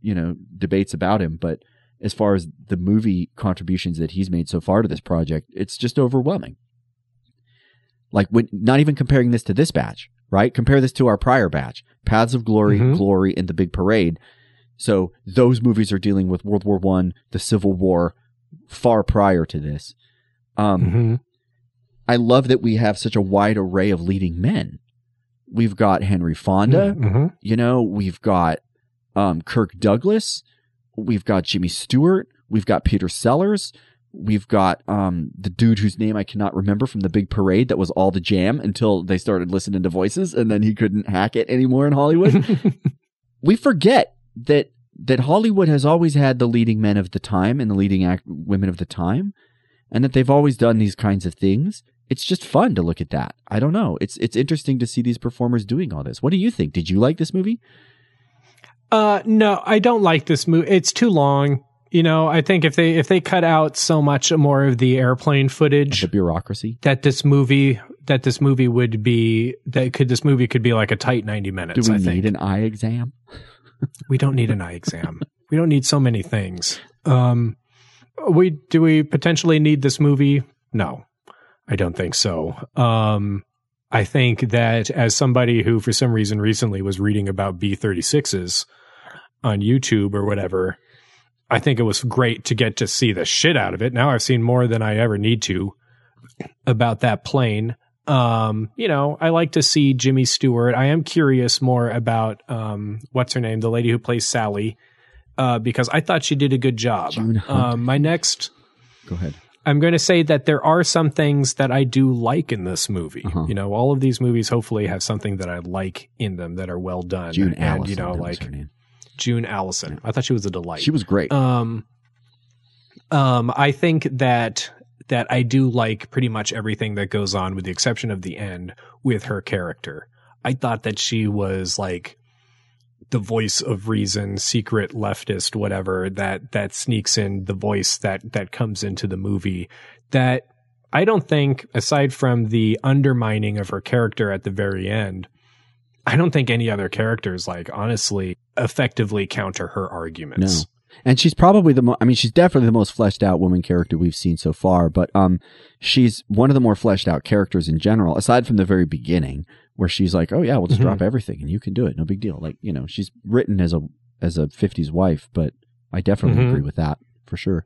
you know debates about him, but as far as the movie contributions that he's made so far to this project, it's just overwhelming. Like when not even comparing this to this batch, right? Compare this to our prior batch, Paths of Glory, Mhm. Glory, and The Big Parade. So those movies are dealing with World War One, the Civil War, far prior to this. Um, Mhm. I love that we have such a wide array of leading men. We've got Henry Fonda, Mhm. you know, we've got um, Kirk Douglas, we've got Jimmy Stewart, we've got Peter Sellers, we've got um, the dude whose name I cannot remember from the Big Parade that was all the jam until they started listening to voices, and then he couldn't hack it anymore in Hollywood. *laughs* we forget that that Hollywood has always had the leading men of the time and the leading act- women of the time, and that they've always done these kinds of things. It's just fun to look at that. I don't know. It's it's interesting to see these performers doing all this. What do you think? Did you like this movie? Uh, no, I don't like this movie. It's too long. You know, I think if they if they cut out so much more of the airplane footage, The bureaucracy. that this movie that this movie would be that could this movie could be like a tight ninety minutes. Do we I think need an eye exam? *laughs* we don't need an eye exam. we don't need so many things. Um, we do we potentially need this movie? No, I don't think so. Um, I think that as somebody who, for some reason, recently was reading about B thirty sixes on YouTube or whatever, I think it was great to get to see the shit out of it. Now I've seen more than I ever need to about that plane. Um, you know, I like to see Jimmy Stewart. I am curious more about um, what's her name, the lady who plays Sally, uh, because I thought she did a good job. Um, my next, Go ahead. I'm going to say that there are some things that I do like in this movie. Uh-huh. You know, all of these movies hopefully have something that I like in them that are well done. June and Allyson. you know, like her name. June Allyson. I thought she was a delight. She was great. Um, um, I think that that I do like pretty much everything that goes on, with the exception of the end with her character. I thought that she was like the voice of reason, secret leftist, whatever that that sneaks in the voice that that comes into the movie. That I don't think, aside from the undermining of her character at the very end, I don't think any other characters like honestly effectively counter her arguments. No. and she's probably the mo- I mean, she's definitely the most fleshed out woman character we've seen so far. But um, she's one of the more fleshed out characters in general, aside from the very beginning, where she's like, "Oh yeah, we'll just Mhm. drop everything and you can do it, no big deal." Like you know, she's written as a as a '50s wife, but I definitely Mhm. agree with that for sure.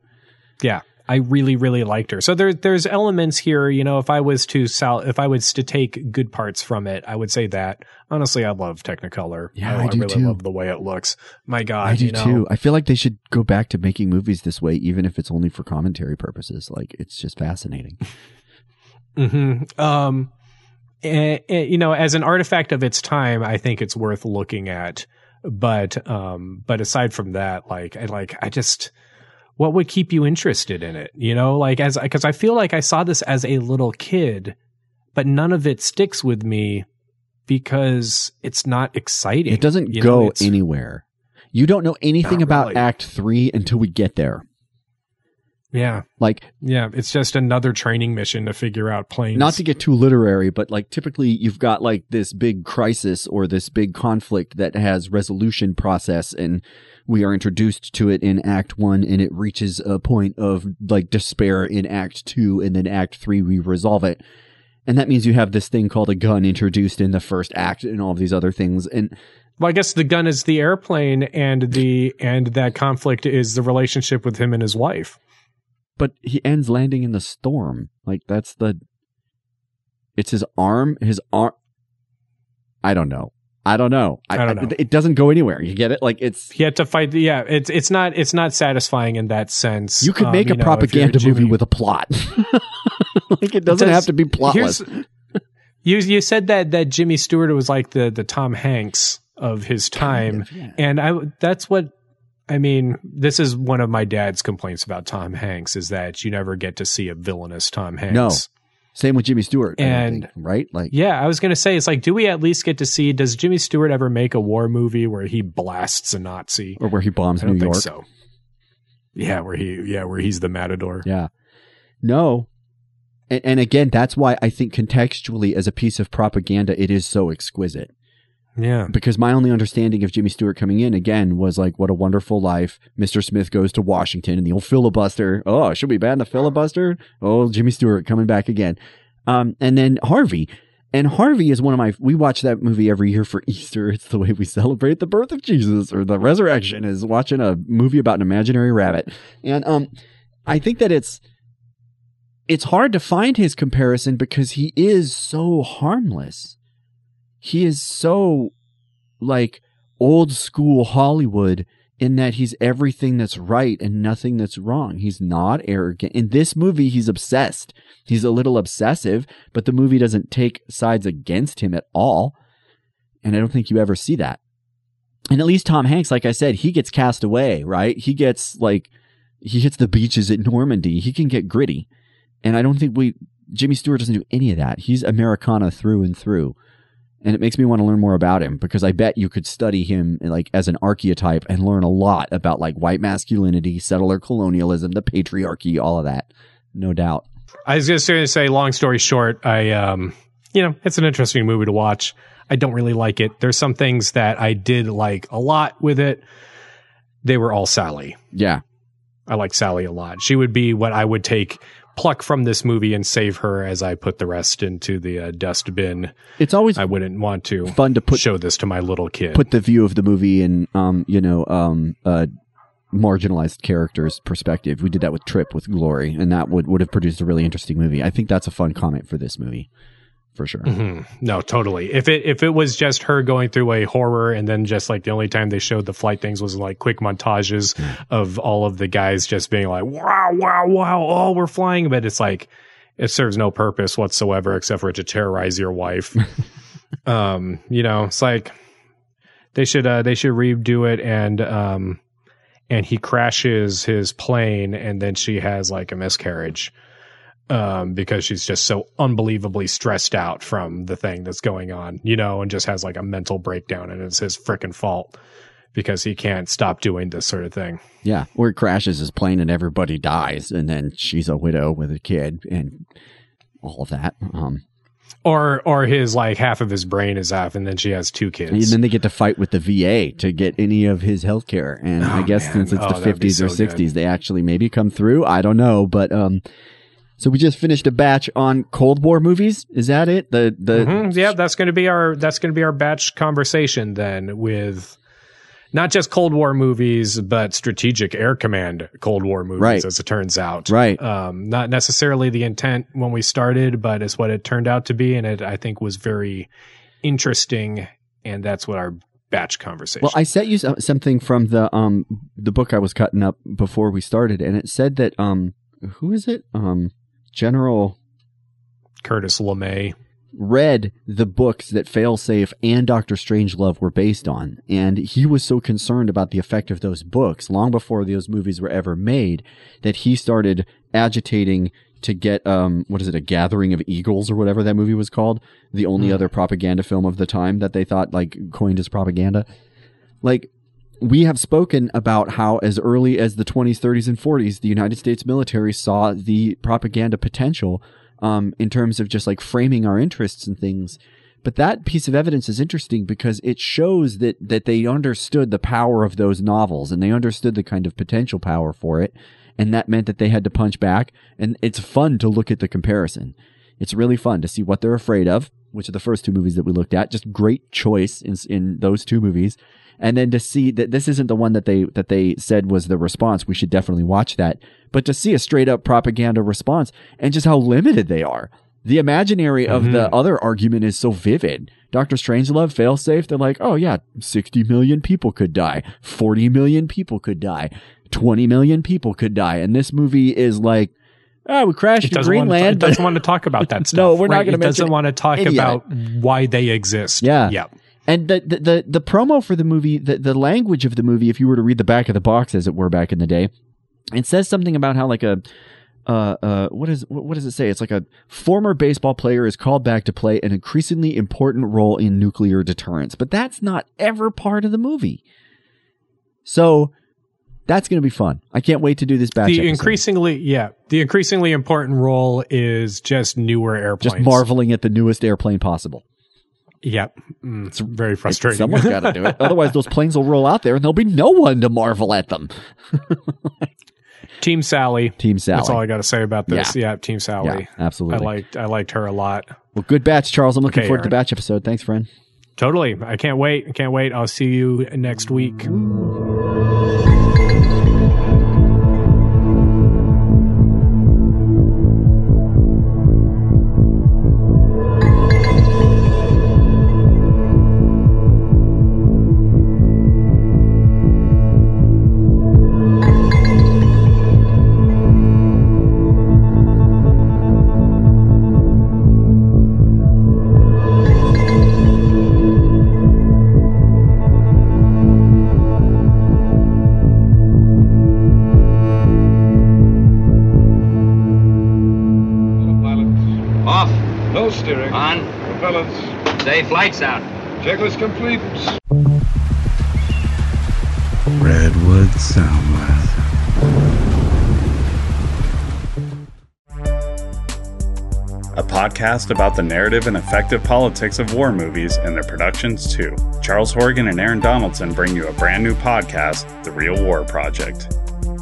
Yeah, I really, really liked her. So there, there's elements here. You know, if I was to sell, if I was to take good parts from it, I would say that. Honestly, I love Technicolor. Yeah, I do really too. love the way it looks. My God, I do you know, too. I feel like they should go back to making movies this way, even if it's only for commentary purposes. Like it's just fascinating. *laughs* hmm Um, and, and, you know, as an artifact of its time, I think it's worth looking at. But, um, but aside from that, like, I like, I just, what would keep you interested in it? You know, like as because I feel like I saw this as a little kid, but none of it sticks with me because it's not exciting. It doesn't You go it's- anywhere. You don't know anything about really. Act Three until we get there. Yeah, Like yeah, it's just another training mission to figure out planes. not to get too literary, but like typically you've got like this big crisis or this big conflict that has resolution process and we are introduced to it in act one and it reaches a point of like despair in act two and then act three we resolve it. And that means you have this thing called a gun introduced in the first act and all of these other things. And Well, I guess the gun is the airplane, and the and that conflict is the relationship with him and his wife. But he ends landing in the storm. Like that's the it's his arm, his arm I don't know. I don't know. I don't know. It, it doesn't go anywhere. You get it? Like it's He had to fight. The, yeah, it's it's not it's not satisfying in that sense. you could Um, make a know, propaganda movie with a plot. *laughs* like it doesn't Does- have to be plotless. You you said that that Jimmy Stewart was like the the Tom Hanks of his time, and I that's what I mean. This is one of my dad's complaints about Tom Hanks is that you never get to see a villainous Tom Hanks. No. Same with Jimmy Stewart. And- think, right? Like Yeah, I was gonna say it's like, do we at least get to see? Does Jimmy Stewart ever make a war movie where he blasts a Nazi? or where he bombs I don't New think York. so. Yeah, where he yeah where he's the matador. Yeah. No. And, and again, that's why I think contextually, as a piece of propaganda, it is so exquisite. Yeah. Because my only understanding of Jimmy Stewart coming in again was like, what a wonderful life. Mr. Smith goes to Washington and the old filibuster. Oh, should we ban the filibuster? Oh, Jimmy Stewart coming back again. Um, and then Harvey. And Harvey is one of my, we watch that movie every year for *laughs* Easter. It's the way we celebrate the birth of Jesus or the resurrection is watching a movie about an imaginary rabbit. And, um, I think that it's, it's hard to find his comparison because he is so harmless. He is so like old school Hollywood in that he's everything that's right and nothing that's wrong. He's not arrogant. In this movie, he's obsessed. He's a little obsessive, but the movie doesn't take sides against him at all. And I don't think you ever see that. And at least Tom Hanks, like I said, he gets cast away, right? He gets like, he hits the beaches at Normandy. He can get gritty. And I don't think we, Jimmy Stewart doesn't do any of that. He's Americana through and through. And it makes me want to learn more about him because I bet you could study him like as an archetype and learn a lot about like white masculinity, settler colonialism, the patriarchy, all of that. No doubt. I was just going to say, long story short, I, um, you know, it's an interesting movie to watch. I don't really like it. There's some things that I did like a lot with it. They were all Sally. Yeah. I like Sally a lot. She would be what I would take, pluck from this movie and save her as I put the rest into the uh, dustbin. It's always I wouldn't want to fun to put show this to my little kid. put the view of the movie in um you know um uh marginalized characters perspective. We did that with Trip with Glory and that would would have produced a really interesting movie. I think that's a fun comment for this movie. For sure. Mhm. No, totally. If it if it was just her going through a horror and then just like the only time they showed the flight things was like quick montages of all of the guys just being like wow wow wow oh we're flying but it's like it serves no purpose whatsoever except for it to terrorize your wife. *laughs* um, you know, it's like they should uh they should redo it and um and he crashes his plane and then she has like a miscarriage um, because she's just so unbelievably stressed out from the thing that's going on, you know, and just has like a mental breakdown and it's his freaking fault because he can't stop doing this sort of thing. Yeah, where it crashes his plane and everybody dies, and then she's a widow with a kid and all of that. Um, Or or his like half of his brain is off, and then she has two kids And then they get to fight with the VA to get any of his health care. And I Oh, guess man. since it's Oh, the that'd be 50s or so good. 60s, they actually maybe come through. I don't know. But, um, so we just finished a batch on Cold War movies. Is that it? The, the, Mhm. Yeah, that's going to be our that's going to be our batch conversation then with not just Cold War movies, but Strategic Air Command Cold War movies, Right. as it turns out. Right. Um, not necessarily the intent when we started, but it's what it turned out to be, and it I think was very interesting, and that's what our batch conversation. Well, I sent you something from the um the book I was cutting up before we started, and it said that um who is it um General Curtis LeMay. read the books that Failsafe and Doctor Strangelove were based on, and he was so concerned about the effect of those books long before those movies were ever made that he started agitating to get um what is it a gathering of eagles or whatever that movie was called? The only other propaganda film of the time that they thought like coined as propaganda. Like we have spoken about how as early as the 20s 30s and 40s the united states military saw the propaganda potential um, in terms of just like framing our interests and things. But that piece of evidence is interesting because it shows that that they understood the power of those novels and they understood the kind of potential power for it. And that meant that they had to punch back. And it's fun to look at the comparison. It's really fun to see what they're afraid of which are the first two movies that we looked at. Just great choice in, in those two movies and then to see that this isn't the one that they that they said was the response. We should definitely watch that. But to see a straight up propaganda response and just how limited they are. The imaginary of the other argument is so vivid. Dr strangelove failsafe they're like oh yeah 60 million people could die. 40 million people could die. 20 million people could die. And this movie is like ah, we crashed in want to, greenland. it doesn't want to talk about *laughs* that stuff. No, we're not gonna It doesn't want to talk of about why they exist. Yeah. Yeah. And the, the the the promo for the movie, the the language of the movie, if you were to read the back of the box, as it were back in the day, it says something about how like a uh uh what is what, does it say? It's like a former baseball player is called back to play an increasingly important role in nuclear deterrence, but that's not ever part of the movie. So that's going to be fun. I can't wait to do this batch. the episode. increasingly yeah the increasingly important role is just newer airplanes just marveling at the newest airplane possible. Yep Mm, it's very frustrating Someone's *laughs* got to do it. Otherwise, those planes will roll out there and there'll be no one to marvel at them. *laughs* team sally Team Sally. that's all i got to say about this Yeah. yeah, team sally Yeah, absolutely. i liked i liked her a lot Well, good batch, Charles. I'm looking Okay, forward to the batch episode. Thanks, friend. totally i can't wait i can't wait i'll see you next week Propellants. Say flight's out. Checklist complete. Redwood Soundwave. A podcast about the narrative and effective politics of war movies and their productions, too. Charles Horgan and Aaron Donaldson bring you a brand new podcast, The Reel War Project.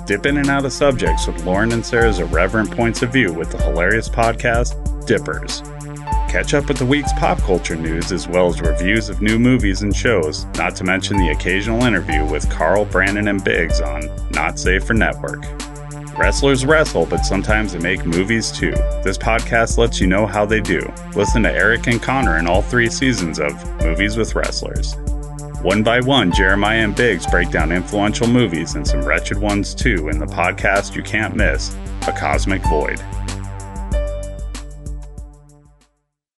Dip in and out of subjects with Lauren and Sarah's irreverent points of view with the hilarious podcast, Dippers. Catch up with the week's pop culture news as well as reviews of new movies and shows, not to mention the occasional interview with Carl, Brandon, and Biggs on Not Safe for Network. Wrestlers wrestle, but sometimes they make movies too. This podcast lets you know how they do. Listen to Eric and Connor in all three seasons of Movies with Wrestlers. One by one, Jeremiah and Biggs break down influential movies and some wretched ones too in the podcast you can't miss, A Cosmic Void.